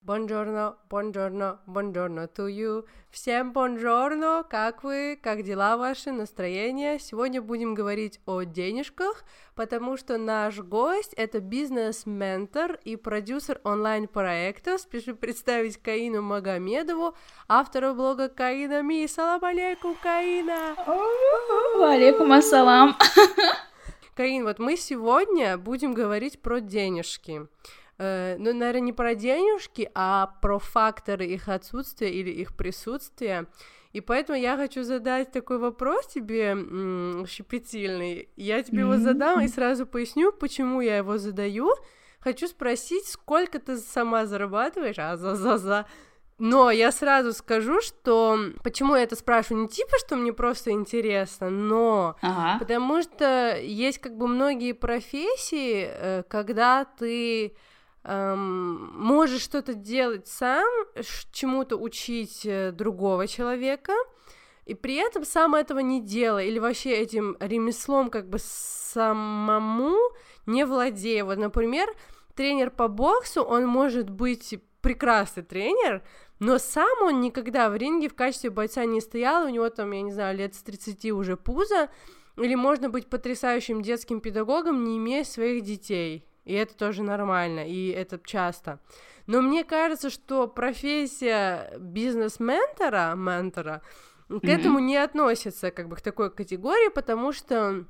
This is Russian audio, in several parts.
Бонжорно, бонжорно, бонжорно to you. Всем бонжорно, как вы, как дела ваши, настроение? Сегодня будем говорить о денежках, потому что наш гость — это бизнес-ментор и продюсер онлайн-проекта. Спешу представить Каину Магомедову, автора блога Каина Ми. Салам алейкум, Каина! Алейкум ассалам! Каин, вот мы сегодня будем говорить про денежки. Э, ну, наверное, не про денежки, а про факторы их отсутствия или их присутствия. И поэтому я хочу задать такой вопрос тебе м- щепетильный. Я тебе mm-hmm. его задам и сразу поясню, почему я его задаю. Хочу спросить, сколько ты сама зарабатываешь, а за за за. Но я сразу скажу, что почему я это спрашиваю, не типа, что мне просто интересно, но ага. потому что есть как бы многие профессии, э, когда ты эм, можешь что-то делать сам, чему-то учить э, другого человека, и при этом сам этого не делая, или вообще этим ремеслом как бы самому не владея. Вот, например, тренер по боксу, он может быть прекрасный тренер, но сам он никогда в ринге в качестве бойца не стоял, у него там, я не знаю, лет с 30 уже пузо, или можно быть потрясающим детским педагогом, не имея своих детей и это тоже нормально, и это часто. Но мне кажется, что профессия бизнес-ментора, ментора, к mm-hmm. этому не относится как бы к такой категории, потому что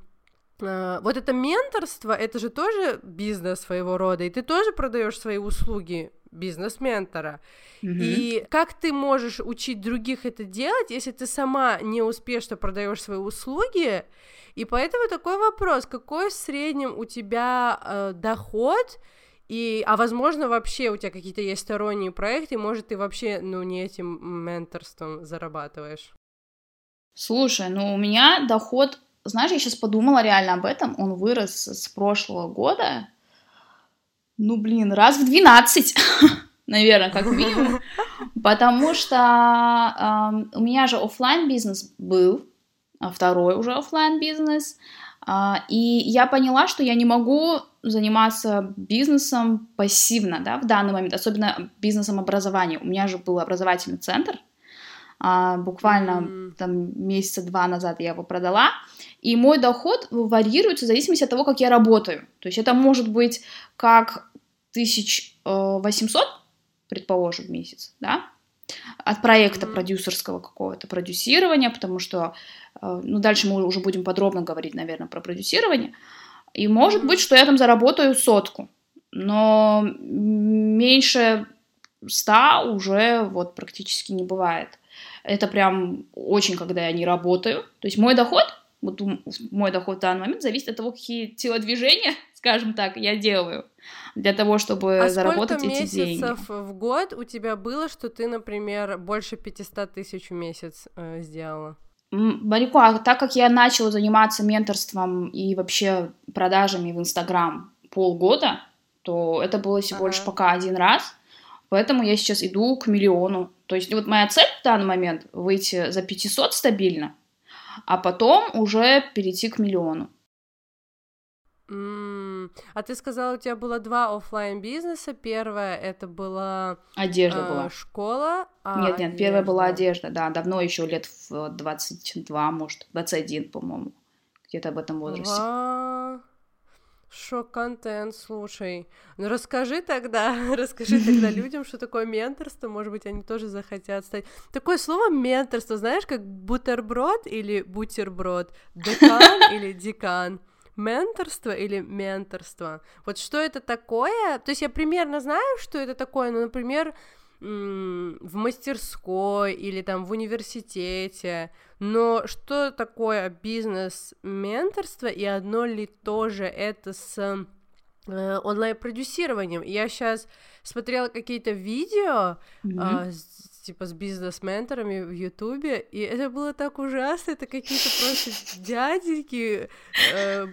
э, вот это менторство, это же тоже бизнес своего рода, и ты тоже продаешь свои услуги бизнес-ментора. Mm-hmm. И как ты можешь учить других это делать, если ты сама не успешно продаешь свои услуги? И поэтому такой вопрос: какой в среднем у тебя э, доход? И, а возможно, вообще у тебя какие-то есть сторонние проекты, может, ты вообще, ну, не этим менторством зарабатываешь? Слушай, ну, у меня доход, знаешь, я сейчас подумала реально об этом, он вырос с прошлого года, ну, блин, раз в 12, наверное, как минимум, потому что э, у меня же офлайн бизнес был, второй уже офлайн бизнес, э, и я поняла, что я не могу заниматься бизнесом пассивно, да, в данный момент, особенно бизнесом образования. У меня же был образовательный центр, а, буквально mm. там месяца два назад я его продала, и мой доход варьируется в зависимости от того, как я работаю. То есть это может быть как 1800, э, предположим, в месяц, да, от проекта mm-hmm. продюсерского какого-то продюсирования, потому что, э, ну, дальше мы уже будем подробно говорить, наверное, про продюсирование. И может mm-hmm. быть, что я там заработаю сотку, но меньше ста уже вот практически не бывает. Это прям очень, когда я не работаю. То есть мой доход, вот мой доход в данный момент зависит от того, какие телодвижения, скажем так, я делаю для того, чтобы а заработать эти деньги. А месяцев в год у тебя было, что ты, например, больше 500 тысяч в месяц э, сделала? Марико, а так как я начала заниматься менторством и вообще продажами в Инстаграм полгода, то это было всего ага. лишь пока один раз, поэтому я сейчас иду к миллиону. То есть вот моя цель в данный момент выйти за 500 стабильно, а потом уже перейти к миллиону. Mm. А ты сказала, у тебя было два офлайн бизнеса. Первое это была одежда э, была школа. А нет, нет, одежда. первая была одежда, да, давно еще лет в 22, может, 21, по-моему, где-то в этом возрасте. А, Шок-контент, слушай. Ну расскажи тогда, расскажи тогда людям, что такое менторство, может быть, они тоже захотят стать. Такое слово менторство, знаешь, как бутерброд или бутерброд, декан или декан менторство или менторство. Вот что это такое? То есть я примерно знаю, что это такое, но, например, в мастерской или там в университете, но что такое бизнес-менторство и одно ли тоже это с э, онлайн-продюсированием? Я сейчас смотрела какие-то видео mm-hmm. э, типа с бизнес-менторами в Ютубе, и это было так ужасно, это какие-то просто дяденьки э,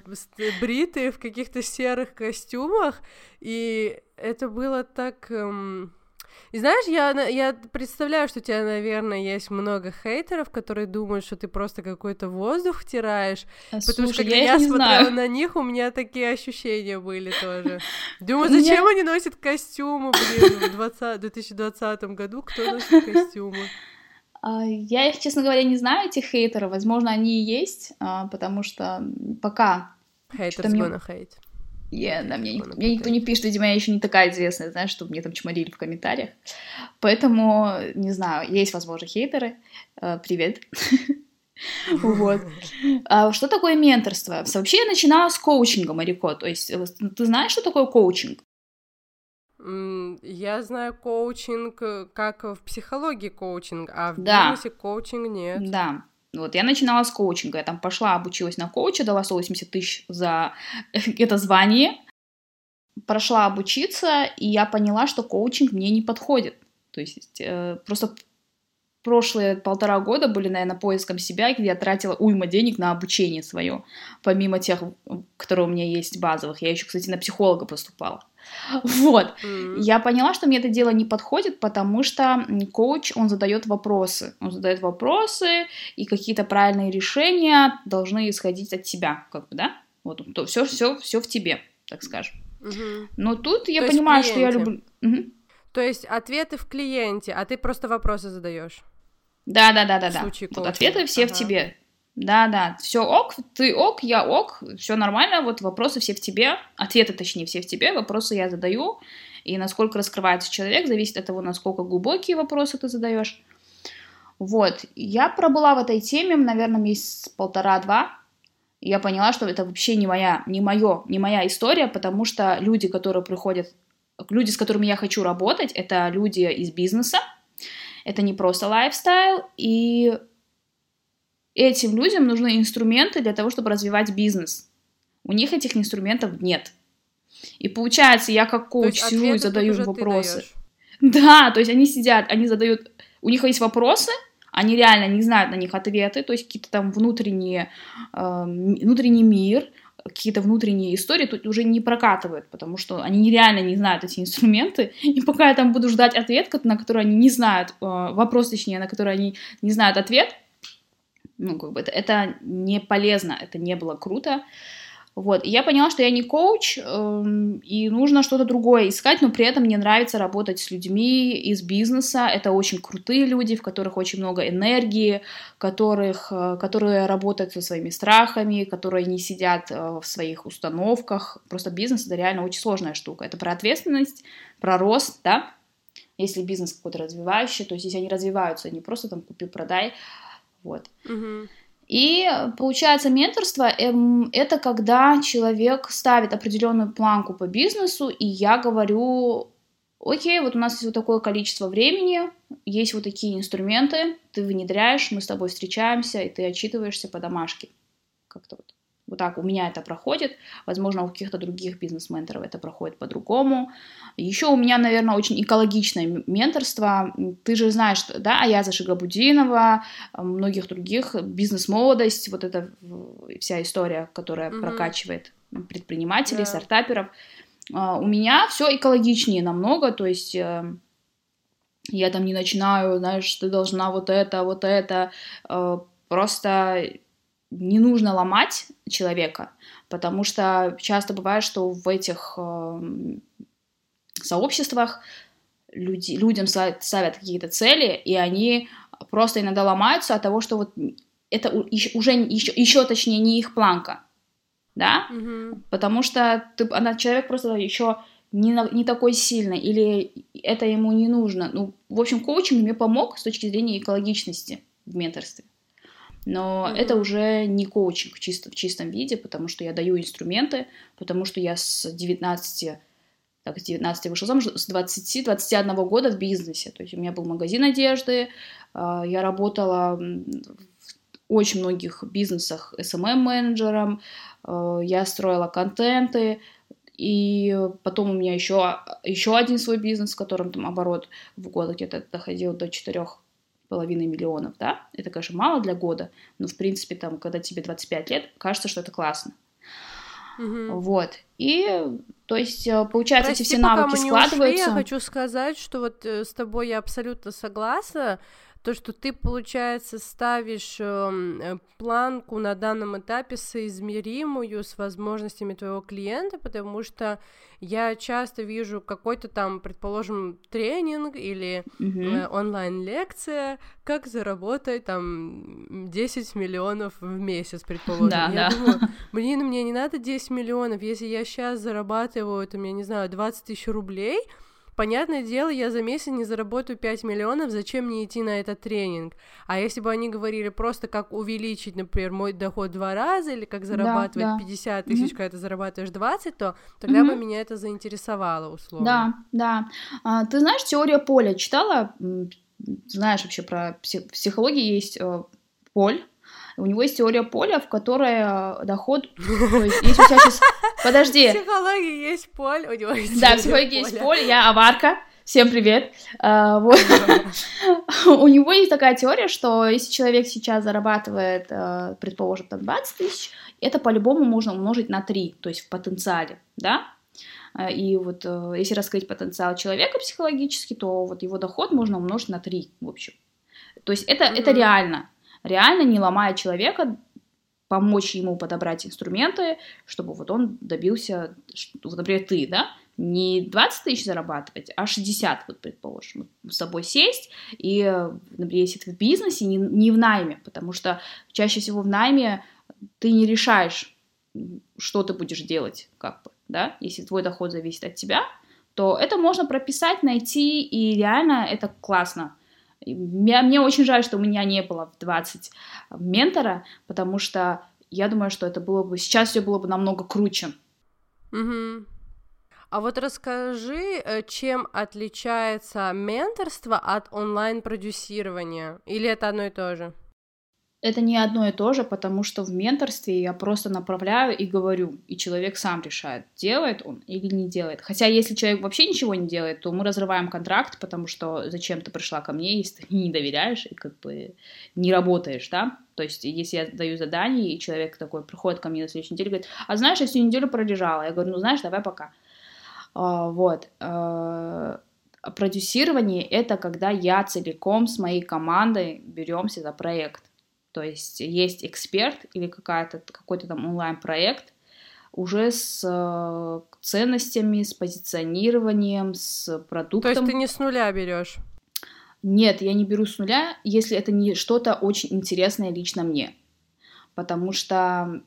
бритые в каких-то серых костюмах, и это было так... Эм и знаешь, я, я представляю, что у тебя, наверное, есть много хейтеров, которые думают, что ты просто какой-то воздух втираешь. А, потому слушай, что когда я, я, смотрела знаю. на них, у меня такие ощущения были тоже. Думаю, зачем они носят костюмы, блин, в 20, 2020 году кто носит костюмы? А, я их, честно говоря, не знаю, этих хейтеров. Возможно, они и есть, а, потому что пока... Мне... gonna hate. Yeah, да, мне, мне никто не пишет, видимо, я еще не такая известная, знаешь, чтобы мне там чморили в комментариях. Поэтому, не знаю, есть, возможно, хейтеры. Uh, привет. Вот. А что такое менторство? Вообще я начинала с коучинга, Марико. То есть э, ты знаешь, что такое коучинг? Я знаю коучинг э, как в психологии коучинг, а в да. бизнесе коучинг нет. Да. Вот, я начинала с коучинга, я там пошла, обучилась на коуча, дала 180 тысяч за это звание, прошла обучиться, и я поняла, что коучинг мне не подходит. То есть э, просто прошлые полтора года были, наверное, поиском себя, где я тратила уйма денег на обучение свое, помимо тех, которые у меня есть базовых. Я еще, кстати, на психолога поступала. Вот. Mm-hmm. Я поняла, что мне это дело не подходит, потому что коуч, он задает вопросы. Он задает вопросы, и какие-то правильные решения должны исходить от тебя, как бы, да? Вот, то все, все, все в тебе, так скажем. Mm-hmm. Но тут я то понимаю, что я люблю. Угу. То есть ответы в клиенте, а ты просто вопросы задаешь. Да, да, да, да, да. Вот ответы все ага. в тебе. Да, да, все ок, ты ок, я ок, все нормально, вот вопросы все в тебе, ответы, точнее, все в тебе, вопросы я задаю, и насколько раскрывается человек, зависит от того, насколько глубокие вопросы ты задаешь. Вот, я пробыла в этой теме, наверное, месяц полтора-два, я поняла, что это вообще не моя, не мое, не моя история, потому что люди, которые приходят, люди, с которыми я хочу работать, это люди из бизнеса, это не просто лайфстайл, и этим людям нужны инструменты для того, чтобы развивать бизнес. У них этих инструментов нет. И получается, я как коуч сижу и задаю им вопросы. Да, то есть они сидят, они задают, у них есть вопросы, они реально не знают на них ответы, то есть какие-то там внутренние, э, внутренний мир, какие-то внутренние истории тут уже не прокатывают, потому что они нереально не знают эти инструменты, и пока я там буду ждать ответ, на который они не знают, э, вопрос точнее, на который они не знают ответ, ну, как бы это, это не полезно, это не было круто. Вот, и я поняла, что я не коуч, эм, и нужно что-то другое искать, но при этом мне нравится работать с людьми из бизнеса. Это очень крутые люди, в которых очень много энергии, которых, э, которые работают со своими страхами, которые не сидят э, в своих установках. Просто бизнес — это реально очень сложная штука. Это про ответственность, про рост, да, если бизнес какой-то развивающий, то есть если они развиваются, не просто там купи-продай, вот. Угу. И получается, менторство эм, это когда человек ставит определенную планку по бизнесу, и я говорю, окей, вот у нас есть вот такое количество времени, есть вот такие инструменты, ты внедряешь, мы с тобой встречаемся, и ты отчитываешься по домашке. Как-то вот. Вот так у меня это проходит. Возможно, у каких-то других бизнес-менторов это проходит по-другому. Еще у меня, наверное, очень экологичное менторство. Ты же знаешь, что, да, Аяза Шигабудинова, многих других, бизнес-молодость, вот эта вся история, которая mm-hmm. прокачивает предпринимателей, yeah. стартаперов. А, у меня все экологичнее намного, то есть э, я там не начинаю, знаешь, ты должна вот это, вот это. Э, просто не нужно ломать человека, потому что часто бывает, что в этих э, сообществах люди, людям ставят какие-то цели, и они просто иногда ломаются от того, что вот это уже еще, еще точнее не их планка, да, mm-hmm. потому что ты, она, человек просто еще не, не такой сильный, или это ему не нужно. Ну, в общем, коучинг мне помог с точки зрения экологичности в менторстве. Но mm-hmm. это уже не коучинг чисто, в чистом виде, потому что я даю инструменты, потому что я с 19, так, с 19 вышел замуж, с 20-21 года в бизнесе. То есть у меня был магазин одежды, а, я работала в очень многих бизнесах SMM-менеджером, а, я строила контенты, И потом у меня еще, еще один свой бизнес, в котором там оборот в год где-то доходил до четырех половиной миллионов, да, это, конечно, мало для года, но, в принципе, там, когда тебе 25 лет, кажется, что это классно. Мгм. Вот. И, то есть, э, получается, Прости, эти все пока навыки мы не ушли, складываются. я хочу сказать, что вот э, с тобой я абсолютно согласна. То, что ты, получается, ставишь эм, э, планку на данном этапе соизмеримую с возможностями твоего клиента, потому что я часто вижу какой-то там, предположим, тренинг или э, онлайн-лекция, как заработать там 10 миллионов в месяц, предположим. Да, я да. думаю, блин, мне не надо 10 миллионов, если я сейчас зарабатываю, там, я не знаю, 20 тысяч рублей, понятное дело, я за месяц не заработаю 5 миллионов, зачем мне идти на этот тренинг? А если бы они говорили просто, как увеличить, например, мой доход два раза, или как зарабатывать да. 50 тысяч, когда ты зарабатываешь 20, то тогда бы Мгм. меня это заинтересовало, условно. Да, да. А, ты знаешь, теория поля читала? Знаешь вообще про пси- в психологии есть э, поль. У него есть теория поля, в которой э, доход... Если сейчас... В Подожди. психологии есть поле, у него есть Да, в психологии есть поле, я аварка. Всем привет. А, вот. У него есть такая теория, что если человек сейчас зарабатывает, э, предположим, там 20 тысяч, это по-любому можно умножить на 3, то есть в потенциале, да? А, И вот э, если раскрыть потенциал человека психологически, то вот его доход можно умножить на 3, в общем. То есть это, это Мгм. реально. Реально, не ломая человека, помочь ему подобрать инструменты, чтобы вот он добился, вот, например, ты, да, не 20 тысяч зарабатывать, а 60, вот, предположим, с собой сесть, и, например, если ты в бизнесе, не, не в найме, потому что чаще всего в найме ты не решаешь, что ты будешь делать, как бы, да, если твой доход зависит от тебя, то это можно прописать, найти, и реально это классно. Мне, мне очень жаль, что у меня не было в 20 ментора, потому что я думаю, что это было бы сейчас все было бы намного круче. Мгм. А вот расскажи, э, чем отличается менторство от онлайн-продюсирования? Или это одно и то же? Это не одно и то же, потому что в менторстве я просто направляю и говорю, и человек сам решает, делает он или не делает. Хотя если человек вообще ничего не делает, то мы разрываем контракт, потому что зачем ты пришла ко мне, если ты не доверяешь и как бы не работаешь, да? То есть если я даю задание, и человек такой приходит ко мне на следующей неделе и говорит, а знаешь, я всю неделю пролежала. Я говорю, ну знаешь, давай пока. А, вот. А, продюсирование — это когда я целиком с моей командой беремся за проект. То есть есть эксперт или какая-то, какой-то там онлайн-проект уже с э, ценностями, с позиционированием, с То продуктом. есть ты не с нуля берешь. Нет, я не беру с нуля, если это не что-то очень интересное лично мне. Потому что,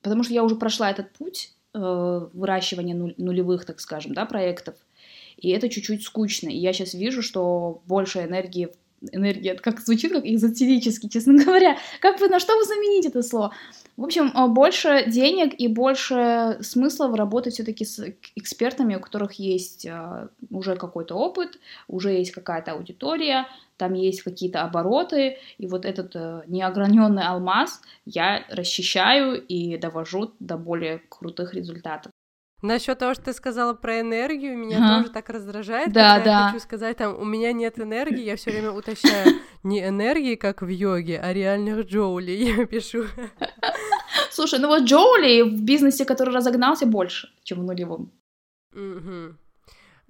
потому что я уже прошла этот путь э, выращивания нуль- нулевых, так скажем, да, проектов. И это чуть-чуть скучно. И я сейчас вижу, что больше энергии энергия, это как звучит как эзотерически, честно говоря. Как вы, на что вы заменить это слово? В общем, э, больше денег и больше смысла работать все-таки с экспертами, у которых есть э, уже какой-то опыт, уже есть какая-то аудитория, там есть какие-то обороты, и вот этот э, неограненный алмаз я расчищаю и довожу до более крутых результатов. Насчет того, что ты сказала про энергию, меня Ага. тоже так раздражает, Да, когда да. я хочу сказать, там, у меня нет энергии, я все время уточняю, не энергии, как в йоге, а реальных джоулей я пишу. Слушай, ну вот Джоули в бизнесе, который разогнался, больше, чем в нулевом.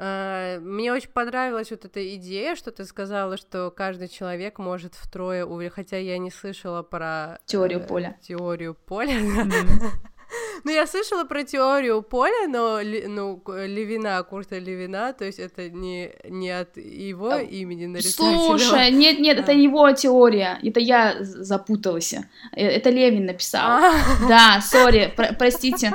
А, Мне очень понравилась вот эта идея, что ты сказала, что каждый человек может втрое увеличить, хотя я не слышала про... Теорию э, поля. Теорию поля, Ну, я слышала про теорию поля, но ну, Левина, Курта Левина, то есть это не, не от его Э, имени нарицательного. Слушай, нет, нет, это его теория, это я запуталась. Э, Это Левин написал. А, Да, сори, про- простите.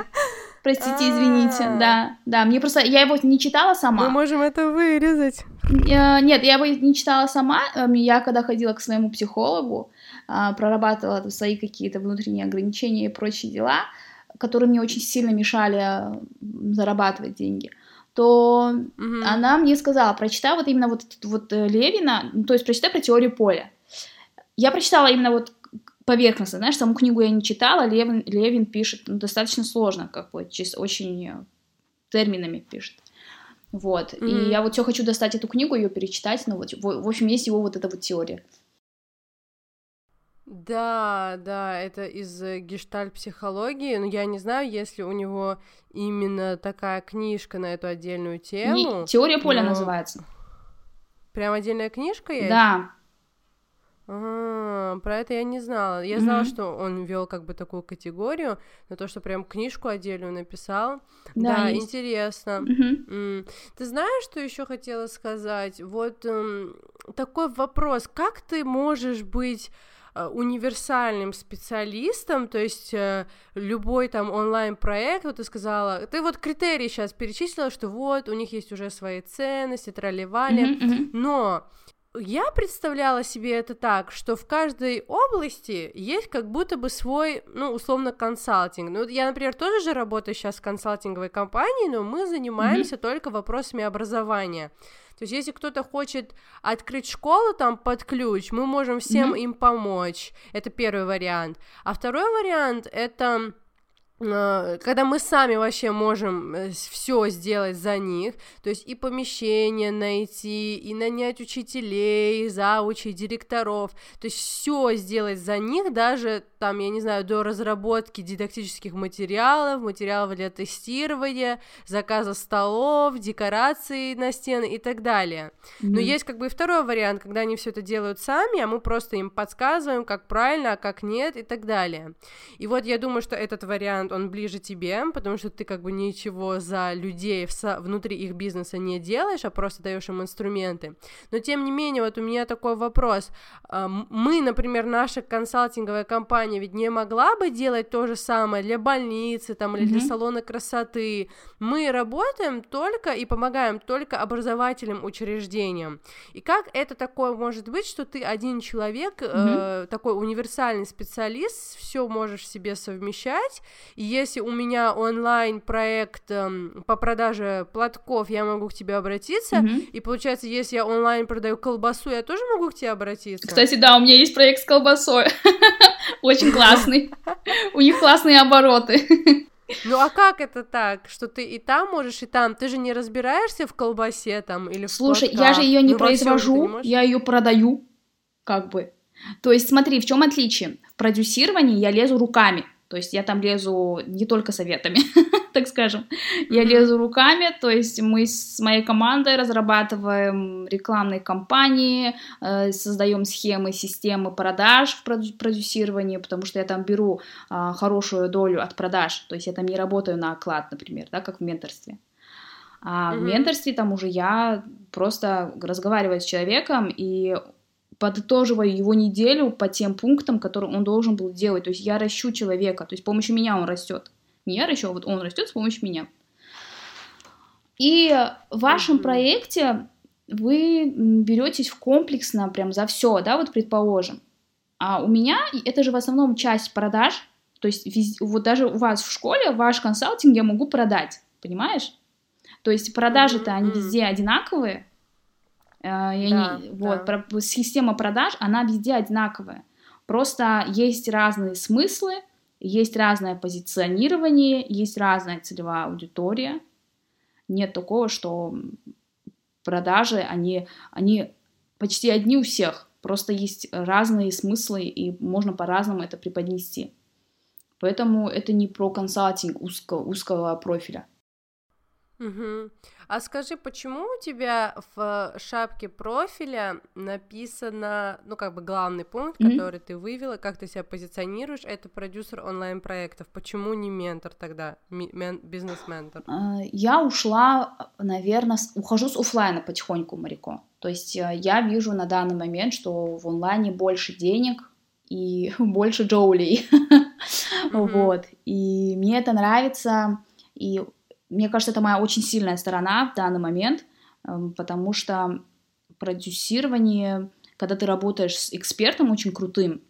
Простите, извините, А. да, да, мне просто, я его не читала Мы сама, можем это вырезать. Нет, я его не читала сама, Эм, я когда ходила к своему психологу, а, прорабатывала свои какие-то внутренние ограничения и прочие дела, которые мне очень сильно мешали зарабатывать деньги, то Мгм. она мне сказала, прочитай вот именно вот, вот э, Левина, ну, то есть прочитай про теорию поля. Я прочитала именно вот поверхностно, знаешь, саму книгу я не читала, Левин, Левин пишет ну, достаточно сложно, как бы, очень э, терминами пишет. Вот, mm-hmm. и я вот все хочу достать эту книгу, ее перечитать, но вот, в, в общем, есть его вот эта вот теория. Да, да, это из э, гештальт-психологии, но я не знаю, если у него именно такая книжка на эту отдельную тему. Не, теория поля но... называется. Прям отдельная книжка есть? Да. А, про это я не знала. Я знала, mm-hmm. что он вел как бы такую категорию, но то, что прям книжку отдельную написал, да, да интересно. Mm-hmm. Mm. Ты знаешь, что еще хотела сказать? Вот эм, такой вопрос: как ты можешь быть универсальным специалистом, то есть э, любой там онлайн-проект, вот ты сказала, ты вот критерии сейчас перечислила, что вот у них есть уже свои ценности, тролливали, mm-hmm, mm-hmm. но я представляла себе это так, что в каждой области есть как будто бы свой, ну, условно, консалтинг. Ну, я, например, тоже же работаю сейчас в консалтинговой компании, но мы занимаемся mm-hmm. только вопросами образования. То есть, если кто-то хочет открыть школу там под ключ, мы можем всем mm-hmm. им помочь. Это первый вариант. А второй вариант это когда мы сами вообще можем э, все сделать за них, то есть и помещение найти, и нанять учителей, заучей, директоров, то есть все сделать за них, даже там, я не знаю, до разработки дидактических материалов, материалов для тестирования, заказа столов, декораций на стены и так далее. Mm-hmm. Но есть как бы и второй вариант, когда они все это делают сами, а мы просто им подсказываем, как правильно, а как нет и так далее. И вот я думаю, что этот вариант он ближе тебе, потому что ты как бы ничего за людей в со- внутри их бизнеса не делаешь, а просто даешь им инструменты. Но тем не менее, вот у меня такой вопрос. Мы, например, наша консалтинговая компания ведь не могла бы делать то же самое для больницы там, или mm-hmm. для салона красоты. Мы работаем только и помогаем только образовательным учреждениям. И как это такое может быть, что ты один человек, mm-hmm. э, такой универсальный специалист, все можешь себе совмещать, и если у меня онлайн проект эм, по продаже платков, я могу к тебе обратиться. Mm-hmm. И получается, если я онлайн продаю колбасу, я тоже могу к тебе обратиться. Кстати, да, у меня есть проект с колбасой. Очень классный. У них классные обороты. Ну а как это так, что ты и там можешь, и там? Ты же не разбираешься в колбасе там или в Слушай, я же ее не ну, произвожу, я ее продаю, как бы. То есть смотри, в чем отличие? В продюсировании я лезу руками. То есть я там лезу не только советами, так скажем. Я лезу руками, то есть мы с моей командой разрабатываем рекламные кампании, э, создаем схемы, системы продаж в продюсировании, потому что я там беру а, хорошую долю от продаж, то есть я там не работаю на оклад, например, да, как в менторстве. А mm-hmm. в менторстве там уже я просто разговариваю с человеком, и подытоживаю его неделю по тем пунктам, которые он должен был делать. То есть я ращу человека, то есть с помощью меня он растет. Не я ращу, а вот он растет с помощью меня. И в вашем mm-hmm. проекте вы беретесь в комплексно прям за все, да, вот предположим. А у меня это же в основном часть продаж, то есть вот даже у вас в школе ваш консалтинг я могу продать, понимаешь? То есть продажи-то mm-hmm. они везде одинаковые, Э, и да, да. Вот, система продаж, она везде одинаковая. Просто есть разные смыслы, есть разное позиционирование, есть разная целевая аудитория. Нет такого, что продажи, они, они почти одни у всех. Просто есть разные смыслы, и можно по-разному это преподнести. Поэтому это не про консалтинг узкого, узкого профиля. Угу. А скажи, почему у тебя в шапке профиля написано, ну, как бы главный пункт, mm-hmm. который ты вывела, как ты себя позиционируешь, это продюсер онлайн-проектов. Почему не ментор тогда, бизнес-ментор? А, я ушла, наверное, ухожу с офлайна потихоньку, Марико. То есть э, я вижу на данный момент, что в онлайне больше денег, и больше джоулей. Mm-hmm. Вот. И мне это нравится. И мне кажется, это моя очень сильная сторона в данный момент, эм, потому что продюсирование, когда ты работаешь с экспертом очень крутым,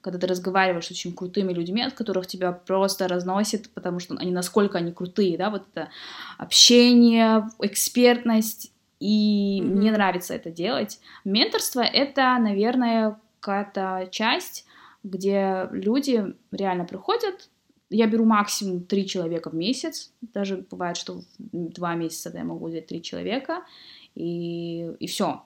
когда ты разговариваешь с очень крутыми людьми, от которых тебя просто разносит, потому что они насколько они крутые, да, вот это общение, экспертность, и mm-hmm. мне нравится это делать. Менторство — это, наверное, какая-то часть где люди реально приходят, я беру максимум три человека в месяц, даже бывает, что в два месяца да, я могу взять три человека, и, и все.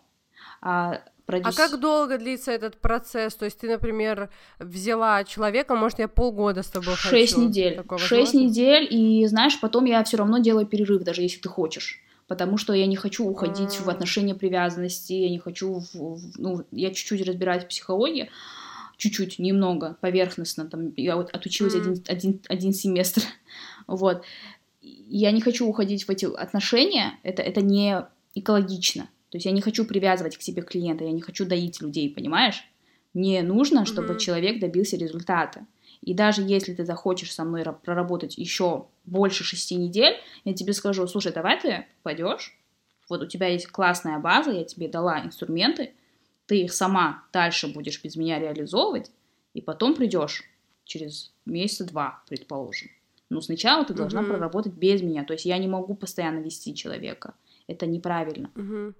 А, продюс... а как долго длится этот процесс? То есть ты, например, взяла человека, может, я полгода с тобой Шесть хочу. недель. Шесть недель, и знаешь, потом я все равно делаю перерыв, даже если ты хочешь потому что я не хочу уходить mm. в отношения привязанности, я не хочу, в, в, ну, я чуть-чуть разбираюсь в психологии, чуть-чуть, немного, поверхностно, там, я вот отучилась mm. один, один, один семестр, вот, я не хочу уходить в эти отношения, это, это не экологично, то есть я не хочу привязывать к себе клиента, я не хочу доить людей, понимаешь? Мне нужно, чтобы mm-hmm. человек добился результата. И даже если ты захочешь со мной проработать еще больше шести недель, я тебе скажу, слушай, давай ты пойдешь, вот у тебя есть классная база, я тебе дала инструменты, ты их сама дальше будешь без меня реализовывать, и потом придешь через месяца два, предположим. Но сначала ты должна угу. проработать без меня. То есть я не могу постоянно вести человека. Это неправильно. Угу.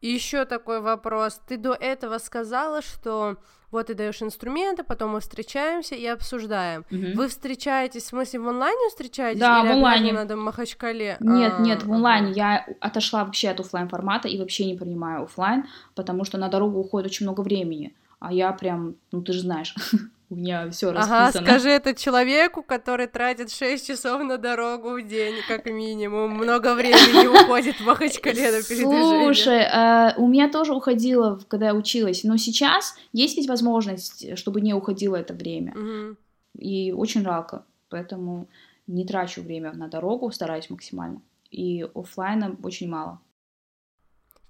Еще такой вопрос. Ты до этого сказала, что вот ты даешь инструменты, потом мы встречаемся и обсуждаем. Угу. Вы встречаетесь, в смысле, в онлайне встречаетесь? Да, или в онлайне. надо в Махачкале? Нет, а, нет, в онлайне. Я отошла вообще от офлайн формата и вообще не принимаю офлайн, потому что на дорогу уходит очень много времени. А я прям, ну ты же знаешь, у меня все расписано. Ага, скажи это человеку, который тратит 6 часов на дорогу в день, как минимум. Много времени уходит в Махачкале на передвижение. Слушай, э, у меня тоже уходило, когда я училась, но сейчас есть ведь возможность, чтобы не уходило это время. Угу. И очень жалко, поэтому не трачу время на дорогу, стараюсь максимально. И офлайна очень мало.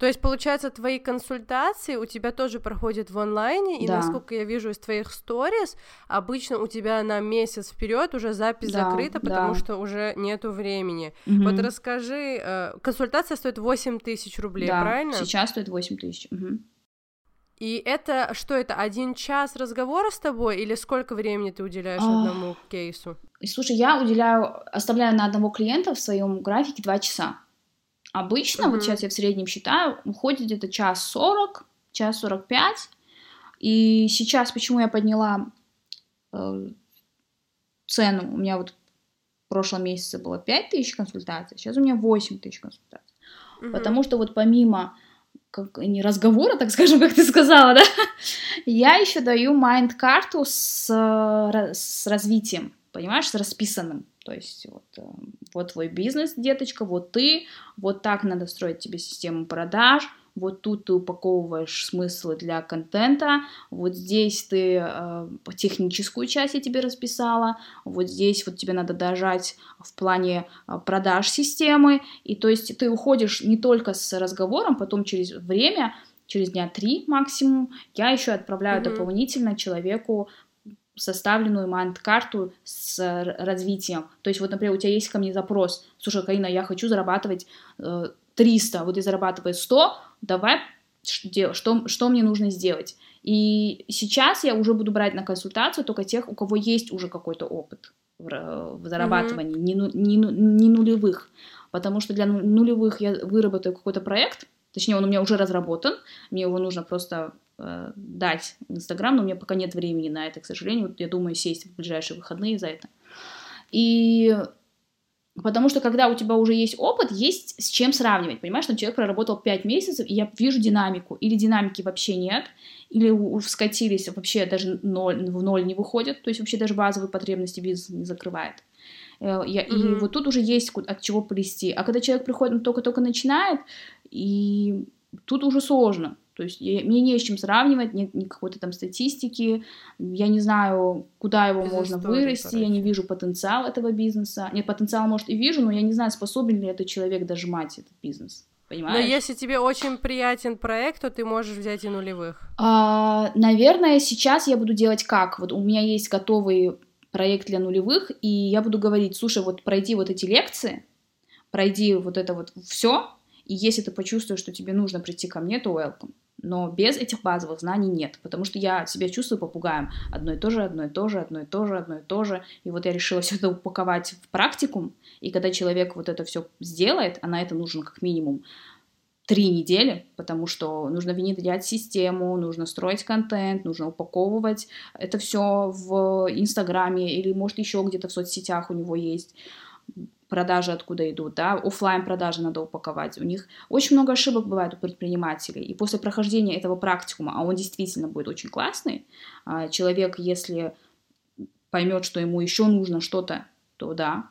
То есть, получается, твои консультации у тебя тоже проходят в онлайне, и насколько я вижу из твоих сторис, обычно у тебя на месяц вперед уже запись да, закрыта, потому да. что уже нету времени. Угу. Вот расскажи, э, консультация стоит 8 тысяч рублей, да, правильно? сейчас стоит 8 тысяч. Угу. И это что это один час разговора с тобой или сколько времени ты уделяешь а... одному кейсу? Слушай, я уделяю, оставляю на одного клиента в своем графике два часа. Обычно, mm-hmm. вот сейчас я в среднем считаю, уходит где-то час сорок, час сорок пять. И сейчас почему я подняла э, цену? У меня вот в прошлом месяце было 5 тысяч консультаций, сейчас у меня 8 тысяч консультаций. Mm-hmm. Потому что вот помимо как, не разговора, так скажем, как ты сказала, да, я еще даю майнд-карту с, с развитием, понимаешь, с расписанным. То есть вот, э, вот твой бизнес, деточка, вот ты, вот так надо строить тебе систему продаж, вот тут ты упаковываешь смыслы для контента, вот здесь ты э, техническую часть я тебе расписала, вот здесь вот тебе надо дожать в плане э, продаж системы, и то есть ты уходишь не только с разговором, потом через время, через дня три максимум, я еще отправляю mm-hmm. дополнительно человеку составленную майнд-карту с развитием. То есть вот, например, у тебя есть ко мне запрос, слушай, Карина, я хочу зарабатывать э, 300, вот я зарабатываю 100, давай, что, что, мне нужно сделать? И сейчас я уже буду брать на консультацию только тех, у кого есть уже какой-то опыт в, в зарабатывании, mm-hmm. не, не, не нулевых. Потому что для нулевых я выработаю какой-то проект, точнее, он у меня уже разработан, мне его нужно просто э, дать Инстаграм, но у меня пока нет времени на это, к сожалению. Вот я думаю сесть в ближайшие выходные за это. И Потому что когда у тебя уже есть опыт, есть с чем сравнивать. Понимаешь, что человек проработал 5 месяцев, и я вижу динамику. Или динамики вообще нет, или скатились вообще даже ноль, в ноль не выходят, то есть вообще даже базовые потребности бизнес не закрывает. Э, я, mm-hmm. И вот тут уже есть от чего плести. А когда человек приходит, он только-только начинает, и тут уже сложно. То есть я, мне не с чем сравнивать, нет ни какой-то там статистики, я не знаю, куда его Без можно истории, вырасти, короче. я не вижу потенциал этого бизнеса. Нет, потенциал, может, и вижу, но я не знаю, способен ли этот человек дожимать этот бизнес. Понимаешь? Но если тебе очень приятен проект, то ты можешь взять и нулевых. А, наверное, сейчас я буду делать как? Вот у меня есть готовый проект для нулевых, и я буду говорить, слушай, вот пройди вот эти лекции, пройди вот это вот все, и если ты почувствуешь, что тебе нужно прийти ко мне, то welcome но без этих базовых знаний нет, потому что я себя чувствую попугаем. Одно и то же, одно и то же, одно и то же, одно и то же. И вот я решила все это упаковать в практикум, и когда человек вот это все сделает, а на это нужно как минимум три недели, потому что нужно внедрять систему, нужно строить контент, нужно упаковывать это все в Инстаграме или, может, еще где-то в соцсетях у него есть продажи откуда идут, да, офлайн продажи надо упаковать. У них очень много ошибок бывает у предпринимателей. И после прохождения этого практикума, а он действительно будет очень классный, а, человек, если поймет, что ему еще нужно что-то, то да.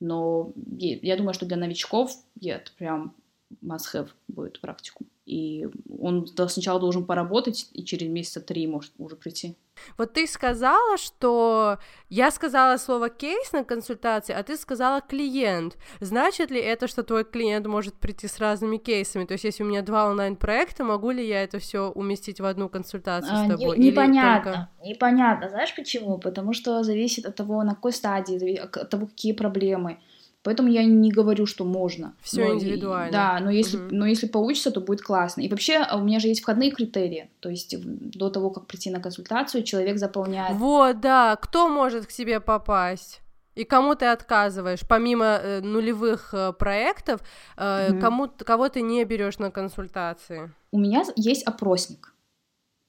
Но я думаю, что для новичков это прям must-have будет практику. И он сначала должен поработать, и через месяца три может уже прийти. Вот ты сказала, что я сказала слово кейс на консультации, а ты сказала клиент. Значит ли это, что твой клиент может прийти с разными кейсами? То есть, если у меня два онлайн-проекта, могу ли я это все уместить в одну консультацию а, с тобой? Не, непонятно. Только... Непонятно. Знаешь почему? Потому что зависит от того, на какой стадии, от того, какие проблемы. Поэтому я не говорю, что можно. Все индивидуально. Да, но если, угу. но если получится, то будет классно. И вообще а, у меня же есть входные критерии. То есть до того, как прийти на консультацию, человек заполняет. Вот, да. Кто может к тебе попасть? И кому ты отказываешь, помимо э, нулевых э, проектов, э, mm кому кого ты не берешь на консультации? У меня есть опросник,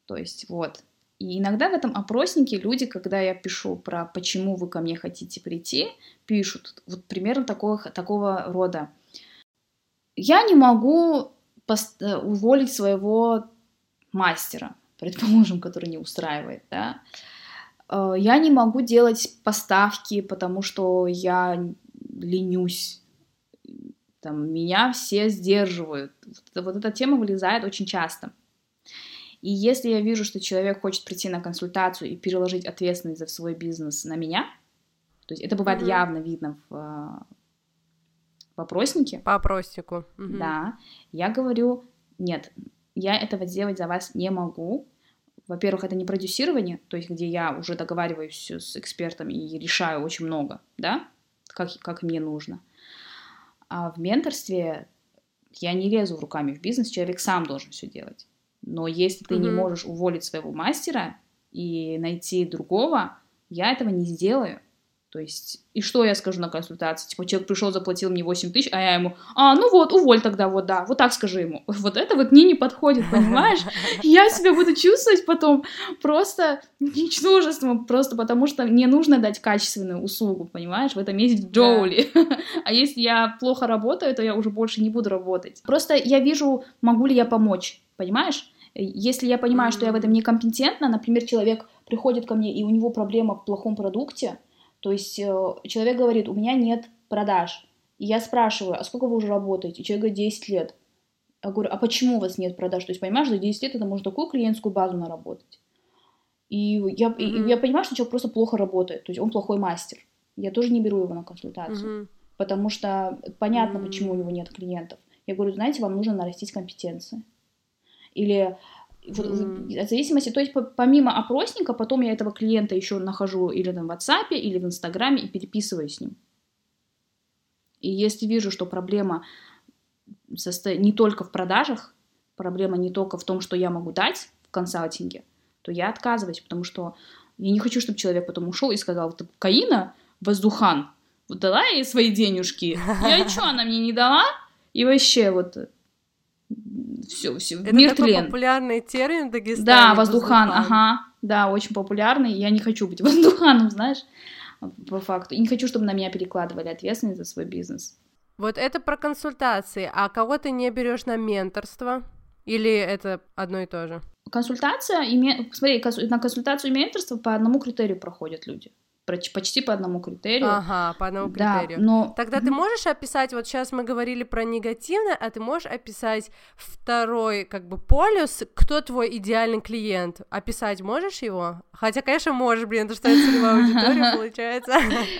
то есть вот и иногда в этом опроснике люди, когда я пишу про почему вы ко мне хотите прийти, пишут вот примерно такого, такого рода. Я не могу э, уволить своего мастера, предположим, который не устраивает, да. Э, я не могу делать поставки, потому что я ленюсь. Там, меня все сдерживают. Вот эта тема вылезает очень часто. И если я вижу, что человек хочет прийти на консультацию и переложить ответственность за свой бизнес на меня, то есть это бывает mm-hmm. явно видно в, в опроснике. По опроснику. Mm-hmm. Да. Я говорю, нет, я этого сделать за вас не могу. Во-первых, это не продюсирование, то есть где я уже договариваюсь с экспертами и решаю очень много, да, как, как мне нужно. А в менторстве я не лезу руками в бизнес, человек сам должен все делать. Но если ты mm-hmm. не можешь уволить своего мастера и найти другого, я этого не сделаю. То есть, и что я скажу на консультации? Типа, человек пришел, заплатил мне 8 тысяч, а я ему, а, ну вот, уволь тогда, вот, да, вот так скажи ему. Вот это вот мне не подходит, понимаешь? Я себя буду чувствовать потом просто ничтожеством, просто потому что мне нужно дать качественную услугу, понимаешь? В этом есть Джоули. А если я плохо работаю, то я уже больше не буду работать. Просто я вижу, могу ли я помочь, понимаешь? Если я понимаю, что я в этом некомпетентна, например, человек приходит ко мне, и у него проблема в плохом продукте, то есть э, человек говорит, у меня нет продаж. И я спрашиваю, а сколько вы уже работаете? И человек говорит, 10 лет. Я говорю, а почему у вас нет продаж? То есть, понимаешь, за 10 лет это можно такую клиентскую базу наработать. И я, mm-hmm. и я понимаю, что человек просто плохо работает, то есть он плохой мастер. Я тоже не беру его на консультацию, mm-hmm. потому что понятно, mm-hmm. почему у него нет клиентов. Я говорю, знаете, вам нужно нарастить компетенции. Или в зависимости, то есть помимо опросника, потом я этого клиента еще нахожу или на WhatsApp, или в Инстаграме и переписываю с ним. И если вижу, что проблема состо... не только в продажах, проблема не только в том, что я могу дать в консалтинге, то я отказываюсь, потому что я не хочу, чтобы человек потом ушел и сказал, ты Каина, воздухан, вот дала ей свои денежки, я что, она мне не дала? И вообще вот все, все, Это мир такой популярный термин в Дагестане. Да, воздухан, воздухан, ага, да, очень популярный. Я не хочу быть воздуханом, знаешь, по факту. И не хочу, чтобы на меня перекладывали ответственность за свой бизнес. Вот это про консультации. А кого ты не берешь на менторство? Или это одно и то же? Консультация, име... смотри, на консультацию и менторство по одному критерию проходят люди почти по одному критерию. Ага, по одному критерию. Да, но... Тогда ты можешь описать, вот сейчас мы говорили про негативное, а ты можешь описать второй, как бы, полюс, кто твой идеальный клиент? Описать можешь его? Хотя, конечно, можешь, блин, это что это целевая аудитория получается.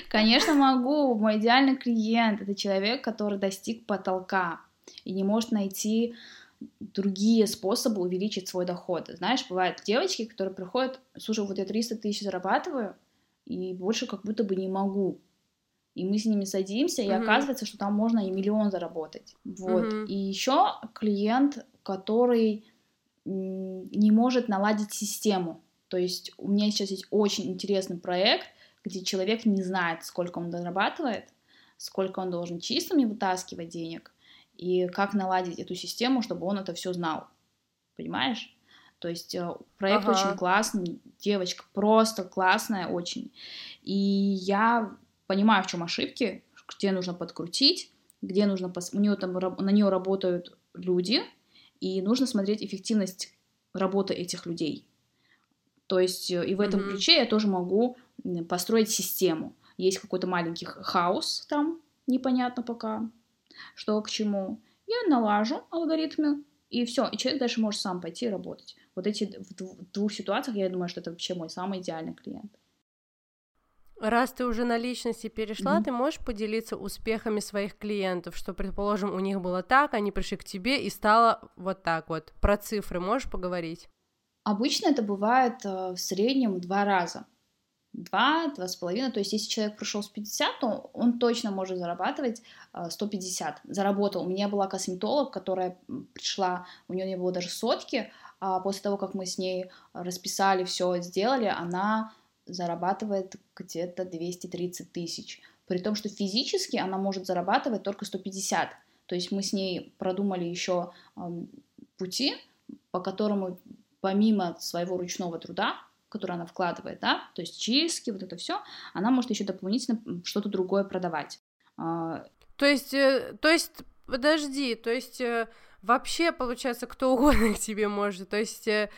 Конечно, могу. Мой идеальный клиент — это человек, который достиг потолка и не может найти другие способы увеличить свой доход. Знаешь, бывают девочки, которые приходят, слушай, вот я 300 тысяч зарабатываю, и больше как будто бы не могу. И мы с ними садимся, и mm-hmm. оказывается, что там можно и миллион заработать. Вот. Mm-hmm. И еще клиент, который не может наладить систему. То есть у меня сейчас есть очень интересный проект, где человек не знает, сколько он зарабатывает, сколько он должен чистыми вытаскивать денег, и как наладить эту систему, чтобы он это все знал. Понимаешь? То есть э, проект ага. очень классный, девочка просто классная очень. И я понимаю, в чем ошибки, где нужно подкрутить, где нужно пос... у нее там на нее работают люди, и нужно смотреть эффективность работы этих людей. То есть э, и в этом mm-hmm. ключе я тоже могу построить систему. Есть какой-то маленький хаос там, непонятно пока, что к чему. Я налажу алгоритмы, и все, и человек дальше может сам пойти работать. Вот эти в двух ситуациях, я думаю, что это вообще мой самый идеальный клиент. Раз ты уже на личности перешла, mm-hmm. ты можешь поделиться успехами своих клиентов, что, предположим, у них было так, они пришли к тебе и стало вот так вот. Про цифры можешь поговорить? Обычно это бывает э, в среднем два раза. Два, два с половиной. То есть, если человек пришел с 50, то он точно может зарабатывать 150. Э, Заработал. У меня была косметолог, которая пришла, у нее не было даже сотки, после того, как мы с ней расписали, все сделали, она зарабатывает где-то 230 тысяч. При том, что физически она может зарабатывать только 150. То есть мы с ней продумали еще пути, по которому помимо своего ручного труда, который она вкладывает, да, то есть чистки, вот это все, она может еще дополнительно что-то другое продавать. А, то есть, э, то есть, подожди, то есть э, вообще получается кто угодно к тебе может, то есть э,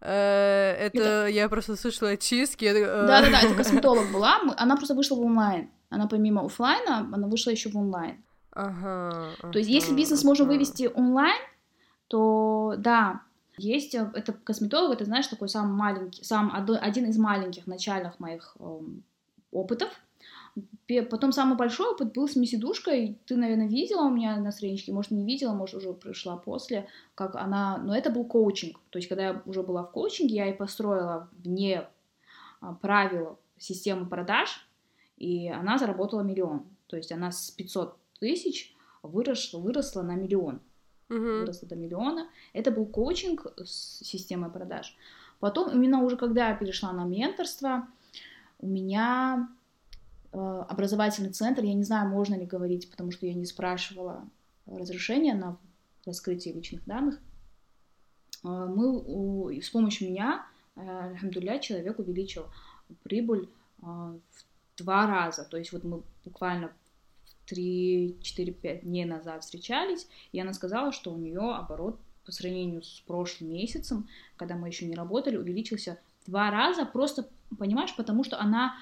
это, это я просто слышала чистки. Да, да, да, это косметолог была, она просто вышла в онлайн. Она помимо офлайна, она вышла еще в онлайн. Ага. То есть, если бизнес можно вывести онлайн, то да, есть, э, это косметолог, это, знаешь, такой самый маленький, сам один из маленьких начальных моих э, опытов. Потом самый большой опыт был с месидушкой. Ты, наверное, видела у меня на страничке, может, не видела, может, уже пришла после, как она... Но это был коучинг. То есть, когда я уже была в коучинге, я и построила вне а, правил систему продаж, и она заработала миллион. То есть, она с 500 тысяч выросла, выросла на миллион угу. выросла до миллиона. Это был коучинг с системой продаж. Потом, именно уже когда я перешла на менторство, у меня образовательный центр, я не знаю, можно ли говорить, потому что я не спрашивала разрешения на раскрытие личных данных. Э, мы с помощью меня, э, человек увеличил прибыль э, в два раза. То есть вот мы буквально 3-4-5 дней назад встречались, и она сказала, что у нее оборот по сравнению с прошлым месяцем, когда мы еще не работали, увеличился два раза, просто, понимаешь, потому что она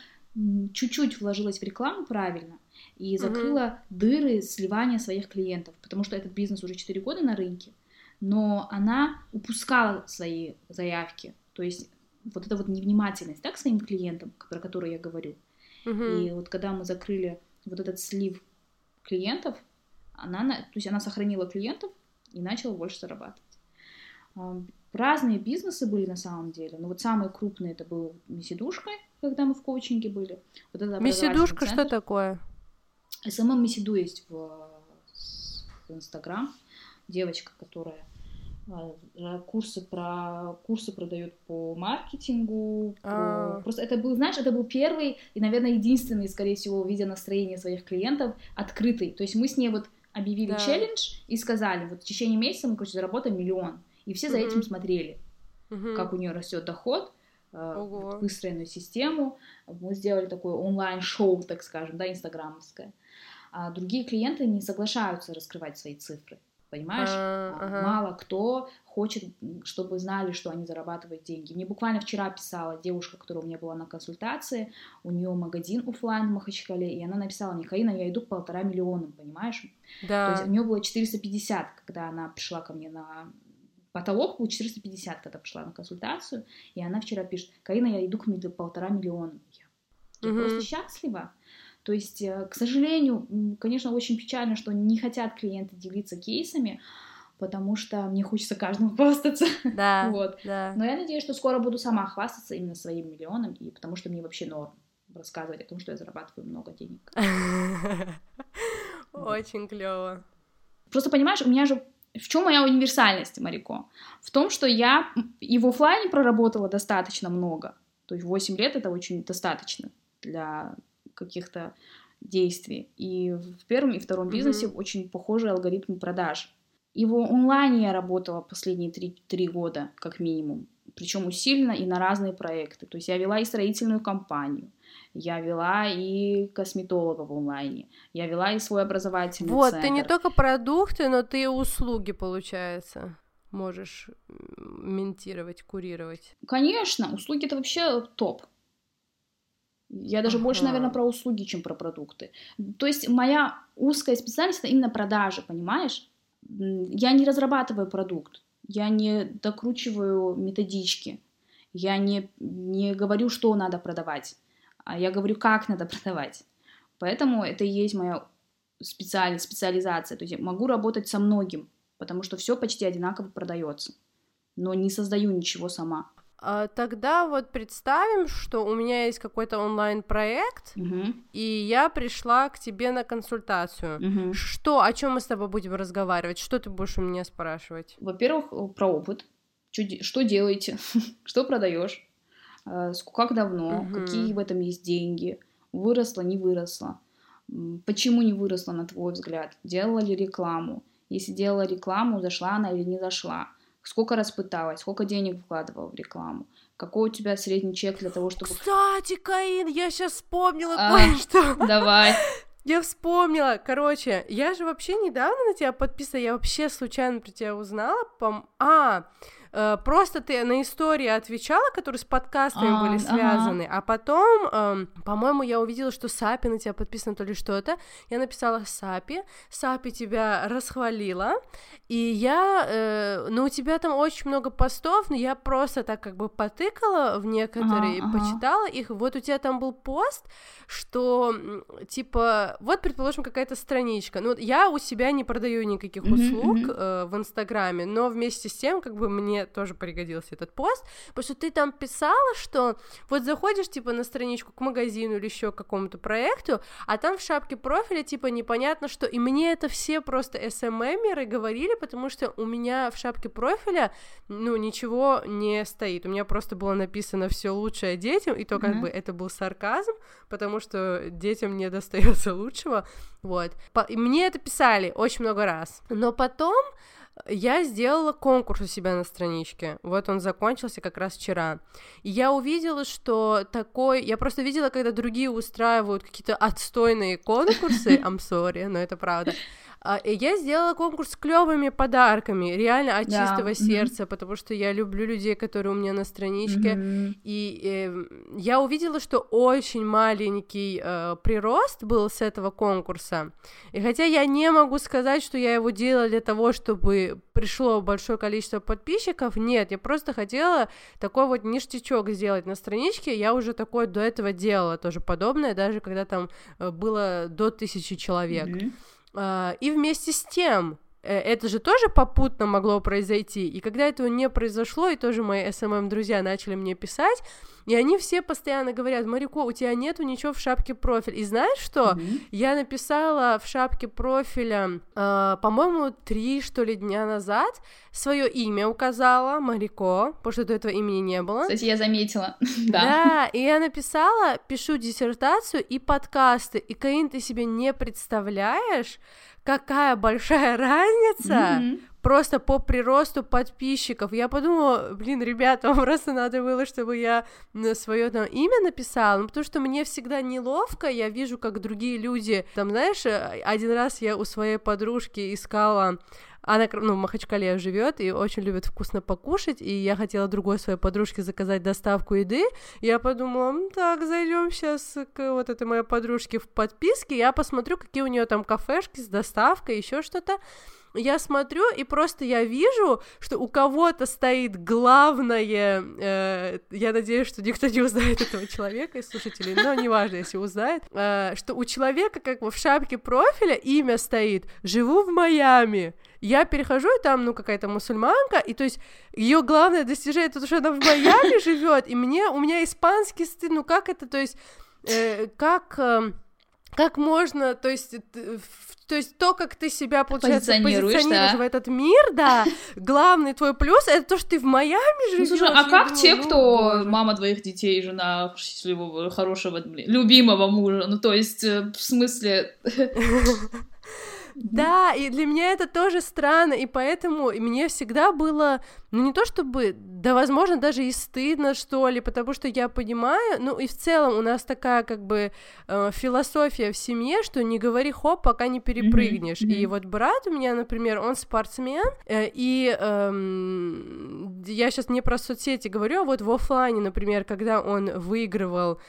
чуть-чуть вложилась в рекламу правильно и закрыла mm-hmm. дыры сливания своих клиентов, потому что этот бизнес уже 4 года на рынке, но она упускала свои заявки, то есть вот эта вот невнимательность, так, своим клиентам, про которые я говорю. Mm-hmm. И вот когда мы закрыли вот этот слив клиентов, она, то есть она сохранила клиентов и начала больше зарабатывать. Разные бизнесы были на самом деле, но вот самый крупный это был Месидушка, когда мы в коучинге были. Вот это Месидушка что такое? СММ Месиду есть в, в Инстаграм. Девочка, которая а, курсы про курсы продают по маркетингу. А. Просто это был, знаешь, это был первый и, наверное, единственный, скорее всего, видя настроение своих клиентов, открытый. То есть мы с ней вот объявили да. челлендж и сказали, вот в течение месяца мы, короче, заработаем миллион. И все за угу. этим смотрели, угу. как у нее растет доход, Ого. выстроенную систему. Мы сделали такое онлайн-шоу, так скажем, да, инстаграмовское. А другие клиенты не соглашаются раскрывать свои цифры понимаешь? А, ага. Мало кто хочет, чтобы знали, что они зарабатывают деньги. Мне буквально вчера писала девушка, которая у меня была на консультации, у нее магазин офлайн в Махачкале, и она написала мне, я иду к полтора миллионам, понимаешь? Да. То есть у нее было 450, когда она пришла ко мне на потолок был 450, когда пришла на консультацию, и она вчера пишет, Карина, я иду к полтора миллиона. Я, я угу. просто счастлива. То есть, э, к сожалению, конечно, очень печально, что не хотят клиенты делиться кейсами, потому что мне хочется каждому хвастаться. Да, вот. да. Но я надеюсь, что скоро буду сама хвастаться именно своим миллионом, и потому что мне вообще норм рассказывать о том, что я зарабатываю много денег. Очень клево. Просто понимаешь, у меня же в чем моя универсальность, Марико? В том, что я и в офлайне проработала достаточно много. То есть 8 лет это очень достаточно для каких-то действий. И в первом и втором бизнесе очень похожий алгоритм продаж. И в онлайне я работала последние три, три года, как минимум. Причем усиленно и на разные проекты. То есть я вела и строительную компанию, я вела и косметолога в онлайне, я вела и свой образовательный Вот, центр. ты не только продукты, но ты и услуги, получается, можешь ментировать, курировать. Конечно, услуги это вообще топ. Я даже больше, Ага. наверное, про услуги, чем про продукты. То есть моя узкая специальность это именно продажи, понимаешь? Я не разрабатываю продукт, я не докручиваю методички, я не, не говорю, что надо продавать, а я говорю, как надо продавать. Поэтому это и есть моя специальность, специализация. То есть я могу работать со многим, потому что все почти одинаково продается, но не создаю ничего сама. А тогда вот представим, что у меня есть какой-то онлайн-проект, Мгм. и я пришла к тебе на консультацию. Мгм. Что, о чем мы с тобой будем разговаривать? Что ты будешь у меня спрашивать? Во-первых, про опыт. Что делаете? Что продаешь? Э, Как давно? Мгм. Какие в этом есть деньги? Выросла, не выросла? Почему не выросла, на твой взгляд? Делала ли рекламу? Если делала рекламу, зашла она или не зашла? Сколько раз пыталась? Сколько денег вкладывала в рекламу? Какой у тебя средний чек для того, чтобы... Кстати, Каин, я сейчас вспомнила А. кое-что. Давай. Я вспомнила. Короче, я же вообще недавно на тебя подписана, я вообще случайно про тебя узнала. Пом... А, э, просто ты на истории отвечала, которые с подкастами А, были ага. связаны, а потом, эм, по-моему, я увидела, что Сапи на тебя подписано то ли что-то. Я написала Сапи, Сапи тебя расхвалила, и я, э, ну, у тебя там очень много постов, но я просто так как бы потыкала в некоторые, Ага, ага. почитала их. Вот у тебя там был пост, что типа, вот, предположим, какая-то страничка. Ну, я у себя не продаю никаких услуг мгм. э, в Инстаграме, но вместе с тем, как бы мне тоже пригодился этот пост, потому что ты там писала, что вот заходишь типа на страничку к магазину или еще к какому-то проекту, а там в шапке профиля типа непонятно что, и мне это все просто SMM-еры говорили, потому что у меня в шапке профиля, ну, ничего не стоит, у меня просто было написано все лучшее детям, и то как Мгм. бы это был сарказм, потому что детям не достается лучшего, вот. По- и мне это писали очень много раз, но потом я сделала конкурс у себя на страничке. Вот он закончился как раз вчера. И я увидела, что такой... Я просто видела, когда другие устраивают какие-то отстойные конкурсы. I'm sorry, но это правда. А, И я сделала конкурс с клевыми подарками, реально от Да, чистого мгм. сердца, потому что я люблю людей, которые у меня на страничке. Мгм. И э, я увидела, что очень маленький э, прирост был с этого конкурса. И хотя я не могу сказать, что я его делала для того, чтобы пришло большое количество подписчиков, нет, я просто хотела такой вот ништячок сделать на страничке. Я уже такое до этого делала, тоже подобное, даже когда там э, было до тысячи человек. Мгм. А, И вместе с тем, это же тоже попутно могло произойти. И когда этого не произошло, и тоже мои SMM-друзья начали мне писать, и они все постоянно говорят, Марико, у тебя нету ничего в шапке профиль. И знаешь что? Мгм. Я написала в шапке профиля, э, по-моему, три, что ли, дня назад, свое имя указала, Марико, потому что до этого имени не было. Кстати, я заметила. Да. Да, и я написала, пишу диссертацию и подкасты, и, Каин, ты себе не представляешь, какая большая разница Мгм. просто по приросту подписчиков. Я подумала, блин, ребята, вам просто надо было, чтобы я свое там имя написала, ну, потому что мне всегда неловко, я вижу, как другие люди, там, знаешь, э, один раз я у своей подружки искала она, ну, в Махачкале живет и очень любит вкусно покушать, и я хотела другой своей подружке заказать доставку еды. Я подумала, «М, так, зайдем сейчас к вот этой моей подружке в подписке, я посмотрю, какие у нее там кафешки с доставкой, еще что-то. Я смотрю, и просто я вижу, что у кого-то стоит главное, э, я надеюсь, что никто не узнает этого человека из слушателей, но неважно, если узнает, э, что у человека как бы в шапке профиля имя стоит «Живу в Майами». Я перехожу, и там, ну, какая-то мусульманка, и то есть ее главное достижение, это то, что она в Майами живет, и мне, у меня испанский стыд, ну, как это, то есть, э, как... эм, как можно, то есть, то есть то, как ты себя, получается, Позиционируешь, позиционируешь да. в этот мир, да, главный твой плюс это то, что ты в Майами Ну, живешь. слушай, а как думаю, те, ну, кто боже. мама двоих детей, жена счастливого, хорошего, блин, любимого мужа? Ну, то есть, э, в смысле... Да, и для меня это тоже странно, и поэтому мне всегда было, ну не то чтобы, да, возможно, даже и стыдно, что ли, потому что я понимаю, ну и в целом у нас такая как бы э, философия в семье, что не говори хоп, пока не перепрыгнешь. И мгм. вот брат у меня, например, он спортсмен, э, и эм, я сейчас не про соцсети говорю, а вот в оффлайне, например, когда он выигрывал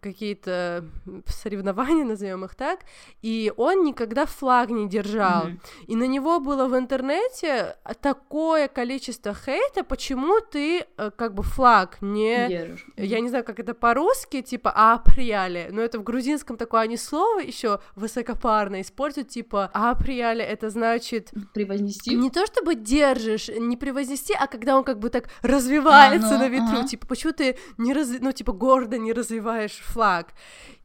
какие-то соревнования, назовем их так, и он никогда флаг не держал. Мгм. И на него было в интернете такое количество хейта, почему ты э, как бы флаг не... Держишь. Я не знаю, как это по-русски, типа априале, но это в грузинском такое они слово еще высокопарно используют, типа априале, это значит Превознести? не то чтобы держишь, не превознести, а когда он как бы так развивается А, ну, на ветру, ага. типа, почему ты не раз, ну, типа, гордо не развиваешь флаг?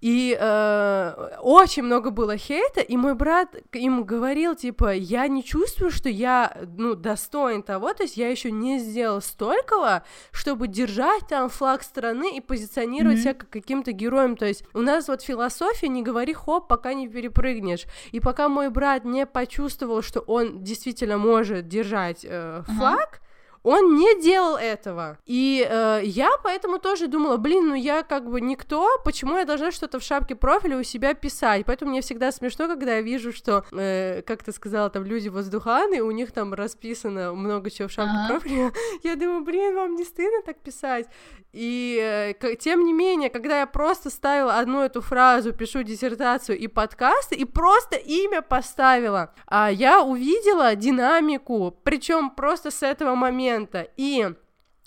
И э, очень много было хейта, и мой брат им говорил, типа, я не чувствую, что я, ну, достоин того, то есть я еще не сделал столького, чтобы держать там флаг страны и позиционировать Мгм. себя как каким-то героем, то есть у нас вот философия не говори хоп, пока не перепрыгнешь, и пока мой брат не почувствовал, что он действительно может держать э, флаг, он не делал этого. И э, я поэтому тоже думала, блин, ну я как бы никто, почему я должна что-то в шапке профиля у себя писать? Поэтому мне всегда смешно, когда я вижу, что, э, как ты сказала, там люди воздуханы, у них там расписано много чего в шапке Ага. профиля. Я думаю, блин, вам не стыдно так писать? И э, тем не менее, когда я просто ставила одну эту фразу, пишу диссертацию и подкасты, и просто имя поставила, а я увидела динамику, причем просто с этого момента. И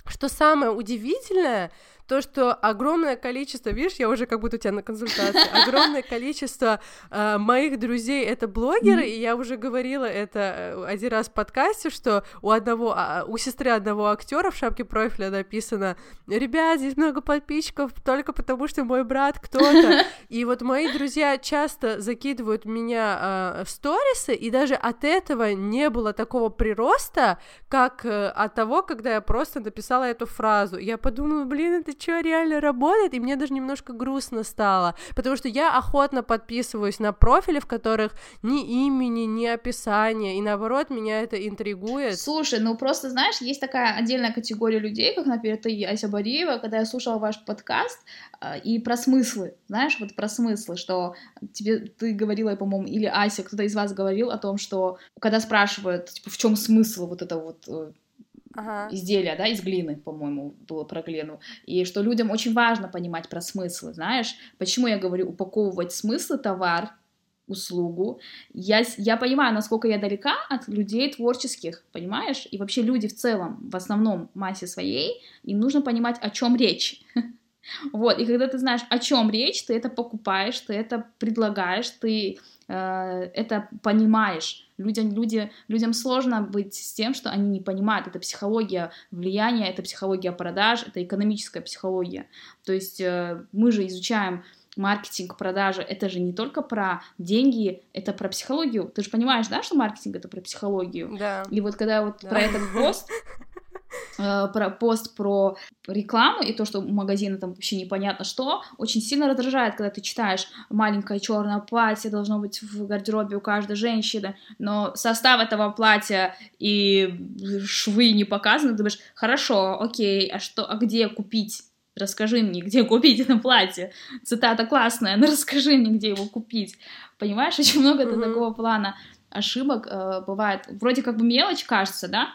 что самое удивительное, то, что огромное количество, видишь, я уже как будто у тебя на консультации, огромное количество э, моих друзей это блогеры, и я уже говорила это э, один раз в подкасте, что у одного, а, у сестры одного актера в шапке профиля написано, ребят, здесь много подписчиков только потому, что мой брат кто-то, и вот мои друзья часто закидывают меня э, в сторисы, и даже от этого не было такого прироста, как э, от того, когда я просто написала эту фразу. Я подумала, блин, это что, реально работает? И мне даже немножко грустно стало, потому что я охотно подписываюсь на профили, в которых ни имени, ни описания, и наоборот, меня это интригует. Слушай, ну просто, знаешь, есть такая отдельная категория людей, как, например, ты, Ася Бариева, когда я слушала ваш подкаст, а, и про смыслы, знаешь, вот про смыслы, что тебе, ты говорила, по-моему, или Ася, кто-то из вас говорил о том, что когда спрашивают, типа, в чем смысл вот этого вот э, Ага. изделия, да, из глины, по-моему, было про глину, и что людям очень важно понимать про смыслы, знаешь, почему я говорю упаковывать смыслы, товар, услугу, я, я понимаю, насколько я далека от людей творческих, понимаешь, и вообще люди в целом, в основном массе своей, им нужно понимать, о чем речь, вот, и когда ты знаешь, о чем речь, ты это покупаешь, ты это предлагаешь, ты э, это понимаешь. Людям, люди, людям сложно быть с тем, что они не понимают. Это психология влияния, это психология продаж, это экономическая психология. То есть э, мы же изучаем маркетинг, продажи, это же не только про деньги, это про психологию. Ты же понимаешь, да, что маркетинг это про психологию? Да. И вот когда вот Да. про этот пост, э, про пост про рекламу и то, что у магазина там вообще непонятно что, очень сильно раздражает, когда ты читаешь маленькое черное платье должно быть в гардеробе у каждой женщины, но состав этого платья и швы не показаны, ты думаешь, хорошо, окей, а что, а где купить? Расскажи мне, где купить это платье. Цитата классная, но расскажи мне, где его купить. Понимаешь, очень много Мгм. такого плана ошибок э, бывает. Вроде как бы мелочь кажется, да?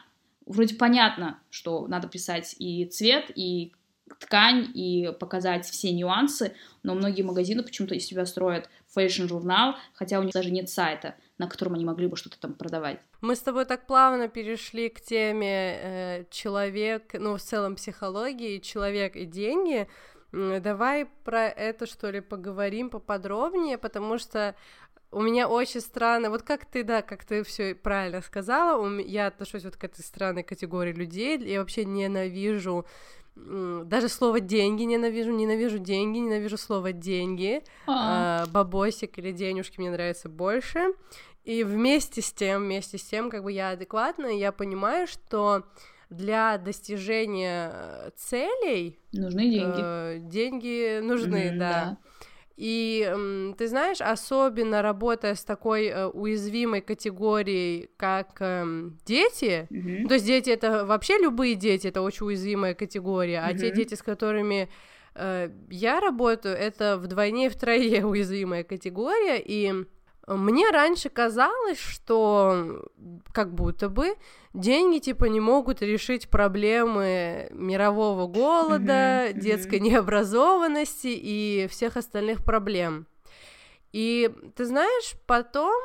Вроде понятно, что надо писать и цвет, и ткань, и показать все нюансы, но многие магазины почему-то из себя строят fashion-журнал, хотя у них даже нет сайта, на котором они могли бы что-то там продавать. Мы с тобой так плавно перешли к теме э, человек, ну, в целом психологии, человек и деньги. Давай про это, что ли, поговорим поподробнее, потому что у меня очень странно, вот как ты, да, как ты все правильно сказала, у я отношусь вот к этой странной категории людей, я вообще ненавижу даже слово деньги ненавижу, ненавижу деньги, ненавижу слово деньги, А. а, бабосик или денежки мне нравится больше. И вместе с тем, вместе с тем, как бы я адекватна, и я понимаю, что для достижения э, целей Нужны деньги. э, деньги нужны, Мгм, да. И ты знаешь, особенно работая с такой э, уязвимой категорией, как эм, дети, ну, то есть дети это вообще любые дети, это очень уязвимая категория, а те дети, с которыми э, я работаю, это вдвойне и втрое уязвимая категория, и мне раньше казалось, что как будто бы деньги типа не могут решить проблемы мирового голода, детской необразованности и всех остальных проблем. И ты знаешь, потом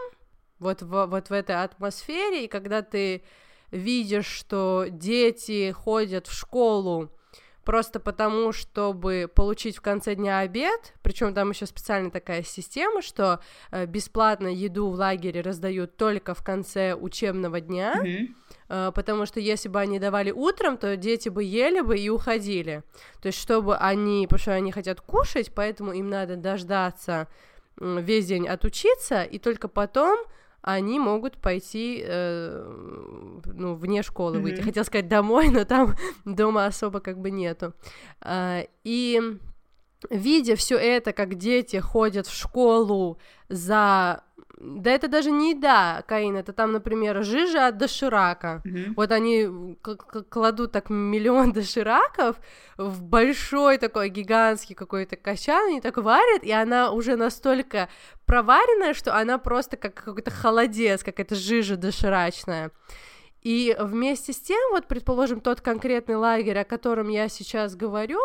вот в, вот в этой атмосфере, и когда ты видишь, что дети ходят в школу просто потому, чтобы получить в конце дня обед, причем там еще специальная такая система, что э, бесплатно еду в лагере раздают только в конце учебного дня, э, потому что если бы они давали утром, то дети бы ели бы и уходили. То есть чтобы они, потому что они хотят кушать, поэтому им надо дождаться весь день отучиться, и только потом они могут пойти, э, ну, вне школы выйти. Мгм. Хотел сказать домой, но там дома особо как бы нету. А, и видя все это, как дети ходят в школу за... Да это даже не еда, Каин, это там, например, жижа от доширака. Мгм. Вот они кладут так миллион дошираков в большой такой гигантский какой-то качан, они так варят, и она уже настолько проваренная, что она просто как какой-то холодец, какая-то жижа доширачная. И вместе с тем, вот, предположим, тот конкретный лагерь, о котором я сейчас говорю,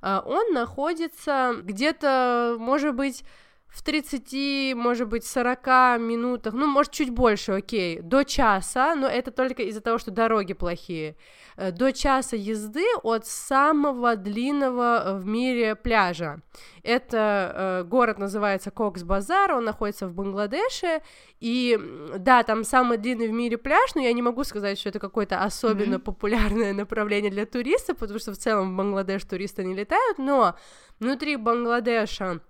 а, он находится где-то, может быть, в 30, может быть, 40 минутах, ну, может, чуть больше, окей, до часа, но это только из-за того, что дороги плохие, э, до часа езды от самого длинного э, в мире пляжа. Это э, город называется Кокс-Базар, он находится в Бангладеше, и да, там самый длинный в мире пляж, но я не могу сказать, что это какое-то особенно Мгм. популярное направление для туристов, потому что в целом в Бангладеш туристы не летают, но внутри Бангладеша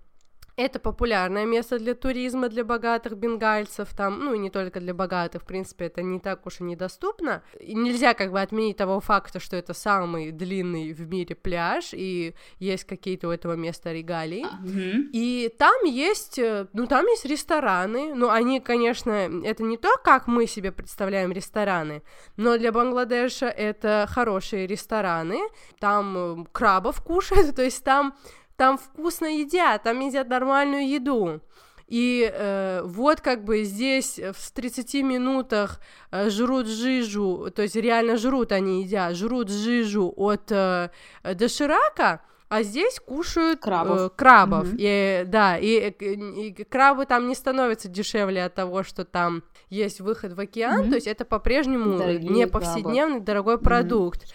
это популярное место для туризма, для богатых бенгальцев, там, ну, и не только для богатых, в принципе, это не так уж и недоступно. И нельзя как бы отменить того факта, что это самый длинный в мире пляж, и есть какие-то у этого места регалии. Мгм. И там есть, э, ну, там есть рестораны, ну, они, конечно, это не то, как мы себе представляем рестораны, но для Бангладеша это хорошие рестораны, там э, крабов кушают, то есть там, там вкусно едят, там едят нормальную еду. И э, вот как бы здесь в 30 минутах э, жрут жижу, то есть реально жрут они едят, жрут жижу от э, доширака, а здесь кушают Крабов. э, крабов. Мгм. И, да, и, и крабы там не становятся дешевле от того, что там есть выход в океан, Мгм. то есть это по-прежнему Дорогие не крабы. повседневный дорогой Мгм. продукт.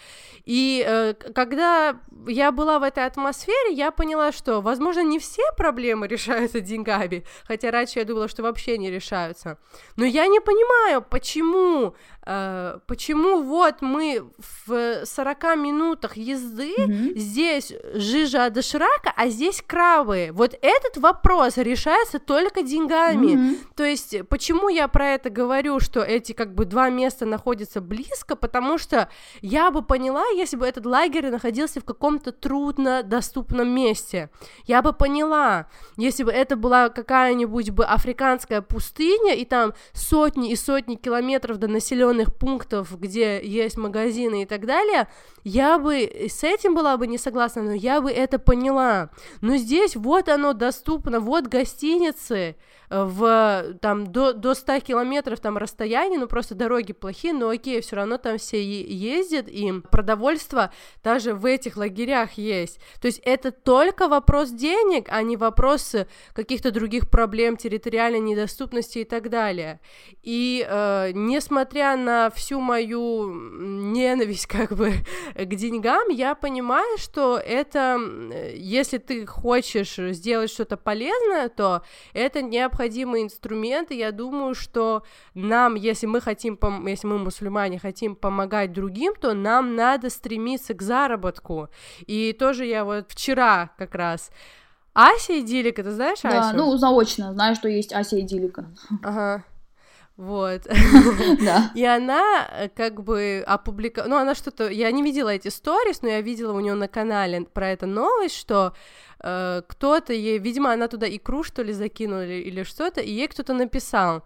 И э, когда я была в этой атмосфере, я поняла, что, возможно, не все проблемы решаются деньгами, хотя раньше я думала, что вообще не решаются. Но я не понимаю, почему, э, почему вот мы в 40 минутах езды Мгм. здесь жижа от доширака, а здесь крабы. Вот этот вопрос решается только деньгами. Мгм. То есть, почему я про это говорю, что эти как бы два места находятся близко, потому что я бы поняла, если бы этот лагерь находился в каком-то трудно доступном месте. Я бы поняла, если бы это была какая-нибудь бы африканская пустыня, и там сотни и сотни километров до населенных пунктов, где есть магазины и так далее, я бы с этим была бы не согласна, но я бы это поняла. Но здесь вот оно доступно, вот гостиницы, в там до, до 100 километров там расстояние, ну просто дороги плохие, но окей, все равно там все ездят, и продовольство даже в этих лагерях есть. То есть это только вопрос денег, а не вопрос э, каких-то других проблем территориальной недоступности и так далее. И э, несмотря на всю мою ненависть как бы к деньгам, я понимаю, что это, э, если ты хочешь сделать что-то полезное, то это необходимый инструмент, и я думаю, что нам, если мы хотим, если мы мусульмане хотим помогать другим, то нам надо стремиться к заработку. И тоже я вот вчера как раз Ася Идилика, ты знаешь Асю? Да, ну, заочно, знаю, что есть Ася Идилика. Ага. Вот. Да. И она э, как бы опубликовала... Ну, она что-то... Я не видела эти сторис, но я видела у нее на канале про это новость, что э, кто-то ей... Видимо, она туда икру, что ли, закинула или, что-то, и ей кто-то написал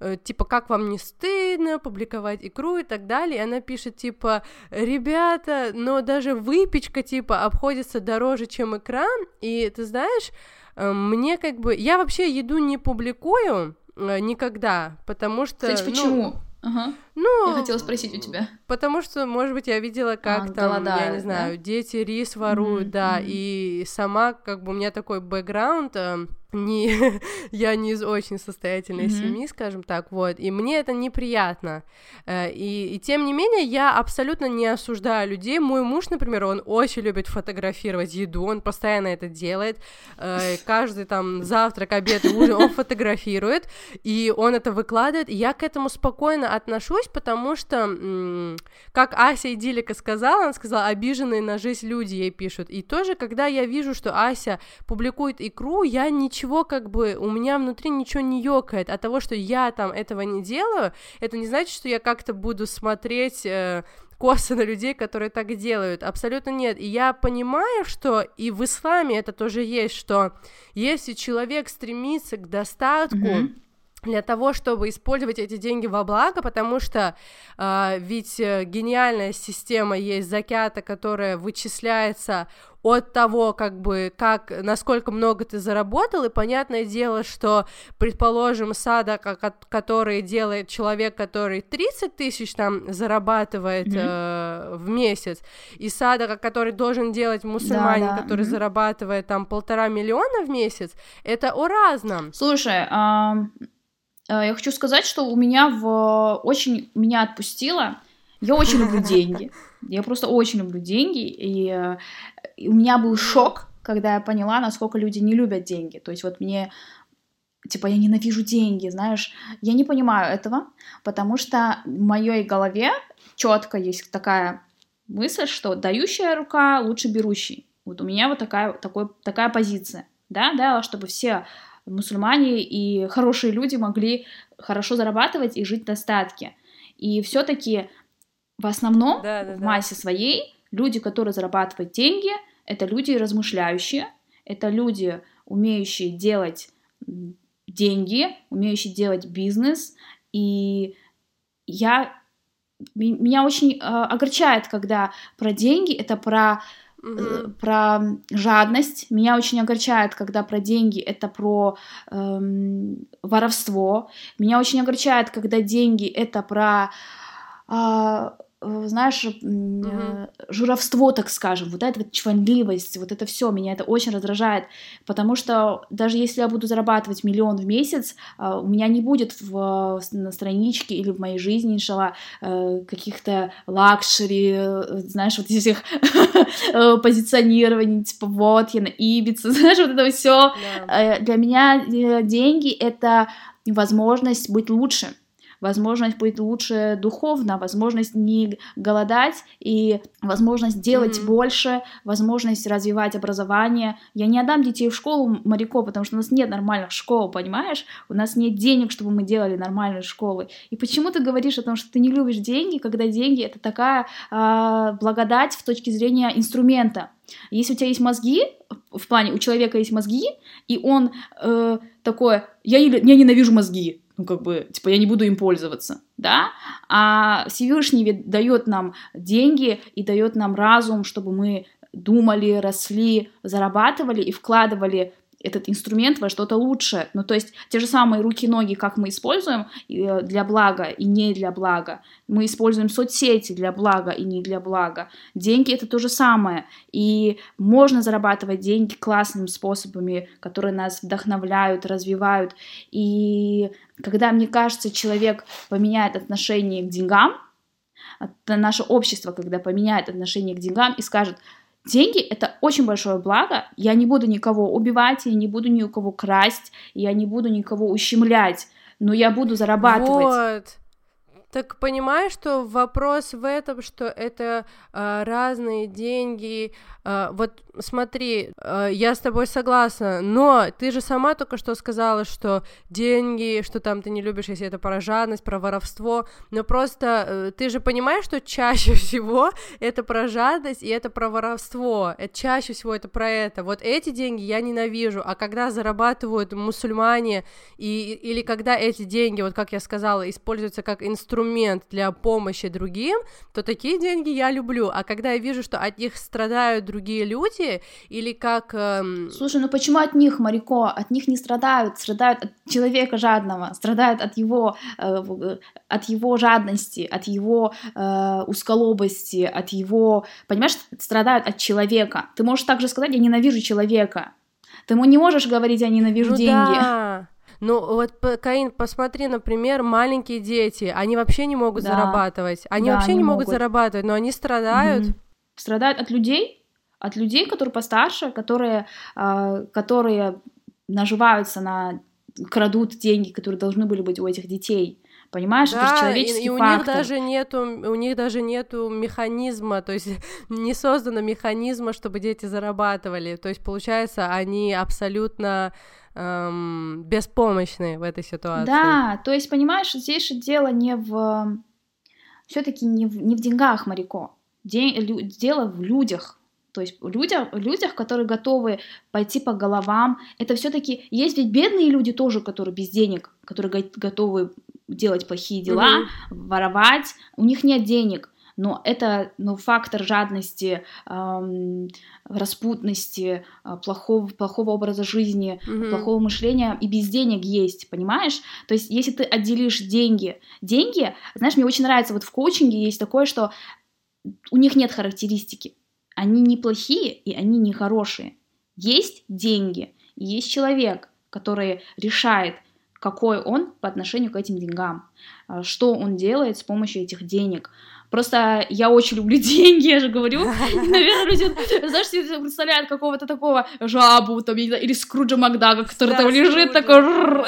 э, типа, как вам не стыдно публиковать икру и так далее, и она пишет, типа, ребята, но даже выпечка, типа, обходится дороже, чем икра, и ты знаешь, э, мне как бы, я вообще еду не публикую, никогда, потому что... Кстати, ну, почему? Ага. Ну, Я хотела спросить у тебя. Потому что, может быть, я видела, как А, там, я голодают, не знаю, да? дети рис воруют, Мгм, да, мгм. и сама, как бы, у меня такой бэкграунд, э, не, я не из очень состоятельной Мгм. семьи, скажем так, вот, и мне это неприятно, Э, и, и тем не менее, я абсолютно не осуждаю людей, мой муж, например, он очень любит фотографировать еду, он постоянно это делает, Э, каждый там завтрак, обед и ужин он фотографирует, и он это выкладывает, и я к этому спокойно отношусь, потому что, как Ася Идилика сказала, она сказала, обиженные на жизнь люди ей пишут, и тоже, когда я вижу, что Ася публикует икру, я ничего как бы, у меня внутри ничего не ёкает от того, что я там этого не делаю, это не значит, что я как-то буду смотреть... э, косо на людей, которые так делают. Абсолютно нет. И я понимаю, что и в исламе это тоже есть, что если человек стремится к достатку, Мгм. для того, чтобы использовать эти деньги во благо, потому что а, ведь э, гениальная система есть закята, которая вычисляется от того, как бы, как, насколько много ты заработал, и понятное дело, что, предположим, сада, ко- ко- который делает человек, который 30 тысяч там зарабатывает Мгм. э, в месяц, и сада, который должен делать мусульманин, да, который мгм. зарабатывает там полтора миллиона в месяц, это о разном. Слушай, э, я хочу сказать, что у меня в очень меня отпустило. Я очень люблю деньги. Я просто очень люблю деньги, и, э, и у меня был шок, когда я поняла, насколько люди не любят деньги. То есть вот мне типа я ненавижу деньги, знаешь, я не понимаю этого, потому что в моей голове четко есть такая мысль, что дающая рука лучше берущий. Вот у меня вот такая, такой, такая позиция, да, да, чтобы все мусульмане и хорошие люди могли хорошо зарабатывать и жить в достатке. И все-таки в основном, Да, да, в да. массе своей, люди, которые зарабатывают деньги, это люди размышляющие, это люди, умеющие делать деньги, умеющие делать бизнес. И я меня очень э, огорчает, когда про деньги это про э, про жадность. Меня очень огорчает, когда про деньги это про эм, воровство. Меня очень огорчает, когда деньги это про а, э, знаешь, м, Мгм. э, журовство, так скажем, вот эта вот чванливость, вот это все меня это очень раздражает, потому что даже если я буду зарабатывать миллион в месяц, а, у меня не будет в, э, на страничке или в моей жизни, иншалла, э, каких-то luxury, э, знаешь, вот этих э, позиционирований, типа вот я на Ибице, знаешь, вот это все. Для меня э, деньги это возможность быть лучше возможность быть лучше духовно, возможность не голодать и возможность делать Мгм. больше, возможность развивать образование. Я не отдам детей в школу моряков, потому что у нас нет нормальных школ, понимаешь? У нас нет денег, чтобы мы делали нормальные школы. И почему ты говоришь о том, что ты не любишь деньги, когда деньги это такая а, благодать в точке зрения инструмента? Если у тебя есть мозги, в плане у человека есть мозги, и он э, такой, я, я ненавижу мозги, ну как бы, типа, я не буду им пользоваться, да, а Всевышний дает нам деньги и дает нам разум, чтобы мы думали, росли, зарабатывали и вкладывали этот инструмент во что-то лучшее. Ну, то есть те же самые руки, ноги, как мы используем э, для блага и не для блага. Мы используем соцсети для блага и не для блага. Деньги это то же самое. И можно зарабатывать деньги классными способами, которые нас вдохновляют, развивают. И когда, мне кажется, человек поменяет отношение к деньгам, наше общество, когда поменяет отношение к деньгам и скажет, деньги это очень большое благо, я не буду никого убивать, я не буду ни у кого красть, я не буду никого ущемлять, но я буду зарабатывать. Вот. Так понимаешь, что вопрос в этом, что это э, разные деньги. Э, вот смотри, э, я с тобой согласна, но ты же сама только что сказала, что деньги, что там ты не любишь, если это про жадность, про воровство, но просто э, ты же понимаешь, что чаще всего это про жадность и это про воровство, это чаще всего это про это. Вот эти деньги я ненавижу, а когда зарабатывают мусульмане и или когда эти деньги, вот как я сказала, используются как инструмент для помощи другим, то такие деньги я люблю, а когда я вижу, что от них страдают другие люди, или как... Эм... Слушай, ну почему от них, Марико? От них не страдают, страдают от человека жадного, страдают от его, э, от его жадности, от его э, узколобости, от его... Понимаешь, страдают от человека. Ты можешь также сказать, я ненавижу человека. Ты ему не можешь говорить, я ненавижу ну деньги. Да. Ну вот, Каин, посмотри, например, маленькие дети, они вообще не могут да. зарабатывать, они да, вообще не могут. могут зарабатывать, но они страдают. Угу. Страдают от людей, от людей, которые постарше, которые, э, которые наживаются на крадут деньги, которые должны были быть у этих детей. Понимаешь, да, это же человеческий и, и у фактор. них даже нету, у них даже нету механизма, то есть не создано механизма, чтобы дети зарабатывали. То есть получается, они абсолютно эм, беспомощны в этой ситуации. Да, то есть понимаешь, здесь же дело не в все-таки не в, не в деньгах, Марико. День, дело в людях. То есть людям, людях, которые готовы пойти по головам, это все-таки есть ведь бедные люди тоже, которые без денег, которые готовы делать плохие дела, mm-hmm. воровать, у них нет денег, но это ну, фактор жадности, эм, распутности, э, плохого, плохого образа жизни, mm-hmm. плохого мышления и без денег есть, понимаешь? То есть если ты отделишь деньги, деньги, знаешь, мне очень нравится, вот в коучинге есть такое, что у них нет характеристики, они не плохие и они не хорошие. Есть деньги, есть человек, который решает, какой он по отношению к этим деньгам, а, что он делает с помощью этих денег. Просто я очень люблю деньги, я же говорю. Наверное, люди, знаешь, себе представляют какого-то такого жабу, там, или Скруджа Макдага, который да, там лежит такой...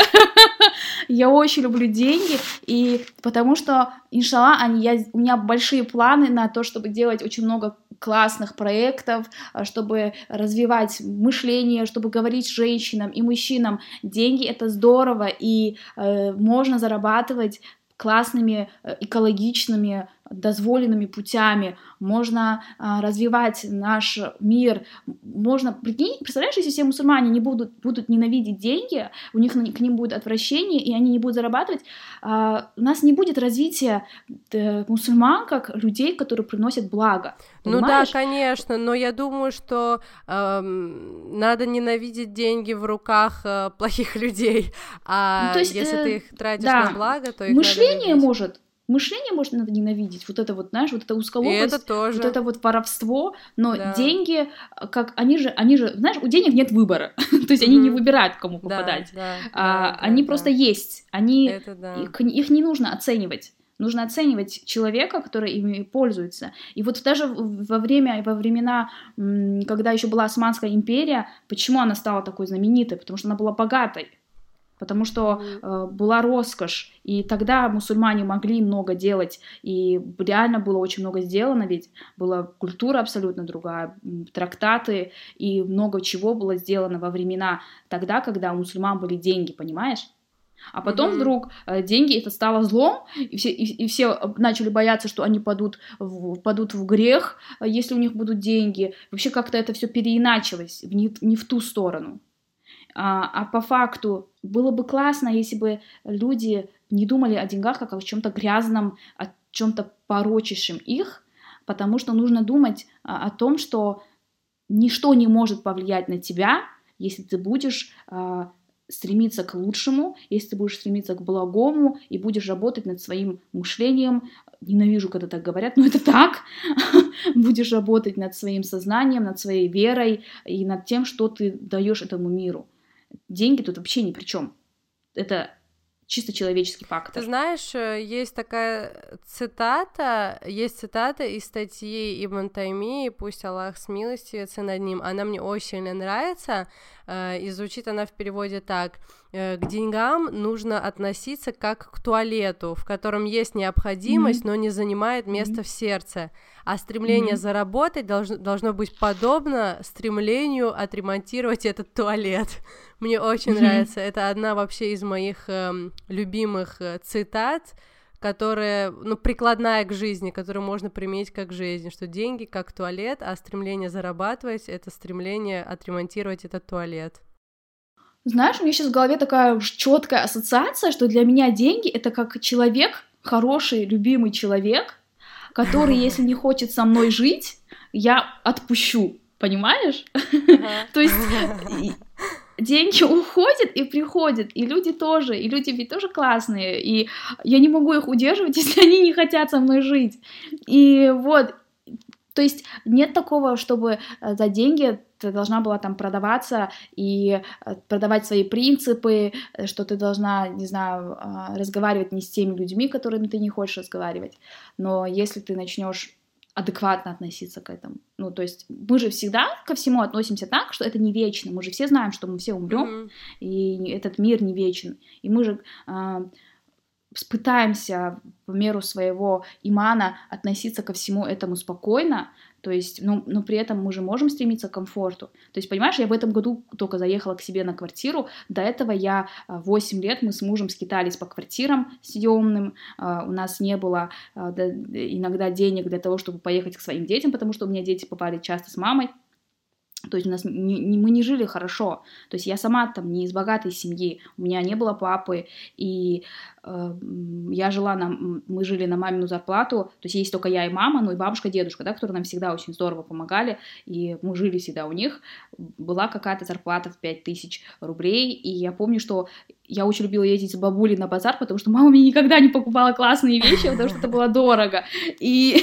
Я очень люблю деньги, и потому что, иншалла, они, я, у меня большие планы на то, чтобы делать очень много классных проектов, а, чтобы развивать мышление, чтобы говорить женщинам и мужчинам. Деньги это здорово, и э, можно зарабатывать классными э, экологичными дозволенными путями, можно а, развивать наш мир, можно, прикинь, представляешь, если все мусульмане не будут, будут ненавидеть деньги, у них к ним будет отвращение, и они не будут зарабатывать, а, у нас не будет развития э, мусульман как людей, которые приносят благо. Понимаешь? Ну да, конечно, но я думаю, что э, надо ненавидеть деньги в руках э, плохих людей, а ну, то есть, если э, ты их тратишь да. на благо, то их мышление может Мышление можно надо ненавидеть, вот это вот, знаешь, вот это узколобость, это тоже. вот это вот воровство, но да. деньги, как они же, они же, знаешь, у денег нет выбора, то есть они не выбирают, кому попадать, да, да, а, да, они да, просто да. есть, они, да. их, их не нужно оценивать. Нужно оценивать человека, который ими пользуется. И вот даже во время, во времена, когда еще была Османская империя, почему она стала такой знаменитой? Потому что она была богатой потому что э, была роскошь, и тогда мусульмане могли много делать, и реально было очень много сделано, ведь была культура абсолютно другая, трактаты, и много чего было сделано во времена тогда, когда у мусульман были деньги, понимаешь? А потом mm-hmm. вдруг э, деньги это стало злом, и все, и, и все начали бояться, что они падут в, падут в грех, э, если у них будут деньги. Вообще как-то это все переиначилось не, не в ту сторону. А, а по факту было бы классно, если бы люди не думали о деньгах как о чем-то грязном, о чем-то порочащем их, потому что нужно думать а, о том, что ничто не может повлиять на тебя, если ты будешь а, стремиться к лучшему, если ты будешь стремиться к благому и будешь работать над своим мышлением. Ненавижу, когда так говорят, но это так. будешь работать над своим сознанием, над своей верой и над тем, что ты даешь этому миру. Деньги тут вообще ни при чем. Это чисто человеческий фактор. Ты знаешь, э, есть такая цитата, есть цитата из статьи Ибн Тайми, пусть Аллах смилостивится над ним, она мне очень сильно нравится, и звучит она в переводе так, э, к деньгам нужно относиться как к туалету, в котором есть необходимость, mm-hmm. но не занимает место mm-hmm. в сердце. А стремление mm-hmm. заработать должно, должно быть подобно стремлению отремонтировать этот туалет. Мне очень mm-hmm. нравится. Это одна вообще из моих эм, э, любимых цитат которая, ну, прикладная к жизни, которую можно применить как к жизни, что деньги как туалет, а стремление зарабатывать — это стремление отремонтировать этот туалет. Знаешь, у меня сейчас в голове такая четкая ассоциация, что для меня деньги — это как человек, хороший, любимый человек, который, если не хочет со мной жить, я отпущу, понимаешь? То есть деньги уходят и приходят, и люди тоже, и люди ведь тоже классные, и я не могу их удерживать, если они не хотят со мной жить. И вот, то есть нет такого, чтобы э, за деньги ты должна была там продаваться и э, продавать свои принципы, э, что ты должна, не знаю, разговаривать не с теми людьми, которыми ты не хочешь разговаривать. Но если ты начнешь адекватно относиться к этому. Ну, то есть мы же всегда ко всему относимся так, что это не вечно. Мы же все знаем, что мы все умрем, mm-hmm. и этот мир не вечен. И мы же э, пытаемся в меру своего имана относиться ко всему этому спокойно, то есть, ну, но при этом мы же можем стремиться к комфорту. То есть, понимаешь, я в этом году только заехала к себе на квартиру. До этого я 8 а, лет, мы с мужем скитались по квартирам съемным. А, у нас не было а, иногда денег для того, чтобы поехать к своим детям, потому что у меня дети попали часто с мамой. То есть у нас не, не, мы не жили хорошо. То есть я сама там не из богатой семьи, у меня не было папы, и э, я жила на, мы жили на мамину зарплату, то есть есть только я и мама, ну и бабушка, дедушка, да, которые нам всегда очень здорово помогали, и мы жили всегда у них. Была какая-то зарплата в 5000 рублей, и я помню, что я очень любила ездить с бабулей на базар, потому что мама мне никогда не покупала классные вещи, потому что это было дорого. И,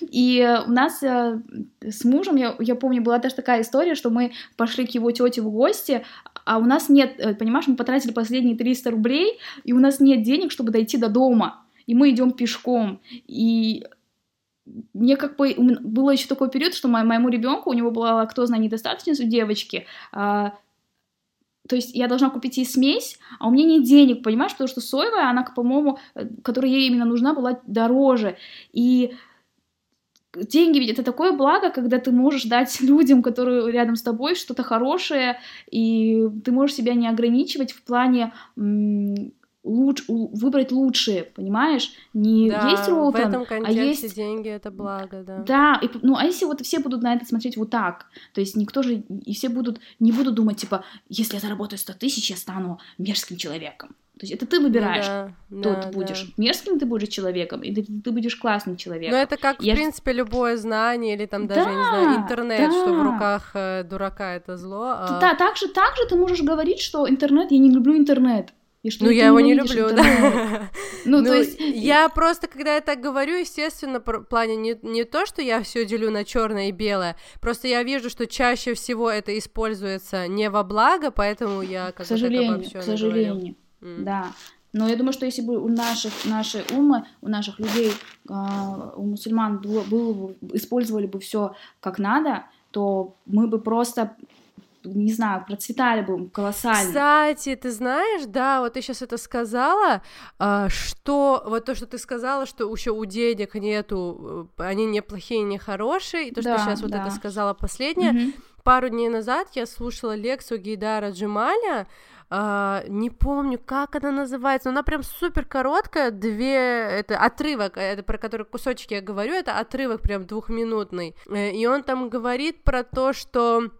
и у нас э, с мужем, я, я помню, была даже такая история, что мы пошли к его тете в гости, а у нас нет, э, понимаешь, мы потратили последние 300 рублей, и у нас нет денег, чтобы дойти до дома. И мы идем пешком. И мне как бы было еще такой период, что моему ребенку у него была лактозная недостаточность у девочки, а, то есть я должна купить ей смесь, а у меня нет денег, понимаешь, потому что соевая, она, по-моему, э, которая ей именно нужна, была дороже. И деньги ведь это такое благо, когда ты можешь дать людям, которые рядом с тобой, что-то хорошее, и ты можешь себя не ограничивать в плане луч, выбрать лучшие, понимаешь? Не да, есть Ролтон, в этом а есть... деньги — это благо, да. Да, и, ну а если вот все будут на это смотреть вот так, то есть никто же, и все будут, не будут думать, типа, если я заработаю 100 тысяч, я стану мерзким человеком. То есть это ты выбираешь, ну, да, кто да, ты будешь. Да. Мерзким ты будешь человеком, или ты, ты будешь классным человеком. Ну это как, я... в принципе, любое знание, или там даже, да, я не знаю, интернет, да. что в руках э, дурака это зло. А... Да, так же, так же ты можешь говорить, что интернет, я не люблю интернет. И что ну, я его не люблю, да. Ну, то ну, есть... Я просто, когда я так говорю, естественно, в плане не, не то, что я все делю на черное и белое, просто я вижу, что чаще всего это используется не во благо, поэтому я как к сожалению, к сожалению, говорю. да. Но я думаю, что если бы у наших, наши умы, у наших людей, а, у мусульман было, было, использовали бы все как надо, то мы бы просто не знаю, процветали бы колоссально. Кстати, ты знаешь, да, вот ты сейчас это сказала, а, что вот то, что ты сказала, что еще у денег нету, э, они не плохие, не хорошие, и то, да, что сейчас да. вот это сказала последнее, угу. Пару дней назад я слушала лекцию Гейдара Джималя, Uh, не помню, как она называется, но она прям супер короткая, две, это отрывок, это про который кусочки я говорю, это отрывок прям двухминутный, э, и он там говорит про то, что а,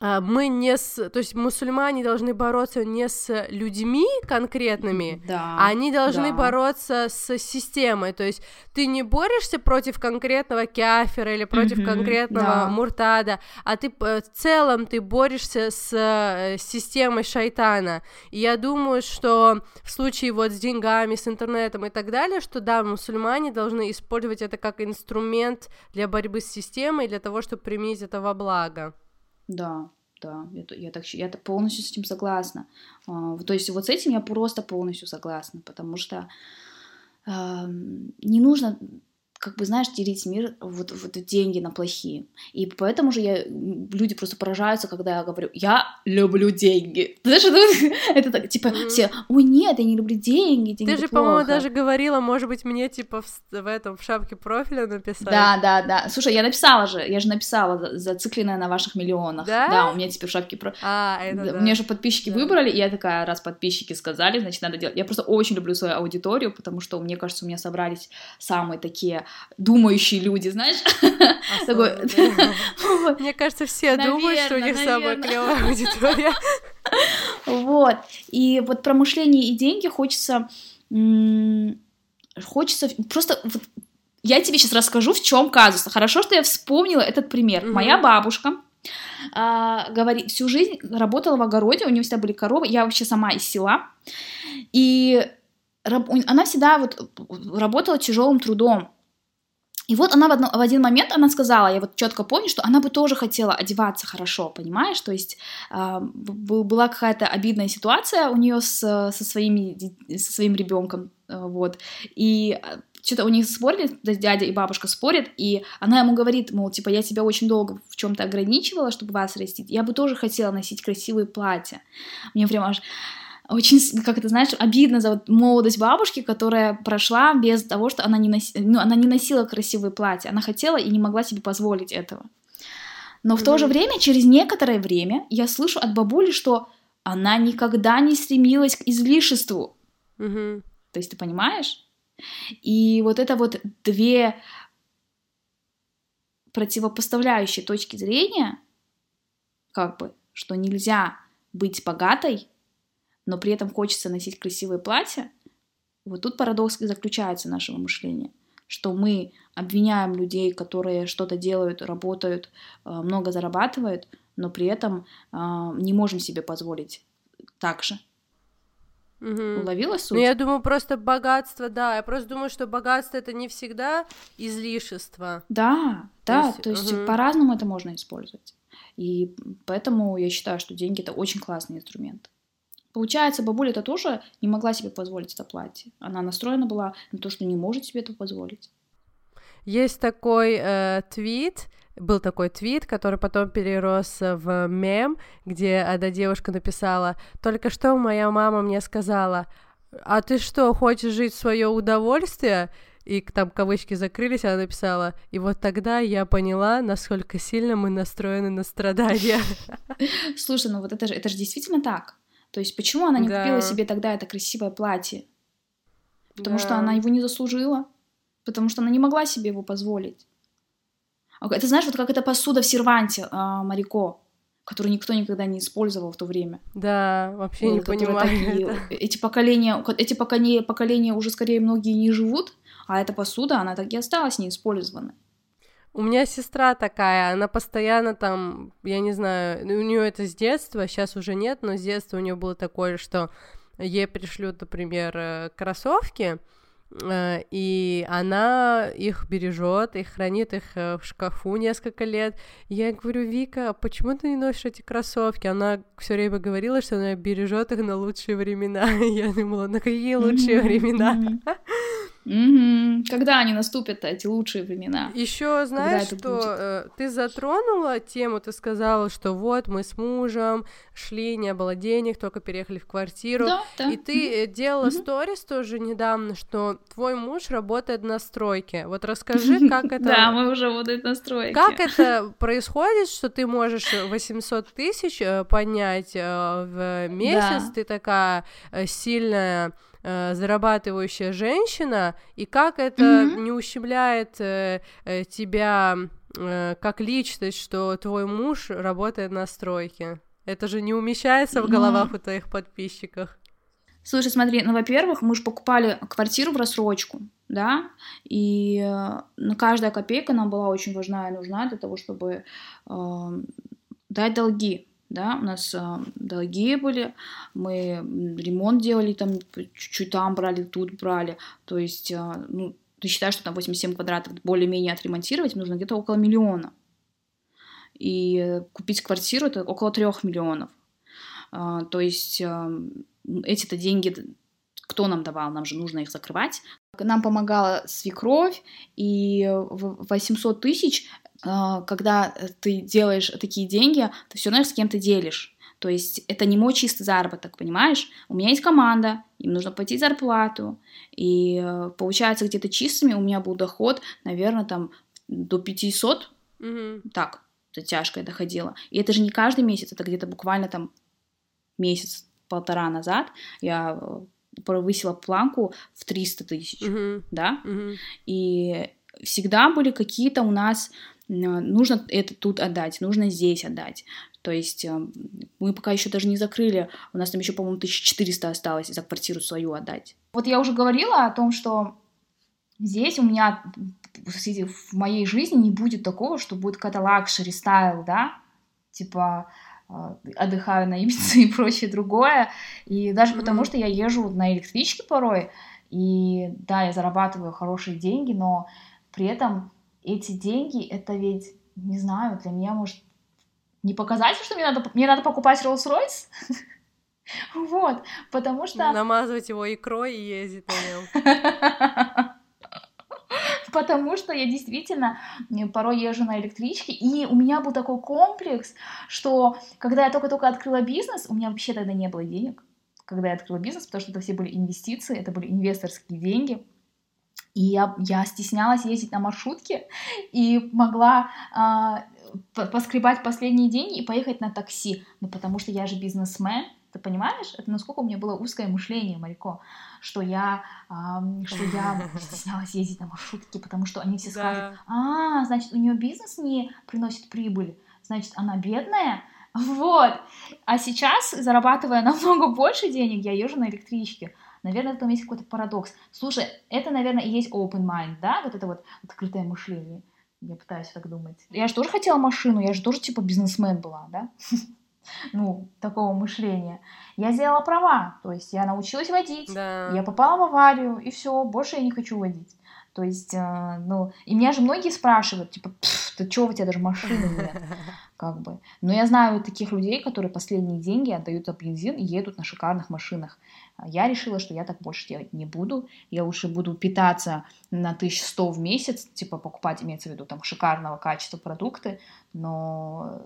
мы не с, то есть мусульмане должны бороться не с людьми конкретными, да, а они должны да. бороться с системой, то есть ты не борешься против конкретного кафира или против mm-hmm, конкретного да. муртада, а ты в целом ты борешься с э, системой шайтана, и я думаю, что в случае вот с деньгами, с интернетом и так далее, что да, мусульмане должны использовать это как инструмент для борьбы с системой, для того, чтобы применить это во благо. Да, да, я, я, так, я полностью с этим согласна. А, то есть вот с этим я просто полностью согласна, потому что э, не нужно как бы, знаешь, делить мир, вот, вот деньги на плохие. И поэтому же я, люди просто поражаются, когда я говорю, я люблю деньги. Знаешь, это, это так, типа, mm-hmm. все, ой, нет, я не люблю деньги, деньги Ты же, по-моему, даже говорила, может быть, мне, типа, в, в этом, в шапке профиля написать. Да, да, да. Слушай, я написала же, я же написала, зацикленная на ваших миллионах. Да? Да, у меня теперь в шапке профиля. А, это да. Мне же подписчики да. выбрали, и я такая, раз подписчики сказали, значит, надо делать. Я просто очень люблю свою аудиторию, потому что, мне кажется, у меня собрались самые такие думающие люди, знаешь? Мне кажется, все думают, что у них самая клевая аудитория. Вот. И вот про мышление и деньги хочется... Хочется просто... Я тебе сейчас расскажу, в чем казус. Хорошо, что я вспомнила этот пример. Моя бабушка а, говорит, всю жизнь работала в огороде, у нее всегда были коровы, я вообще сама из села, и она всегда вот работала тяжелым трудом. И вот она в, одно, в один момент она сказала, я вот четко помню, что она бы тоже хотела одеваться хорошо, понимаешь? То есть э, была какая-то обидная ситуация у нее с, со, своими, со своим ребенком, э, вот. И а, что-то у них спорили, дядя и бабушка спорят, и она ему говорит, мол, типа, я тебя очень долго в чем-то ограничивала, чтобы вас растить, я бы тоже хотела носить красивые платья. Мне прям аж очень, как это знаешь, обидно за вот молодость бабушки, которая прошла без того, что она не, носи... ну, она не носила красивые платья. Она хотела и не могла себе позволить этого. Но в mm-hmm. то же время, через некоторое время, я слышу от бабули, что она никогда не стремилась к излишеству. Mm-hmm. То есть ты понимаешь? И вот это вот две противопоставляющие точки зрения, как бы, что нельзя быть богатой, но при этом хочется носить красивые платья, вот тут парадокс заключается нашего мышления, что мы обвиняем людей, которые что-то делают, работают, э, много зарабатывают, но при этом э, не можем себе позволить так же. Угу. Уловила суть? Ну, я думаю, просто богатство, да. Я просто думаю, что богатство это не всегда излишество. Да, да, то есть, то есть угу. по-разному это можно использовать. И поэтому я считаю, что деньги это очень классный инструмент. Получается, бабуля это тоже не могла себе позволить это платье. Она настроена была на то, что не может себе это позволить. Есть такой э, твит, был такой твит, который потом перерос в мем, где одна девушка написала, только что моя мама мне сказала, а ты что, хочешь жить в свое удовольствие? И там кавычки закрылись, она написала, и вот тогда я поняла, насколько сильно мы настроены на страдания. Слушай, ну вот это же, это же действительно так. То есть почему она не да. купила себе тогда это красивое платье? Потому да. что она его не заслужила. Потому что она не могла себе его позволить. Это знаешь, вот как эта посуда в серванте а, Марико, которую никто никогда не использовал в то время. Да, вообще вот, не понимаю. Такие, эти поколения, эти поколения, поколения уже скорее многие не живут, а эта посуда, она так и осталась неиспользованной. У меня сестра такая, она постоянно там, я не знаю, у нее это с детства, сейчас уже нет, но с детства у нее было такое, что ей пришлют, например, э, кроссовки, э, и она их бережет и хранит их э, в шкафу несколько лет. Я говорю, Вика, а почему ты не носишь эти кроссовки? Она все время говорила, что она бережет их на лучшие времена. Я думала, на какие лучшие времена? Угу. Когда они наступят, эти лучшие времена? Еще знаешь, что э, ты затронула тему, ты сказала, что вот мы с мужем шли, не было денег, только переехали в квартиру. Да, да. И ты угу. делала сторис угу. тоже недавно, что твой муж работает на стройке. Вот расскажи, как это... Да, мы уже работаем на стройке. Как это происходит, что ты можешь 800 тысяч э, поднять э, в месяц, ты такая сильная э, зарабатывающая женщина, и как это mm-hmm. не ущемляет э, э, тебя э, как личность, что твой муж работает на стройке. Это же не умещается в головах mm-hmm. у твоих подписчиков. Слушай, смотри, ну, во-первых, мы же покупали квартиру в рассрочку, да, и э, ну, каждая копейка нам была очень важна и нужна для того, чтобы э, дать долги да, у нас э, долги были, мы ремонт делали, там чуть-чуть там брали, тут брали, то есть, э, ну, ты считаешь, что там 87 квадратов более-менее отремонтировать нужно где-то около миллиона. И купить квартиру это около трех миллионов. Э, то есть э, эти-то деньги кто нам давал, нам же нужно их закрывать. Нам помогала свекровь, и 800 тысяч, когда ты делаешь такие деньги, ты все равно с кем-то делишь. То есть это не мой чистый заработок, понимаешь? У меня есть команда, им нужно платить зарплату, и э, получается где-то чистыми у меня был доход, наверное, там до 500, mm-hmm. так, это тяжко это доходило. И это же не каждый месяц, это где-то буквально там месяц-полтора назад я э, повысила планку в 300 тысяч, mm-hmm. да, mm-hmm. и всегда были какие-то у нас нужно это тут отдать, нужно здесь отдать. То есть э, мы пока еще даже не закрыли, у нас там еще, по-моему, 1400 осталось за квартиру свою отдать. Вот я уже говорила о том, что здесь у меня в моей жизни не будет такого, что будет какая-то luxury style, да, типа э, отдыхаю на Ибице и прочее другое. И даже mm-hmm. потому, что я езжу на электричке порой, и да, я зарабатываю хорошие деньги, но при этом эти деньги, это ведь, не знаю, для меня, может, не показатель, что мне надо, мне надо покупать Rolls-Royce? Вот, потому что... Намазывать его икрой и ездить на нем. Потому что я действительно порой езжу на электричке, и у меня был такой комплекс, что когда я только-только открыла бизнес, у меня вообще тогда не было денег, когда я открыла бизнес, потому что это все были инвестиции, это были инвесторские деньги, и я, я стеснялась ездить на маршрутке и могла э, поскребать последние деньги и поехать на такси. Ну, потому что я же бизнесмен, ты понимаешь? Это насколько у меня было узкое мышление, Марико, что я, э, что я стеснялась ездить на маршрутке, потому что они все скажут, а, значит, у нее бизнес не приносит прибыль, значит, она бедная, вот. А сейчас, зарабатывая намного больше денег, я езжу на электричке. Наверное, в этом есть какой-то парадокс. Слушай, это, наверное, и есть open mind, да? Вот это вот открытое мышление. Я пытаюсь так думать. Я же тоже хотела машину, я же тоже типа бизнесмен была, да? ну, такого мышления. Я сделала права, то есть я научилась водить, да. я попала в аварию, и все, больше я не хочу водить. То есть, э, ну, и меня же многие спрашивают, типа, ты чего, у тебя даже машины нет, как бы. Но я знаю таких людей, которые последние деньги отдают за бензин и едут на шикарных машинах. Я решила, что я так больше делать не буду. Я лучше буду питаться на 1100 в месяц, типа покупать, имеется в виду, там, шикарного качества продукты, но,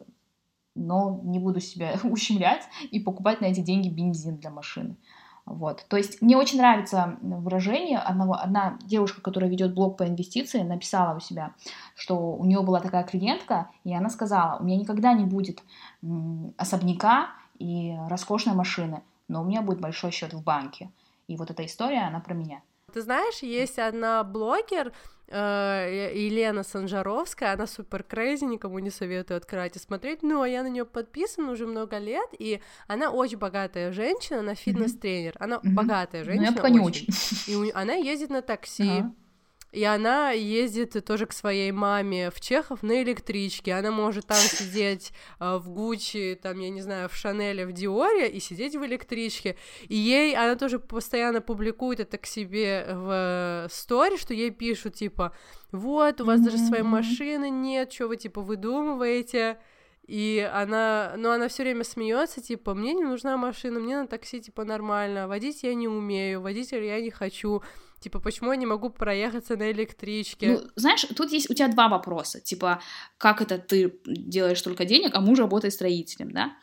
но не буду себя ущемлять и покупать на эти деньги бензин для машины. Вот. То есть мне очень нравится выражение одного, одна девушка, которая ведет блог по инвестициям, написала у себя, что у нее была такая клиентка, и она сказала, у меня никогда не будет особняка и роскошной машины, но у меня будет большой счет в банке. И вот эта история, она про меня. Ты знаешь, есть одна блогер, э, Елена Санжаровская, она супер крейзи, никому не советую открывать и смотреть, но я на нее подписана уже много лет, и она очень богатая женщина, она фитнес-тренер, она mm-hmm. богатая женщина. Ну, я пока не очень. И у, она ездит на такси, uh-huh. И она ездит тоже к своей маме в Чехов на электричке. Она может там сидеть э, в Гуччи, там, я не знаю, в Шанеле, в Диоре и сидеть в электричке. И ей, она тоже постоянно публикует это к себе в стори, что ей пишут, типа, вот, у вас mm-hmm. даже своей машины нет, что вы, типа, выдумываете. И она, ну, она все время смеется, типа, мне не нужна машина, мне на такси, типа, нормально, водить я не умею, водителя я не хочу. Типа, почему я не могу проехаться на электричке? Ну, знаешь, тут есть у тебя два вопроса. Типа, как это ты делаешь столько денег, а муж работает строителем, да?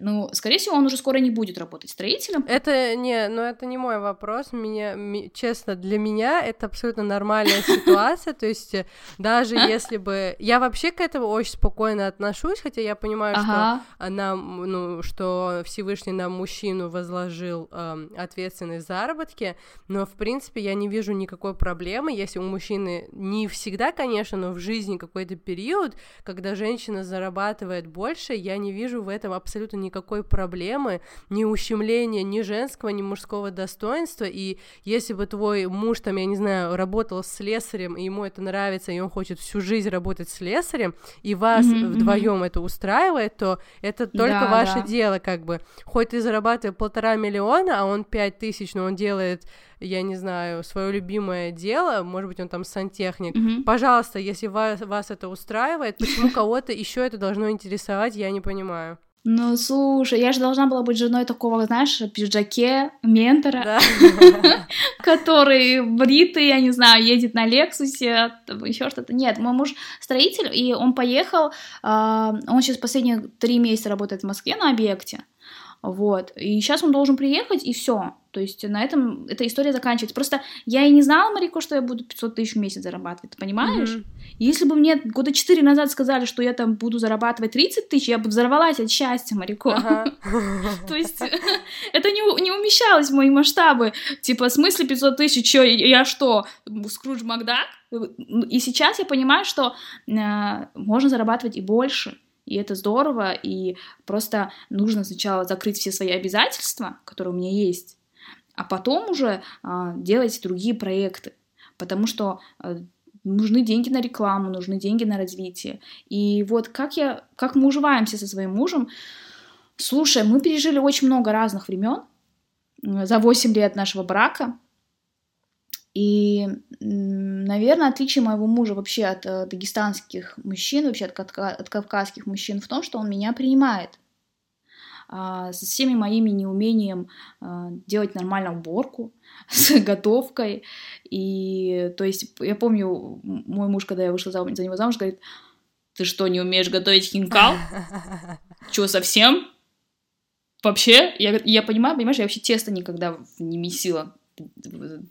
Ну, скорее всего, он уже скоро не будет работать строителем. Это не, ну это не мой вопрос. Меня, ми, честно, для меня это абсолютно нормальная ситуация. То есть э, даже если бы я вообще к этому очень спокойно отношусь, хотя я понимаю, что она, ну, что Всевышний нам мужчину возложил эм, ответственность за заработки, но в принципе я не вижу никакой проблемы, если у мужчины не всегда, конечно, но в жизни какой-то период, когда женщина зарабатывает больше, я не вижу в этом абсолютно никакой проблемы, ни ущемления ни женского, ни мужского достоинства, и если бы твой муж, там, я не знаю, работал с слесарем, и ему это нравится, и он хочет всю жизнь работать с слесарем, и вас mm-hmm, вдвоем mm-hmm. это устраивает, то это только да, ваше да. дело, как бы. Хоть ты зарабатываешь полтора миллиона, а он пять тысяч, но он делает я не знаю, свое любимое дело, может быть, он там сантехник, mm-hmm. пожалуйста, если вас, вас это устраивает, почему кого-то еще это должно интересовать, я не понимаю. Ну, слушай, я же должна была быть женой такого, знаешь, пиджаке, ментора, который бритый, я не знаю, едет на Лексусе, еще что-то. Нет, мой муж строитель, и он поехал, а, он сейчас последние три месяца работает в Москве на объекте, вот. И сейчас он должен приехать, и все. То есть на этом эта история заканчивается. Просто я и не знала, Марико, что я буду 500 тысяч в месяц зарабатывать, ты понимаешь? Mm-hmm. Если бы мне года 4 назад сказали, что я там буду зарабатывать 30 тысяч, я бы взорвалась от счастья, Марико. То есть это не умещалось в мои масштабы. Типа, в смысле 500 тысяч, что, я что, Скрудж Макдак? И сейчас я понимаю, что э, можно зарабатывать и больше и это здорово, и просто нужно сначала закрыть все свои обязательства, которые у меня есть, а потом уже а, делать другие проекты, потому что а, нужны деньги на рекламу, нужны деньги на развитие. И вот как я, как мы уживаемся со своим мужем, слушай, мы пережили очень много разных времен за 8 лет нашего брака, и, наверное, отличие моего мужа вообще от э, дагестанских мужчин, вообще от, от кавказских мужчин в том, что он меня принимает а, со всеми моими неумением а, делать нормально уборку, с готовкой. И, то есть, я помню, мой муж, когда я вышла за, за него замуж, говорит, ты что, не умеешь готовить хинкал? Чё, совсем? Вообще? Я, я понимаю, понимаешь, я вообще тесто никогда не месила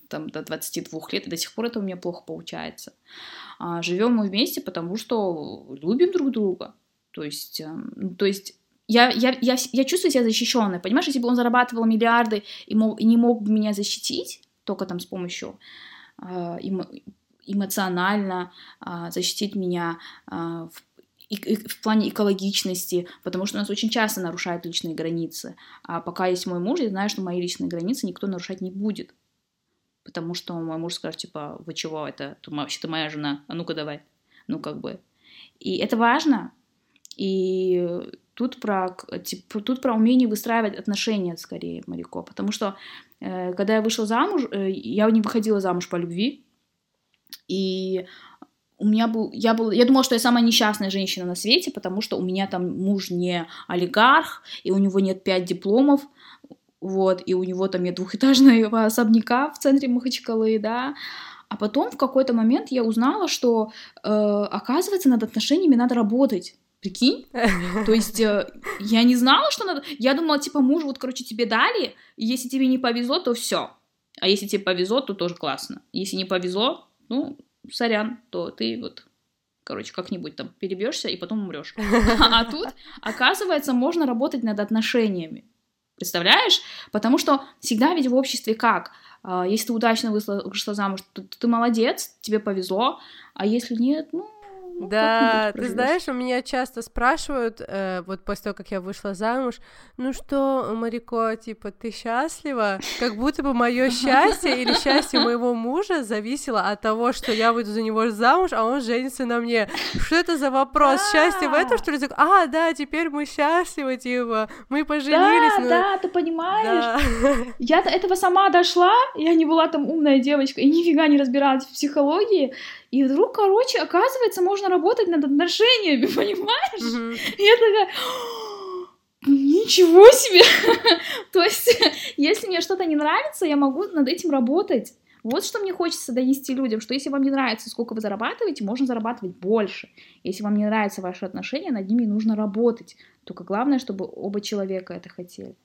там, до 22 лет, и до сих пор это у меня плохо получается. А, живем мы вместе, потому что любим друг друга. То есть, эм, то есть я, я, я, я чувствую себя защищенной, понимаешь, если бы он зарабатывал миллиарды и, мог, и не мог бы меня защитить, только там с помощью э, эмо, эмоционально э, защитить меня э, в и, и в плане экологичности, потому что у нас очень часто нарушают личные границы. А пока есть мой муж, я знаю, что мои личные границы никто нарушать не будет. Потому что мой муж скажет, типа, вы чего, это вообще-то моя жена, а ну-ка давай, ну как бы. И это важно, и тут про, типа, тут про умение выстраивать отношения скорее, Марико, потому что э, когда я вышла замуж, э, я не выходила замуж по любви, и у меня был, я был, я думала, что я самая несчастная женщина на свете, потому что у меня там муж не олигарх, и у него нет пять дипломов, вот, и у него там нет двухэтажного особняка в центре Махачкалы, да, а потом в какой-то момент я узнала, что, э, оказывается, над отношениями надо работать. Прикинь? То есть э, я не знала, что надо... Я думала, типа, муж вот, короче, тебе дали, и если тебе не повезло, то все. А если тебе повезло, то тоже классно. Если не повезло, ну, сорян, то ты вот короче, как-нибудь там перебьешься и потом умрешь. А тут, оказывается, можно работать над отношениями. Представляешь? Потому что всегда ведь в обществе как? А, если ты удачно вышла, вышла замуж, то ты молодец, тебе повезло, а если нет, ну, да, ты знаешь, у меня часто спрашивают, э, вот после того, как я вышла замуж, ну что, Марико, типа, ты счастлива? Как будто бы мое счастье или счастье моего мужа зависело от того, что я выйду за него замуж, а он женится на мне. Что это за вопрос? Счастье в этом, что ли? А, да, теперь мы счастливы, типа, мы поженились. Да, ну... да, ты понимаешь? Да. Я до этого сама дошла, я не была там умная девочка и нифига не разбиралась в психологии, и вдруг, короче, оказывается, можно работать над отношениями, понимаешь? Mm-hmm. И я такая... Ничего себе! То есть, если мне что-то не нравится, я могу над этим работать. Вот что мне хочется донести людям, что если вам не нравится, сколько вы зарабатываете, можно зарабатывать больше. Если вам не нравятся ваши отношения, над ними нужно работать. Только главное, чтобы оба человека это хотели.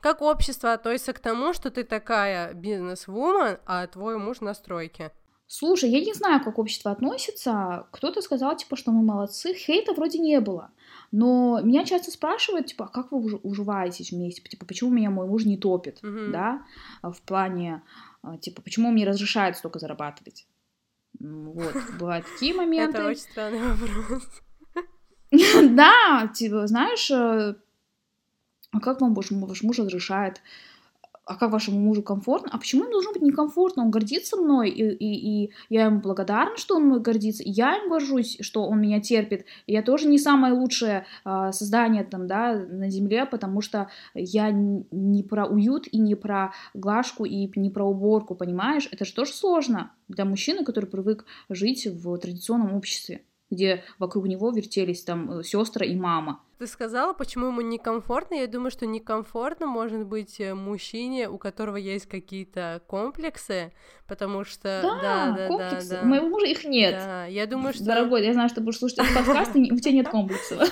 Как общество относится к тому, что ты такая бизнес-вумен, а твой муж на стройке? Слушай, я не знаю, как общество относится. Кто-то сказал, типа, что мы молодцы. Хейта вроде не было. Но меня часто спрашивают, типа, а как вы уживаетесь вместе? Типа, почему меня мой муж не топит, mm-hmm. да? В плане, а, типа, почему он мне разрешает столько зарабатывать? Вот, бывают такие моменты. Это очень странный вопрос. Да, типа, знаешь, э, а как вам ваш муж разрешает а как вашему мужу комфортно? А почему ему должно быть некомфортно? Он гордится мной, и, и, и я ему благодарна, что он мной гордится, я им горжусь, что он меня терпит. Я тоже не самое лучшее э, создание там, да, на земле, потому что я не про уют и не про глажку и не про уборку, понимаешь? Это же тоже сложно для мужчины, который привык жить в традиционном обществе где вокруг него вертелись там э, сестры и мама. Ты сказала, почему ему некомфортно. Я думаю, что некомфортно может быть э, мужчине, у которого есть какие-то комплексы, потому что... Да, да, комплексы. да, да. У моего мужа их нет. Да, я думаю, что... Дорогой, я знаю, что будешь слушать этот подкаст, и у тебя нет комплексов.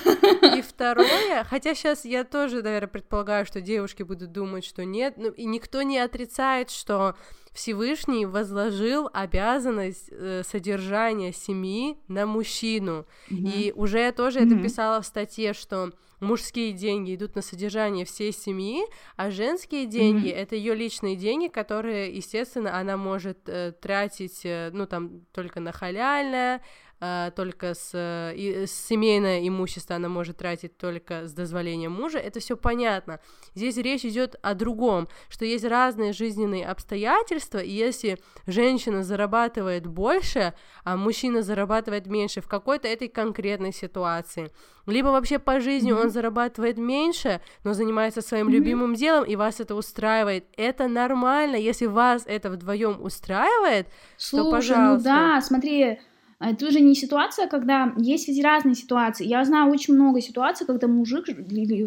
И второе, хотя сейчас я тоже, наверное, предполагаю, что девушки будут думать, что нет, ну, и никто не отрицает, что Всевышний возложил обязанность э, содержания семьи на мужчину. Мгм. И уже я тоже это Мгм. писала в статье, что мужские деньги идут на содержание всей семьи, а женские деньги Мгм. это ее личные деньги, которые, естественно, она может э, тратить, э, ну там только на халяльное, э, только с, э, и- семейное имущество она может тратить только с дозволения мужа. Это все понятно. Здесь речь идет о другом, что есть разные жизненные обстоятельства, и если женщина зарабатывает больше, а мужчина зарабатывает меньше в какой-то этой конкретной ситуации, либо вообще по жизни Мгм. он зарабатывает меньше, но занимается своим Мгм. любимым делом, и вас это устраивает, это нормально. Если вас это вдвоем устраивает, Слушай, ну пожалуйста. да, смотри, а это уже не ситуация, когда есть ведь разные ситуации. Я знаю очень много ситуаций, когда мужик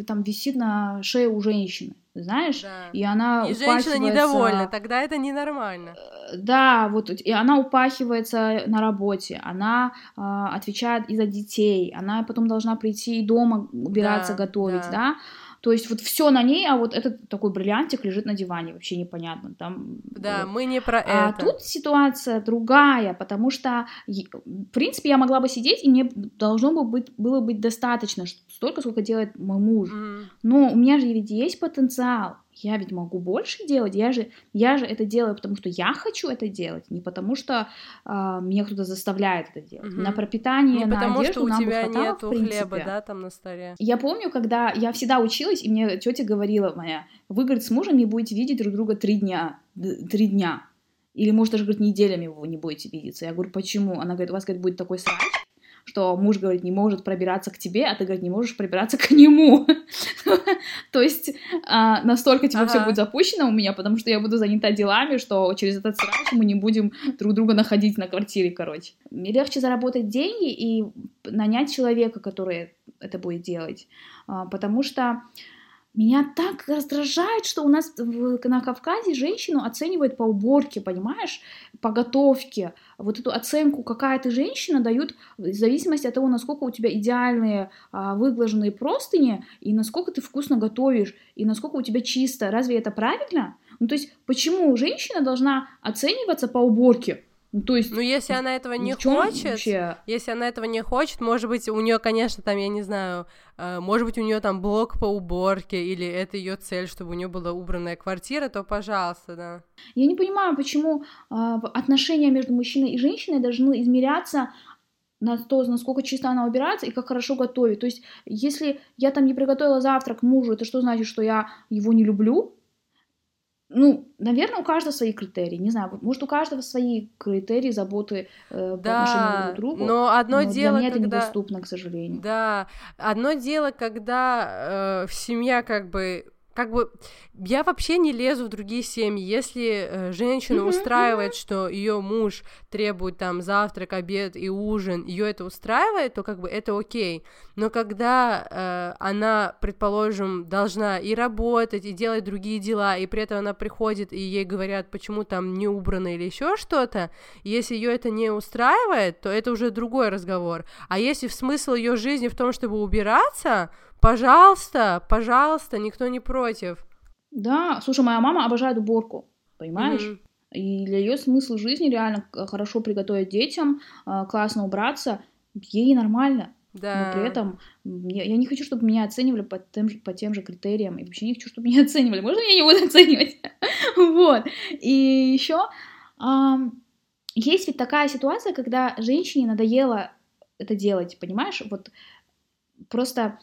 там висит на шее у женщины, знаешь, да. и она и женщина упахивается- недовольна, тогда это ненормально. Да, вот и она упахивается на работе, она а, отвечает и за детей, она потом должна прийти и дома убираться, Да, готовить, да. да. То есть вот все на ней, а вот этот такой бриллиантик лежит на диване, вообще непонятно. Там, Да, вот. мы не про А это. тут ситуация другая, потому что, в принципе, я могла бы сидеть, и мне должно бы быть, было быть достаточно, столько, сколько делает мой муж. Мгм. Но у меня же ведь есть потенциал, я ведь могу больше делать, я же, я же это делаю, потому что я хочу это делать, не потому что а, меня кто-то заставляет это делать. Мгм. На пропитание, Не на потому одежду что у нам бы тебя хватало, в нету принципе. хлеба, да, там на столе. Я помню, когда я всегда училась, и мне тетя говорила моя, вы, говорит, с мужем не будете видеть друг друга три дня, три дня. Или, может, даже, говорит, неделями вы не будете видеться. Я говорю, почему? Она говорит, у вас, говорит, будет такой срач, что муж, говорит, не может пробираться к тебе, а ты, говорит, не можешь пробираться к нему. То есть а, настолько типа все будет запущено у меня, потому что я буду занята делами, что через этот срач мы не будем друг друга находить на квартире, короче. Мне легче заработать деньги и нанять человека, который это будет делать, А, потому что меня так раздражает, что у нас на Кавказе женщину оценивают по уборке, понимаешь, по готовке. Вот эту оценку, какая ты женщина, дают в зависимости от того, насколько у тебя идеальные а, выглаженные простыни, и насколько ты вкусно готовишь, и насколько у тебя чисто. Разве это правильно? Ну, то есть, почему женщина должна оцениваться по уборке? Ну, то есть, Ну, если она этого не хочет, вообще? если она этого не хочет, может быть, у нее, конечно, там, я не знаю, э, может быть, у нее там блок по уборке, или это ее цель, чтобы у нее была убранная квартира, то пожалуйста, да. Я не понимаю, почему а, отношения между мужчиной и женщиной должны измеряться на то, насколько чисто она убирается и как хорошо готовит. То есть, если я там не приготовила завтрак мужу, это что значит, что я его не люблю? Ну, наверное, у каждого свои критерии. Не знаю, может, у каждого свои критерии заботы э, по отношению Да, друг к другу. но одно но дело, для меня это когда... недоступно, к сожалению. Да, одно дело, когда э, семья как бы как бы я вообще не лезу в другие семьи. Если э, женщину устраивает, что ее муж требует там завтрак, обед и ужин, ее это устраивает, то как бы это окей. Но когда э, она, предположим, должна и работать, и делать другие дела, и при этом она приходит и ей говорят, почему там не убрано или еще что-то, если ее это не устраивает, то это уже другой разговор. А если в смысл ее жизни в том, чтобы убираться, пожалуйста, пожалуйста, никто не против. Да, слушай, моя мама обожает уборку, понимаешь? Мгм. И для ее смысл жизни реально хорошо приготовить детям, а, классно убраться, ей нормально. Да. Но при этом мне- я не хочу, чтобы меня оценивали по тем, же, по тем же критериям. И вообще не хочу, чтобы меня оценивали. Можно меня не будут оценивать? Вот. И еще есть ведь такая ситуация, когда женщине надоело это делать, понимаешь? Вот просто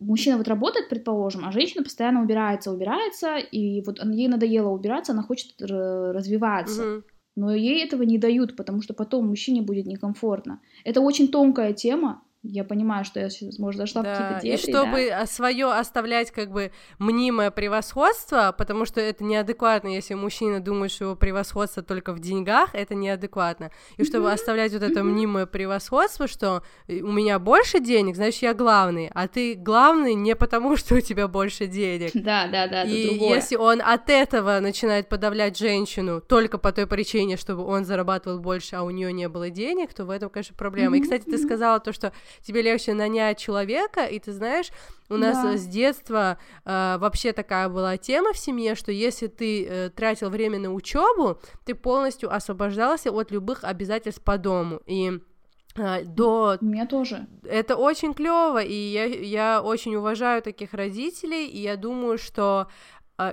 мужчина вот работает, предположим, а женщина постоянно убирается, убирается, и вот ей надоело убираться, она хочет развиваться. Мгм. Но ей этого не дают, потому что потом мужчине будет некомфортно. Это очень тонкая тема, я понимаю, что я сейчас, может, зашла да. в какие-то дебри, И чтобы да? свое оставлять как бы мнимое превосходство, потому что это неадекватно, если мужчина думает, что его превосходство только в деньгах, это неадекватно. И чтобы оставлять вот это мнимое превосходство, что у меня больше денег, значит, я главный, а ты главный не потому, что у тебя больше денег. Да, да, да, это И другое. если он от этого начинает подавлять женщину только по той причине, чтобы он зарабатывал больше, а у нее не было денег, то в этом, конечно, проблема. И, кстати, ты сказала то, что тебе легче нанять человека, и ты знаешь, у нас Да. с детства э, вообще такая была тема в семье, что если ты э, тратил время на учебу, ты полностью освобождался от любых обязательств по дому. И э, до У меня тоже. это очень клево, и я, я очень уважаю таких родителей, и я думаю, что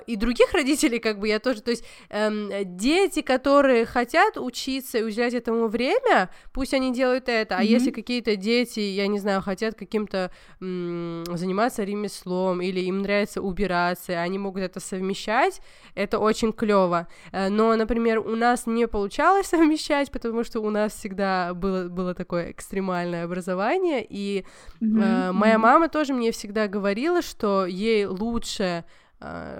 и других родителей, как бы я тоже, то есть эм, дети, которые хотят учиться и уделять этому время, пусть они делают это, а Мгм. если какие-то дети, я не знаю, хотят каким-то м, заниматься ремеслом или им нравится убираться, они могут это совмещать, это очень клево. Э, Но, например, у нас не получалось совмещать, потому что у нас всегда было, было такое экстремальное образование, и Э, Моя мама тоже мне всегда говорила, что ей лучше,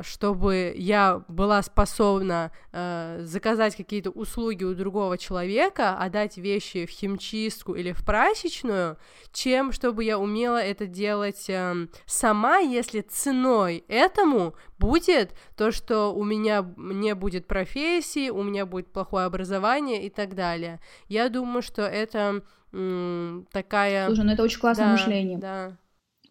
чтобы я была способна э, заказать какие-то услуги у другого человека, отдать вещи в химчистку или в прачечную, чем чтобы я умела это делать эм, сама, если ценой этому будет то, что у меня не будет профессии, у меня будет плохое образование и так далее. Я думаю, что это м, такая... Слушай, ну это очень классное Да, мышление. Да.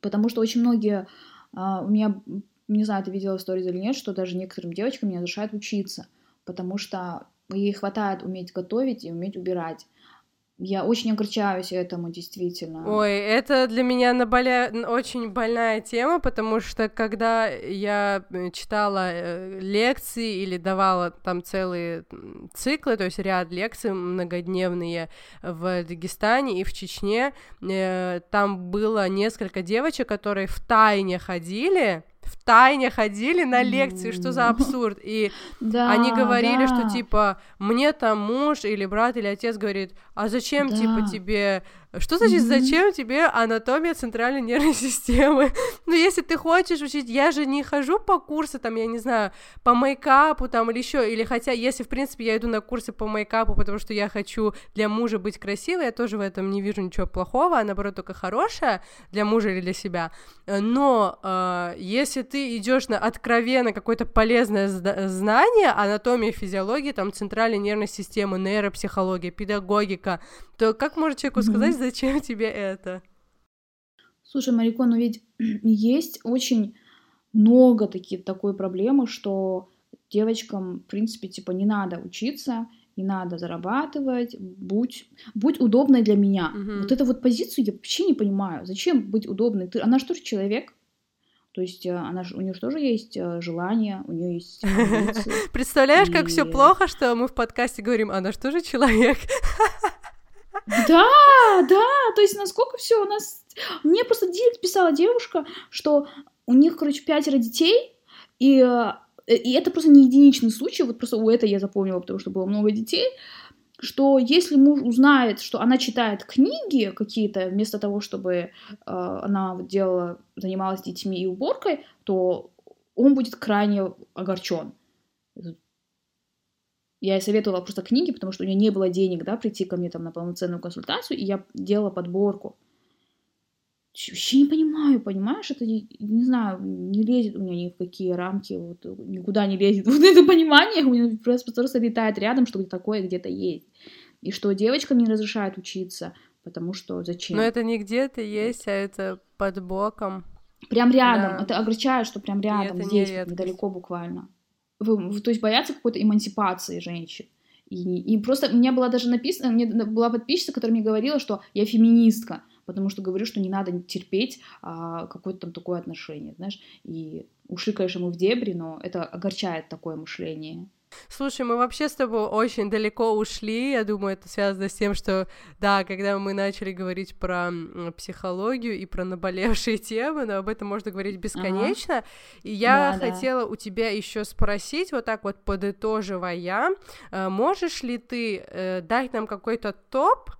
Потому что очень многие, а, у меня, не знаю, ты видела историю или нет, что даже некоторым девочкам не разрешают учиться, потому что ей хватает уметь готовить и уметь убирать. Я очень огорчаюсь этому, действительно. Ой, это для меня наболя... очень больная тема, потому что когда я э, читала э, лекции или давала там целые циклы, то есть ряд лекций многодневные в Дагестане и в Чечне, э, там было несколько девочек, которые в тайне ходили, в тайне ходили на лекции, что за абсурд, и Да, они говорили, да. что типа мне там муж или брат или отец говорит, а зачем типа Да. тебе, что значит Мгм. зачем тебе анатомия центральной нервной системы? Ну если ты хочешь учить, я же не хожу по курсу там, я не знаю, по мейкапу там или еще, или хотя если в принципе я иду на курсы по мейкапу, потому что я хочу для мужа быть красивой, я тоже в этом не вижу ничего плохого, а наоборот только хорошее для мужа или для себя. Но э, если ты идешь на откровенно какое-то полезное знание, анатомия, физиология, там центральной нервной системы, нейропсихология, педагогика, то как может человеку Мгм. сказать, зачем тебе это? Слушай, Марико, ну ведь есть очень много таких, такой проблемы, что девочкам, в принципе, типа не надо учиться, не надо зарабатывать, будь, будь удобной для меня. Мгм. Вот эту вот позицию я вообще не понимаю. Зачем быть удобной? Ты, она же тоже человек. То есть э, она у нее же тоже есть э, желание, у нее есть амбиции. Представляешь, как все И- плохо, что мы в подкасте говорим, она же человек? Да, да, то есть насколько все у нас... Мне просто директ писала девушка, что у них, короче, пятеро детей, и, э, и это просто не единичный случай, вот просто у этой я запомнила, потому что было много детей, что если муж узнает, что она читает книги какие-то, вместо того, чтобы э, она делала, занималась детьми и уборкой, то он будет крайне огорчен. Я ей советовала просто книги, потому что у нее не было денег, да, прийти ко мне там на полноценную консультацию, и я делала подборку. Вообще не понимаю, понимаешь, это, не не знаю, не лезет у меня ни в какие рамки, вот, никуда не лезет вот это понимание, у меня просто, просто летает рядом, что такое где-то есть. И что девочкам не разрешают учиться, потому что зачем? Но это не где-то есть, а это под боком. Прям рядом. Да. Это огорчает, что прям рядом, здесь, вот редкость. недалеко буквально. То есть боятся какой-то эмансипации женщин. И, и просто у меня была даже написано, мне была подписчица, которая мне говорила, что я феминистка, потому что говорю, что не надо терпеть а, какое-то там такое отношение, знаешь. И ушли, конечно, мы в дебри, но это огорчает такое мышление. Слушай, мы вообще с тобой очень далеко ушли. Я думаю, это связано с тем, что, да, когда мы начали говорить про психологию и про наболевшие темы, но об этом можно говорить бесконечно. И я Да, да. хотела у тебя еще спросить, вот так вот подытоживая, э, можешь ли ты э, дать нам какой-то топ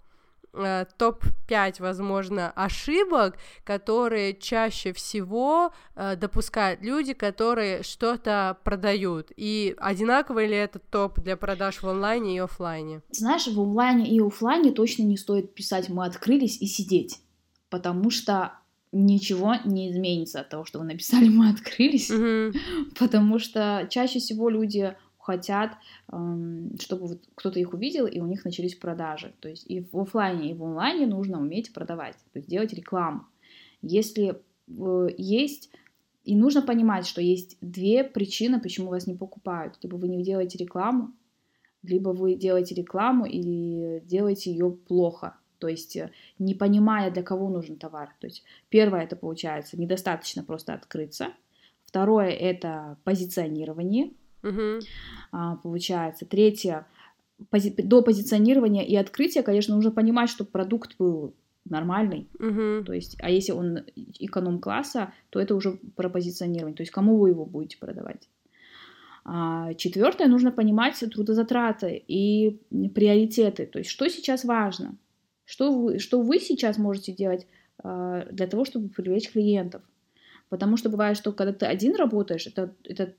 топ-5, возможно, ошибок, которые чаще всего э, допускают люди, которые что-то продают. И одинаковый ли это топ для продаж в онлайне и офлайне? Знаешь, в онлайне и офлайне точно не стоит писать «мы открылись» и сидеть, потому что ничего не изменится от того, что вы написали «мы открылись», Мгм. потому что чаще всего люди хотят, эм, чтобы вот кто-то их увидел, и у них начались продажи. То есть и в оффлайне, и в онлайне нужно уметь продавать, то есть делать рекламу. Если э, есть... И нужно понимать, что есть две причины, почему вас не покупают. Либо вы не делаете рекламу, либо вы делаете рекламу или делаете ее плохо. То есть э, не понимая, для кого нужен товар. То есть первое это получается недостаточно просто открыться. Второе это позиционирование. А, получается. Третье, пози- до позиционирования и открытия, конечно, нужно понимать, что продукт был нормальный. Мгм. То есть, а если он эконом-класса, то это уже про позиционирование. То есть, кому вы его будете продавать. А, четвертое, нужно понимать трудозатраты и приоритеты. То есть, что сейчас важно? Что вы, что вы сейчас можете делать а, для того, чтобы привлечь клиентов? Потому что бывает, что когда ты один работаешь, это, это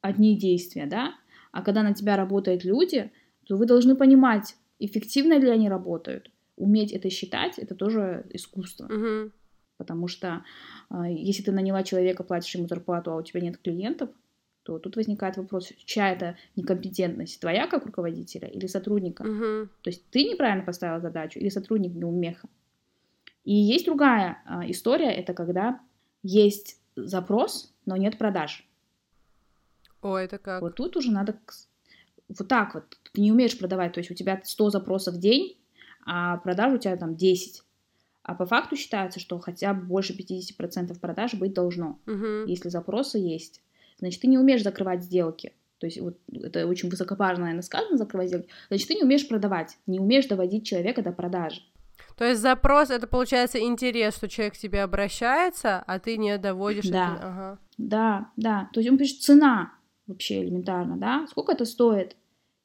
одни действия, да, а когда на тебя работают люди, то вы должны понимать, эффективно ли они работают. Уметь это считать, это тоже искусство. Мгм. Потому что а, если ты наняла человека, платишь ему зарплату, а у тебя нет клиентов, то тут возникает вопрос, чья это некомпетентность, твоя как руководителя или сотрудника? Мгм. То есть ты неправильно поставила задачу или сотрудник неумеха. И есть другая а, история, это когда есть запрос, но нет продаж. О, это как? Вот тут уже надо вот так вот. Ты не умеешь продавать, то есть у тебя 100 запросов в день, а продаж у тебя там 10. А по факту считается, что хотя бы больше 50% продаж быть должно. Мгм. Если запросы есть, значит, ты не умеешь закрывать сделки. То есть вот это очень высокопарно, наверное, сказано, закрывать сделки. Значит, ты не умеешь продавать, не умеешь доводить человека до продажи. То есть запрос это получается интерес, что человек к тебе обращается, а ты не доводишь Да. это. Ага. Да, да. То есть он пишет цена вообще элементарно, да? Сколько это стоит?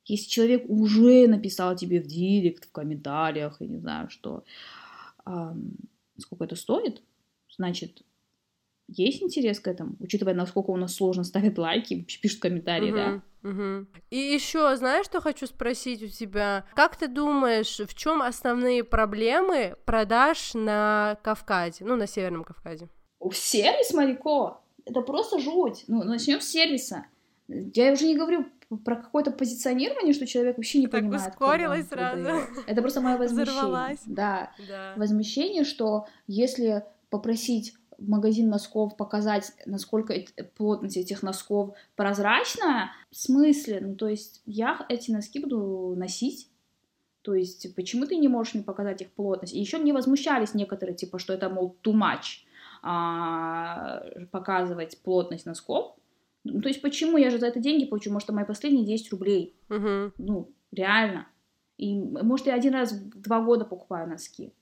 Если человек уже написал тебе в директ, в комментариях, я не знаю что, сколько это стоит, значит, есть интерес к этому, учитывая, насколько у нас сложно ставят лайки, пишут комментарии, да? Мгм, мгм. И еще, знаешь, что хочу спросить у тебя? Как ты думаешь, в чем основные проблемы продаж на Кавказе, ну, на Северном Кавказе? Сервис Марико, это просто жуть. Ну, начнем с сервиса. Я уже не говорю про какое-то позиционирование, что человек вообще не Так понимает. ускорилась сразу. продает. Это просто мое возмущение. Взорвалась. Да, Да. возмущение, что если попросить магазин носков показать, насколько плотность этих носков прозрачная, в смысле? Ну, то есть я эти носки буду носить, то есть почему ты не можешь мне показать их плотность? И еще мне возмущались некоторые, типа, что это, мол, too much а, показывать плотность носков. Ну, то есть почему? Я же за это деньги получу, может, это мои последние 10 рублей. Мгм. Ну, реально. И, может, я один раз в два года покупаю носки.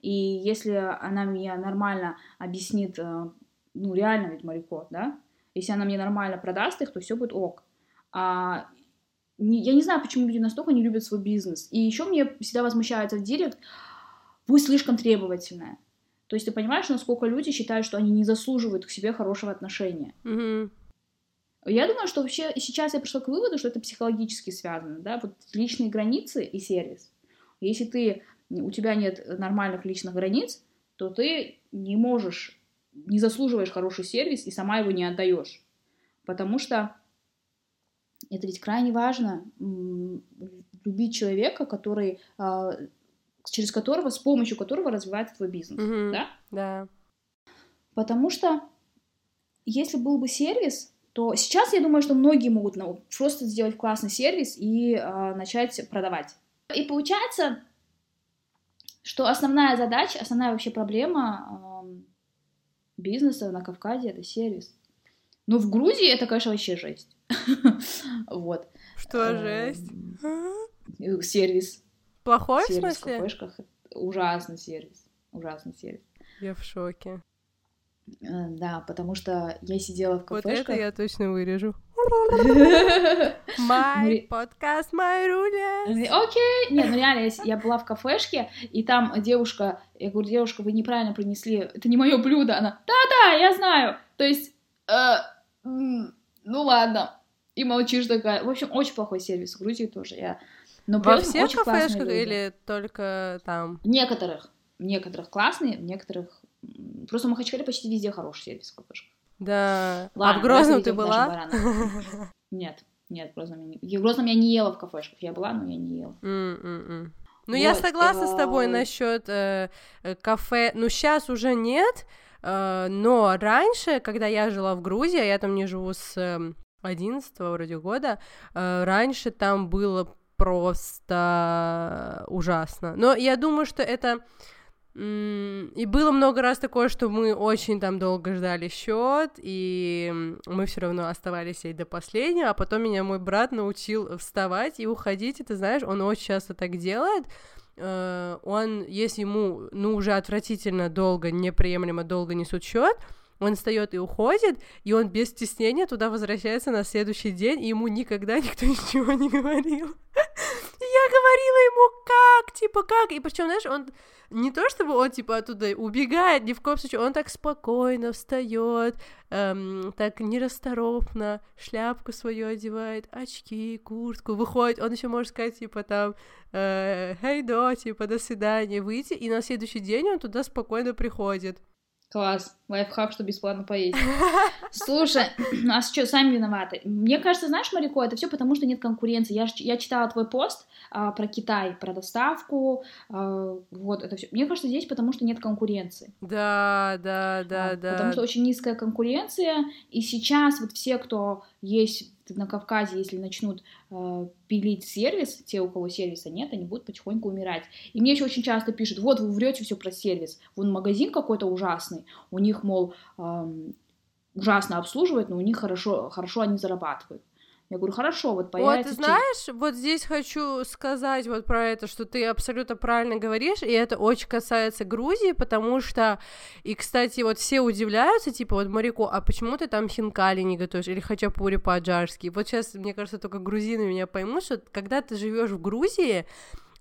И если она мне нормально объяснит, э, ну, реально ведь Марико, да? Если она мне нормально продаст их, то все будет ок. А не- я не знаю, почему люди настолько не любят свой бизнес. И еще мне всегда возмущается в директ, вы слишком требовательная. То есть ты понимаешь, насколько люди считают, что они не заслуживают к себе хорошего отношения. Мгм. Я думаю, что вообще сейчас я пришла к выводу, что это психологически связано, да, вот личные границы и сервис. Если ты, у тебя нет нормальных личных границ, то ты не можешь, не заслуживаешь хороший сервис и сама его не отдаешь. Потому что это ведь крайне важно любить человека, который, а, через которого, с помощью которого развивается твой бизнес, Мгм. да? Да. Потому что если был бы сервис, то сейчас я думаю, что многие могут ну, просто сделать классный сервис и а, начать продавать. И получается, что основная задача, основная вообще проблема ам, бизнеса на Кавказе это сервис. Но в Грузии это, конечно, вообще жесть. Вот. Что, жесть? э, Сервис. Плохой в смысле? Ужасный сервис. Ужасный сервис. Я в шоке. Э, Да, потому что я сидела в Вот кафешках. это я точно вырежу. Май подкаст, май руля. Окей. Нет, ну реально, я, была в кафешке, и там девушка, я говорю, девушка, вы неправильно принесли, это не мое блюдо. Она, да-да, я знаю. То есть, э, ну ладно. И молчишь такая. В общем, очень плохой сервис в Грузии тоже. Я... Но Во всех кафешках или только там? В некоторых. В некоторых классные, в некоторых... Просто в Махачкале почти везде хороший сервис в кафешках. Да. а Ладно, в Грозном ты была? Нет, нет, в Грозном я не... В Грозном я не ела в кафешках. Я была, но я не ела. М-м-м. Ну, я согласна с тобой э, насчет кафе. Ну, сейчас уже нет, э, но раньше, когда я жила в Грузии, а я там не живу с эм, 11 вроде года, э, раньше там было просто ужасно. Но я думаю, что это... И было много раз такое, что мы очень там долго ждали счет, и мы все равно оставались и до последнего, а потом меня мой брат научил вставать и уходить, ты знаешь, он очень часто так делает, Э, он, если ему, ну, уже отвратительно долго, неприемлемо долго несут счет, он встает и уходит, и он без стеснения туда возвращается на следующий день, и ему никогда никто ничего не говорил. Говорила ему, как, типа, как, и причем, знаешь, он не то чтобы он типа оттуда убегает, ни в коем случае, он так спокойно встает, эм, так нерасторопно, шляпку свою одевает, очки, куртку, выходит, он еще может сказать, типа, там, э, «Хей, до», типа, «До свидания», выйти, и на следующий день он туда спокойно приходит. Класс, лайфхак, что бесплатно поесть. Слушай, а что, сами виноваты? Мне кажется, знаешь, Марико, это все потому, что нет конкуренции. Я, я читала твой пост а, про Китай, про доставку, а, вот это все. Мне кажется, здесь потому, что нет конкуренции. Да, да, да, А, да. Потому что очень низкая конкуренция, и сейчас вот все, кто есть на Кавказе, если начнут э, пилить сервис, те, у кого сервиса нет, они будут потихоньку умирать. И мне еще очень часто пишут, вот вы врете все про сервис, вон магазин какой-то ужасный, у них, мол, эм, ужасно обслуживают, но у них хорошо, хорошо они зарабатывают. Я говорю, хорошо, вот Вот, появится... те- знаешь, вот здесь хочу сказать вот про это, что ты абсолютно правильно говоришь, и это очень касается Грузии, потому что, и, кстати, вот все удивляются, типа, вот, Марико, а почему ты там хинкали не готовишь, или хачапури по-аджарски? Вот сейчас, мне кажется, только грузины меня поймут, что когда ты живешь в Грузии,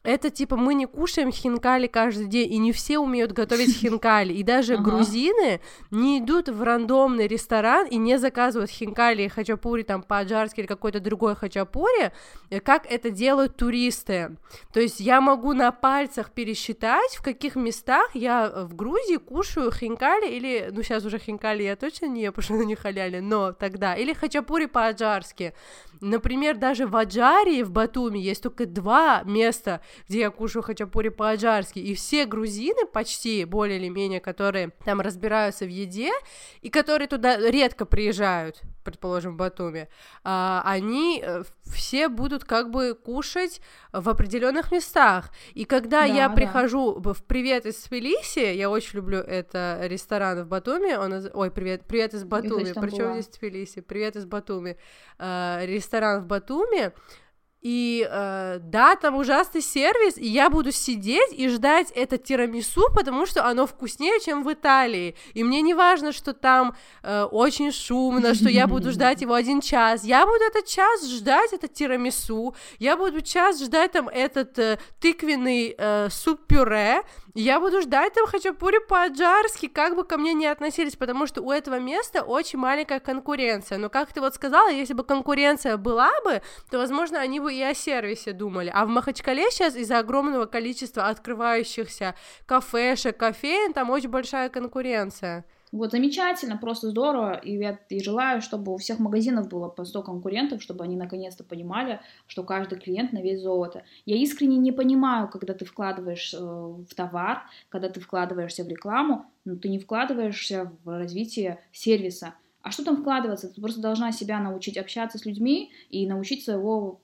это типа мы не кушаем хинкали каждый день, и не все умеют готовить хинкали. И даже Ага. грузины не идут в рандомный ресторан и не заказывают хинкали и хачапури там по-аджарски или какой-то другой хачапури, э, как это делают туристы. То есть я могу на пальцах пересчитать, в каких местах я э, в Грузии кушаю хинкали или, ну сейчас уже хинкали я точно не ем, потому что они не халяли, но тогда, или хачапури по-аджарски. Например, даже в Аджарии, в Батуми, есть только два места, где я кушаю хачапури по-аджарски, и все грузины почти, более или менее, которые там разбираются в еде, и которые туда редко приезжают, предположим, в Батуми, а, они э, все будут как бы кушать в определенных местах. И когда Да, я да. прихожу в «Привет из Тбилиси», я очень люблю это ресторан в Батуми, он ой, привет, привет из Батуми, кстати, там причем здесь Тбилиси, привет из Батуми, Э, ресторан в Батуми, и э, да, там ужасный сервис, и я буду сидеть и ждать это тирамису, потому что оно вкуснее, чем в Италии. И мне не важно, что там э, очень шумно, что я буду ждать его один час. Я буду этот час ждать это тирамису, я буду час ждать там этот э, тыквенный э, суп-пюре, я буду ждать там хачапури по-аджарски, как бы ко мне не относились, потому что у этого места очень маленькая конкуренция. Но как ты вот сказала, если бы конкуренция была бы, то, возможно, они бы и о сервисе думали. А в Махачкале сейчас из-за огромного количества открывающихся кафешек, кофеин, там очень большая конкуренция. Вот замечательно, просто здорово, и я и желаю, чтобы у всех магазинов было по 100 конкурентов, чтобы они наконец-то понимали, что каждый клиент на вес золота. Я искренне не понимаю, когда ты вкладываешь э, в товар, когда ты вкладываешься в рекламу, но ты не вкладываешься в развитие сервиса. А что там вкладываться? Ты просто должна себя научить общаться с людьми и научить своего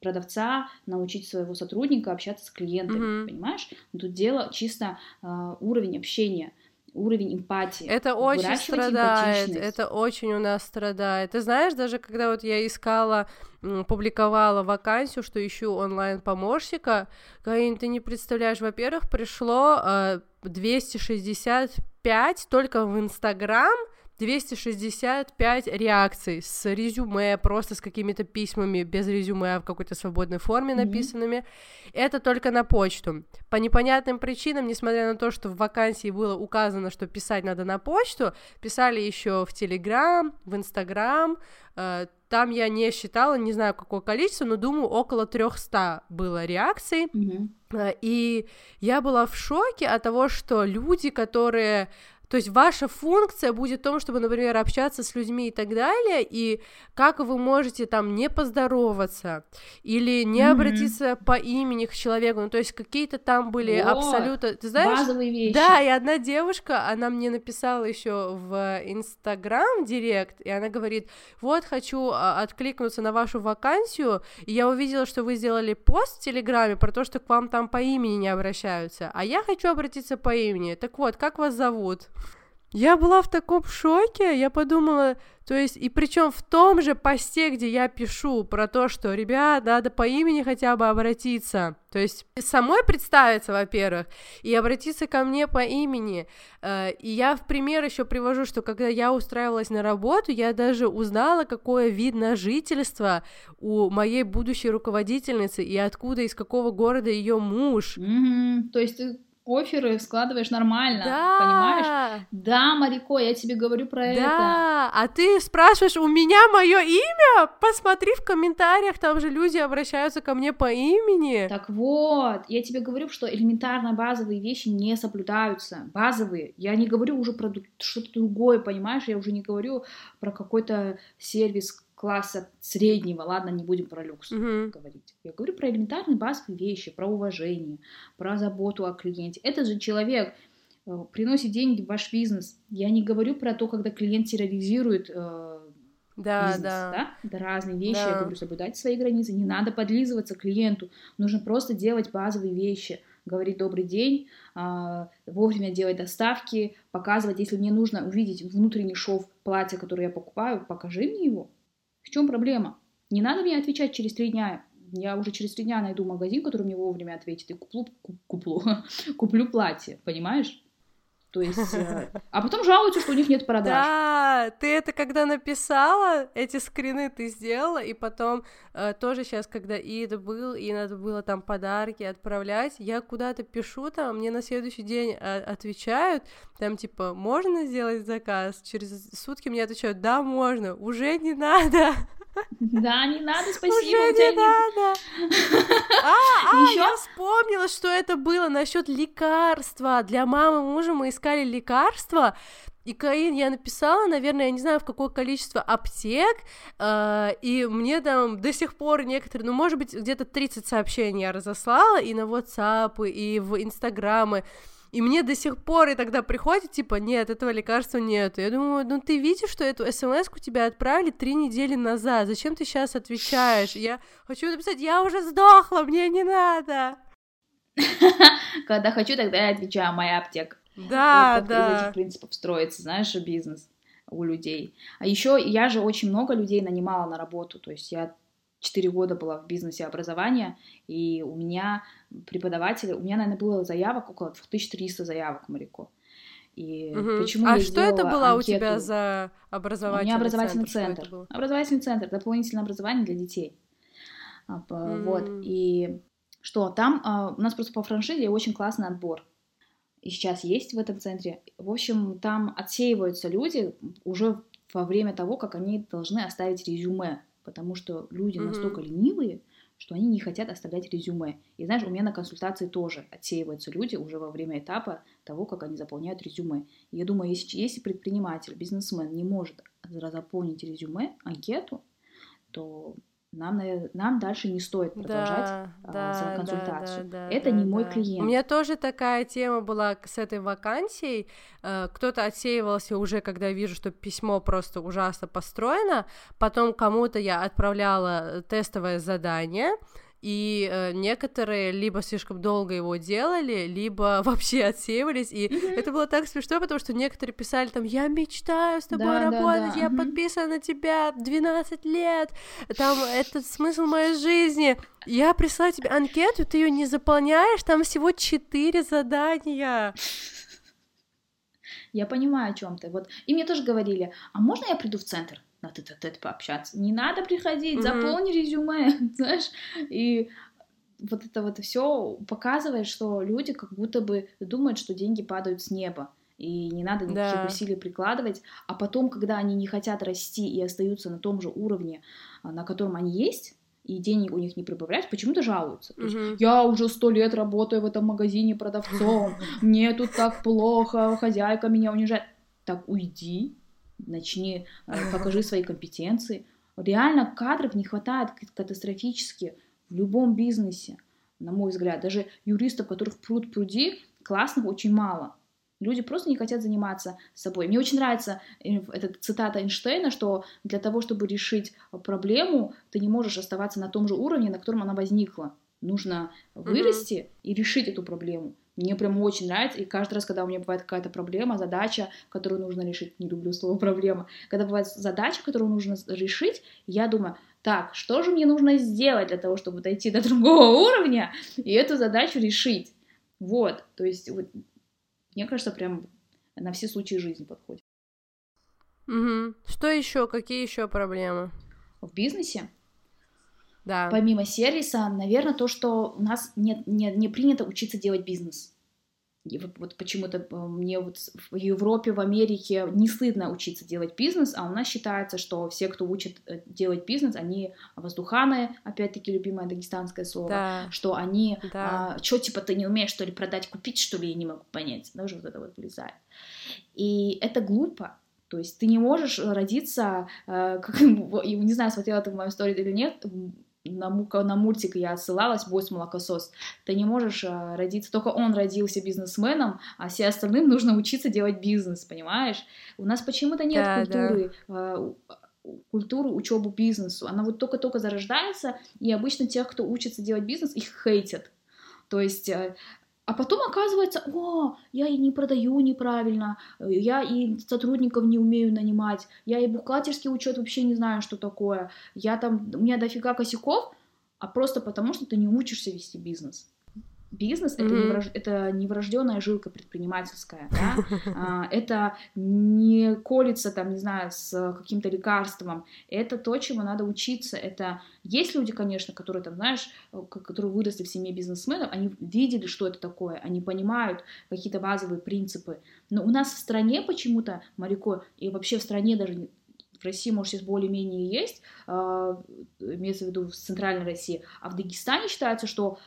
продавца, научить своего сотрудника общаться с клиентами, Мгм. понимаешь? Тут дело чисто э, уровень общения уровень эмпатии. Это очень страдает, это очень у нас страдает. Ты знаешь, даже когда вот я искала, публиковала вакансию, что ищу онлайн-помощника, Гаин, ты не представляешь, во-первых, пришло э, 265 только в Инстаграм, 265 реакций с резюме, просто с какими-то письмами без резюме, а в какой-то свободной форме mm-hmm. написанными. Это только на почту. По непонятным причинам, несмотря на то, что в вакансии было указано, что писать надо на почту, писали еще в Телеграм, в Инстаграм, э, там я не считала, не знаю какое количество, но думаю, около 300 было реакций. Mm-hmm. И я была в шоке от того, что люди, которые то есть ваша функция будет в том, чтобы, например, общаться с людьми и так далее, и как вы можете там не поздороваться или не mm-hmm. обратиться по имени к человеку, ну то есть какие-то там были вот, абсолютно, ты знаешь? Базовые вещи. Да, и одна девушка, она мне написала еще в Инстаграм Директ, и она говорит, вот хочу а, откликнуться на вашу вакансию, и я увидела, что вы сделали пост в Телеграме про то, что к вам там по имени не обращаются, а я хочу обратиться по имени. Так вот, как вас зовут? Я была в таком шоке, я подумала, то есть, и причем в том же посте, где я пишу про то, что, ребят, надо по имени хотя бы обратиться, то есть самой представиться, во-первых, и обратиться ко мне по имени, э, и я в пример еще привожу, что когда я устраивалась на работу, я даже узнала, какое вид на жительство у моей будущей руководительницы и откуда, из какого города ее муж. Mm-hmm. То есть оферы складываешь нормально, да. понимаешь? Да, Марико, я тебе говорю про да. это. Да, а ты спрашиваешь, у меня мое имя? Посмотри в комментариях, там же люди обращаются ко мне по имени. Так вот, я тебе говорю, что элементарно базовые вещи не соблюдаются, базовые. Я не говорю уже про что-то другое, понимаешь? Я уже не говорю про какой-то сервис, класса среднего, ладно, не будем про люкс uh-huh. говорить. Я говорю про элементарные базовые вещи, про уважение, про заботу о клиенте. Этот же человек э, приносит деньги в ваш бизнес. Я не говорю про то, когда клиент терроризирует э, да, бизнес, да. да? Это разные вещи. Да. Я говорю, соблюдайте свои границы. Не надо подлизываться клиенту. Нужно просто делать базовые вещи говорить добрый день, э, вовремя делать доставки, показывать, если мне нужно увидеть внутренний шов платья, которое я покупаю, покажи мне его. В чем проблема? Не надо мне отвечать через три дня. Я уже через три дня найду магазин, который мне вовремя ответит, и куплю, куплю, куплю платье, понимаешь? То есть, э, а потом жалуются, что у них нет продаж. Да, ты это когда написала, эти скрины ты сделала, и потом э, тоже сейчас, когда Ида был, и надо было там подарки отправлять, я куда-то пишу там, мне на следующий день э, отвечают, там типа, можно сделать заказ? Через сутки мне отвечают, да, можно, уже не надо. Да, не надо, спасибо. Уже не надо. А, а, я вспомнила, что это было насчет лекарства. Для мамы мужа мы искали лекарства, и Каин я написала, наверное, я не знаю, в какое количество аптек, э, и мне там до сих пор некоторые, ну, может быть, где-то 30 сообщений я разослала и на WhatsApp, и в Инстаграмы, и мне до сих пор и тогда приходит, типа, нет, этого лекарства нет. Я думаю, ну ты видишь, что эту смс у тебя отправили три недели назад. Зачем ты сейчас отвечаешь? Я хочу написать, я уже сдохла, мне не надо. Когда хочу, тогда я отвечаю, моя аптека. Да, вот да. Из этих принципов строится, знаешь, бизнес у людей. А еще я же очень много людей нанимала на работу, то есть я 4 года была в бизнесе образования, и у меня преподаватели, у меня, наверное, было заявок около 2300 заявок Марико. И угу. почему а я что это было анкету? у тебя за образовательный У меня образовательный центр? центр. Образовательный центр, дополнительное образование для детей. Mm. Вот, и что, там а, у нас просто по франшизе очень классный отбор. И сейчас есть в этом центре. В общем, там отсеиваются люди уже во время того, как они должны оставить резюме потому что люди mm-hmm. настолько ленивые, что они не хотят оставлять резюме. И знаешь, у меня на консультации тоже отсеиваются люди уже во время этапа того, как они заполняют резюме. И я думаю, если, если предприниматель, бизнесмен не может заполнить резюме, анкету, то нам, нам дальше не стоит продолжать да, а, да, консультацию. Да, да, Это да, не да. мой клиент. У меня тоже такая тема была с этой вакансией. Э, кто-то отсеивался уже, когда вижу, что письмо просто ужасно построено. Потом кому-то я отправляла тестовое задание, и э, некоторые либо слишком долго его делали, либо вообще отсеивались, и mm-hmm. это было так смешно, потому что некоторые писали там, я мечтаю с тобой да, работать, да, да. я mm-hmm. подписана на тебя 12 лет, там, это смысл моей жизни, я прислала тебе анкету, ты ее не заполняешь, там всего 4 задания. Я понимаю, о чем ты. Вот и мне тоже говорили, а можно я приду в центр на тет-а-тет пообщаться? Не надо приходить, Мгм. заполни резюме, знаешь. И вот это вот все показывает, что люди как будто бы думают, что деньги падают с неба. И не надо никаких Да. усилий прикладывать. А потом, когда они не хотят расти и остаются на том же уровне, а, на котором они есть, и денег у них не прибавляется, почему-то жалуются. То есть, я уже сто лет работаю в этом магазине продавцом, мне тут так плохо, хозяйка меня унижает. Так уйди, начни, э, покажи свои компетенции. Реально кадров не хватает катастрофически в любом бизнесе, на мой взгляд. Даже юристов, которых пруд пруди, классных очень мало. Люди просто не хотят заниматься собой. Мне очень нравится э, эта цитата Эйнштейна, что для того, чтобы решить проблему, ты не можешь оставаться на том же уровне, на котором она возникла. Нужно вырасти и решить эту проблему. Мне прям очень нравится, и каждый раз, когда у меня бывает какая-то проблема, задача, которую нужно решить, не люблю слово проблема, когда бывает задача, которую нужно решить, я думаю, так, что же мне нужно сделать для того, чтобы дойти до другого уровня и эту задачу решить? Вот, то есть, вот, мне кажется, прям на все случаи жизни подходит. Мгм. Что еще? Какие еще проблемы? В бизнесе Да. Помимо сервиса, наверное, то, что у нас нет, не, не принято учиться делать бизнес. И вот, вот почему-то э, мне вот в Европе, в Америке не стыдно учиться делать бизнес, а у нас считается, что все, кто учат э, делать бизнес, они воздуханы, опять-таки любимое дагестанское слово, Да. что они, Да. что типа ты не умеешь что ли продать, купить, что ли, я не могу понять, даже вот это вот влезает. И это глупо, то есть ты не можешь родиться, э, как, не знаю, смотрела ты мою историю или нет, на, на мультик я ссылалась, «Босс молокосос». Ты не можешь э, родиться, только он родился бизнесменом, а все остальным нужно учиться делать бизнес, понимаешь? У нас почему-то нет Да, да. культуры, э, у- у- культуры учебы бизнесу. Она вот только-только зарождается, и обычно тех, кто учится делать бизнес, их хейтят. То есть э, а потом оказывается, о, я и не продаю неправильно, я и сотрудников не умею нанимать, я и бухгалтерский учет вообще не знаю, что такое, я там, у меня дофига косяков, а просто потому, что ты не учишься вести бизнес. Бизнес это, Мгм. не врож- это не врожденная жилка предпринимательская, да? А, это не колется там, не знаю, с каким-то лекарством, это то, чему надо учиться, это есть люди, конечно, которые там, знаешь, э, которые выросли в семье бизнесменов, они видели, что это такое, они понимают какие-то базовые принципы, но у нас в стране почему-то, Марико, и вообще в стране даже в России, может, сейчас более-менее есть, а, имеется в виду в центральной России, а в Дагестане считается, что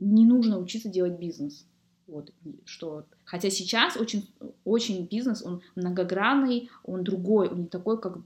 не нужно учиться делать бизнес. Вот, что, хотя сейчас очень, очень бизнес, он многогранный, он другой, он не такой, как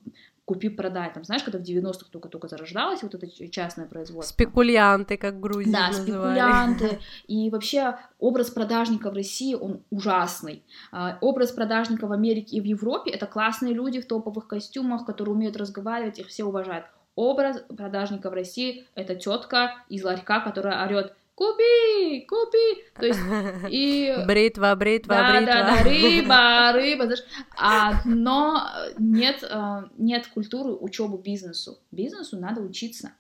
купи-продай. Там, знаешь, когда в 90-х только-только зарождалось вот это частное производство. Спекулянты, как в Грузии Да, называли. спекулянты. И вообще образ продажника в России, он ужасный. А, Образ продажника в Америке и в Европе — это классные люди в топовых костюмах, которые умеют разговаривать, их все уважают. Образ продажника в России — это тетка из ларька, которая орет «Купи! Купи!» То есть и... Бритва, бритва, Да, бритва. да, да, рыба, рыба, знаешь. А, но нет, э, нет культуры учебы бизнесу. Бизнесу надо учиться.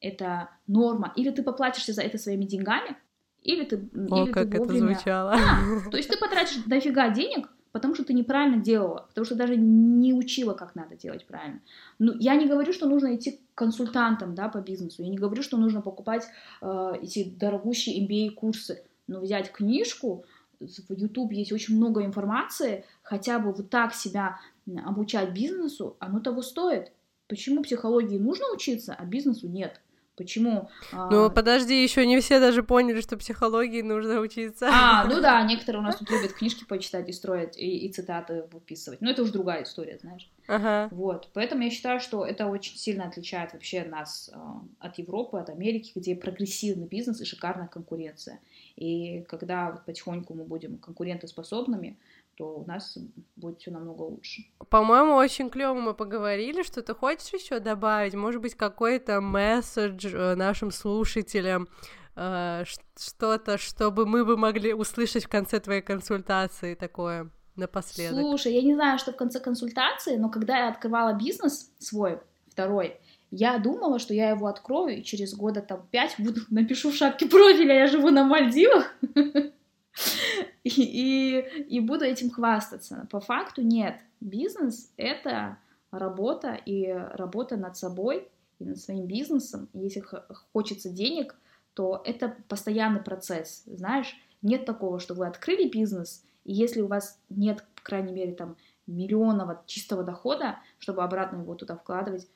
Это норма. Или ты поплатишься за это своими деньгами, или ты, О, или как ты это вовремя... звучало. То есть ты потратишь дофига денег, потому что ты неправильно делала, потому что даже не учила, как надо делать правильно. Ну, я не говорю, что нужно идти к консультантам, да, по бизнесу, я не говорю, что нужно покупать э, эти дорогущие MBA-курсы, но взять книжку, в YouTube есть очень много информации, хотя бы вот так себя обучать бизнесу, оно того стоит. Почему психологии нужно учиться, а бизнесу нет? Почему? а, Ну, подожди, еще не все даже поняли, что психологии нужно учиться. а, ну да, некоторые у нас тут любят книжки почитать и строить, и, и цитаты выписывать. Но это уже другая история, знаешь. Ага. Вот. Поэтому я считаю, что это очень сильно отличает вообще нас э, от Европы, от Америки, где прогрессивный бизнес и шикарная конкуренция. И когда вот потихоньку мы будем конкурентоспособными, то у нас будет все намного лучше. По-моему, очень клево мы поговорили. Что ты хочешь еще добавить? Может быть, какой-то месседж э, нашим слушателям, э, что-то, чтобы мы бы могли услышать в конце твоей консультации такое напоследок. Слушай, я не знаю, что в конце консультации, но когда я открывала бизнес свой, второй, я думала, что я его открою, и через года там пять буду, напишу в шапке профиля, я живу на Мальдивах. и, и, и буду этим хвастаться. По факту нет. Бизнес — это работа и работа над собой и над своим бизнесом. Если хочется денег, то это постоянный процесс. Знаешь, нет такого, что вы открыли бизнес, и если у вас нет, по крайней мере, там, миллионного чистого дохода, чтобы обратно его туда вкладывать,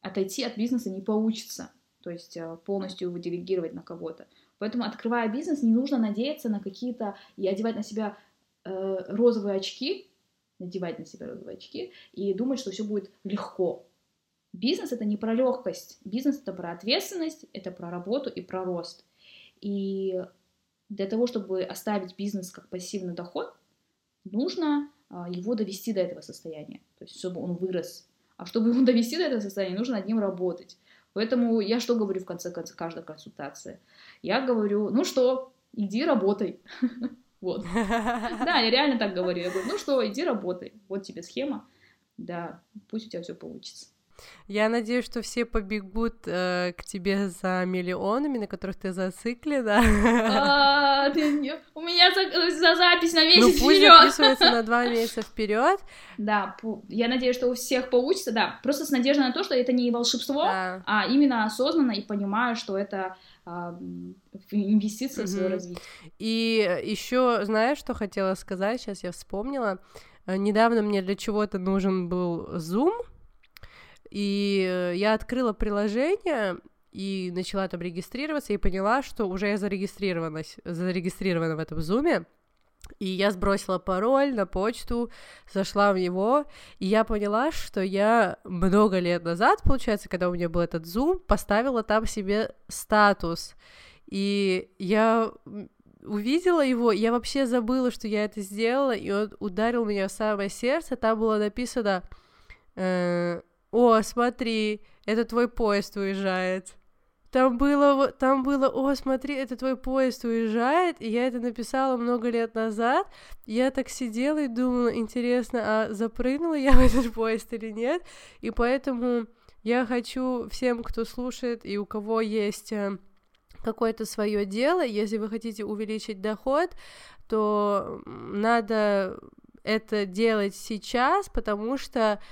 отойти от бизнеса не получится. То есть э, полностью его делегировать на кого-то. Поэтому, открывая бизнес, не нужно надеяться на какие-то и одевать на себя э, розовые очки, надевать на себя розовые очки и думать, что все будет легко. Бизнес это не про легкость, бизнес это про ответственность, это про работу и про рост. И для того, чтобы оставить бизнес как пассивный доход, нужно а, его довести до этого состояния, то есть чтобы он вырос. А чтобы его довести до этого состояния, нужно над ним работать. Поэтому я что говорю в конце концов каждой консультации? Я говорю, ну что, иди работай. Вот. Да, я реально так говорю. Я говорю, ну что, иди работай. Вот тебе схема. Да, пусть у тебя все получится. Я надеюсь, что все побегут э, к тебе за миллионами, на которых ты зациклена. А, у меня за запись на месяц Ну пусть записывается на два месяца вперед. Да, я надеюсь, что у всех получится, да. Просто с надеждой на то, что это не волшебство, а именно осознанно и понимаю, что это а, инвестиции в свое развитие. И еще, знаешь, что хотела сказать? Сейчас я вспомнила. Э, недавно мне для чего-то нужен был Zoom, и э, я открыла приложение и начала там регистрироваться, и поняла, что уже я зарегистрирована, зарегистрирована в этом зуме. И я сбросила пароль на почту, зашла в него, и я поняла, что я много лет назад, получается, когда у меня был этот зум, поставила там себе статус. И я увидела его, я вообще забыла, что я это сделала, и он ударил меня в самое сердце. Там было написано э, о, смотри, это твой поезд уезжает. Там было, там было, о, смотри, это твой поезд уезжает, и я это написала много лет назад. Я так сидела и думала, интересно, а запрыгнула я в этот поезд или нет? И поэтому я хочу всем, кто слушает и у кого есть э, какое-то свое дело, если вы хотите увеличить доход, то надо это делать сейчас, потому что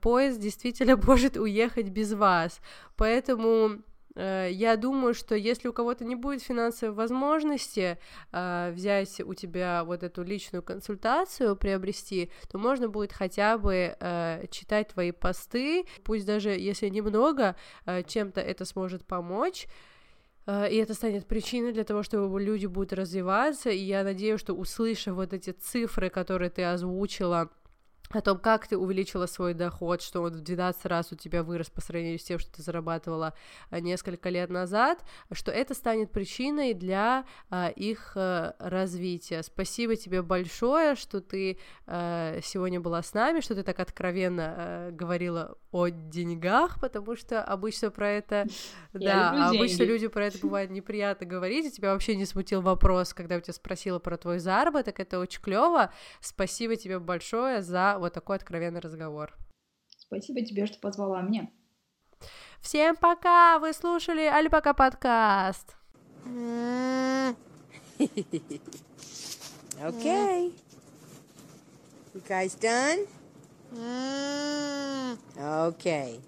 поезд действительно может уехать без вас. Поэтому э, я думаю, что если у кого-то не будет финансовой возможности э, взять у тебя вот эту личную консультацию, приобрести, то можно будет хотя бы э, читать твои посты, пусть даже если немного, э, чем-то это сможет помочь. Э, и это станет причиной для того, чтобы люди будут развиваться, и я надеюсь, что услышав вот эти цифры, которые ты озвучила, о том, как ты увеличила свой доход, что он в 12 раз у тебя вырос по сравнению с тем, что ты зарабатывала а, несколько лет назад, что это станет причиной для а, их а, развития. Спасибо тебе большое, что ты а, сегодня была с нами, что ты так откровенно а, говорила о деньгах, потому что обычно про это, да, обычно люди про это бывает неприятно говорить, и тебя вообще не смутил вопрос, когда у тебя спросила про твой заработок, это очень клево. Спасибо тебе большое за вот такой откровенный разговор. Спасибо тебе, что позвала меня. Всем пока! Вы слушали Альпака подкаст. Okay. You guys done? Okay.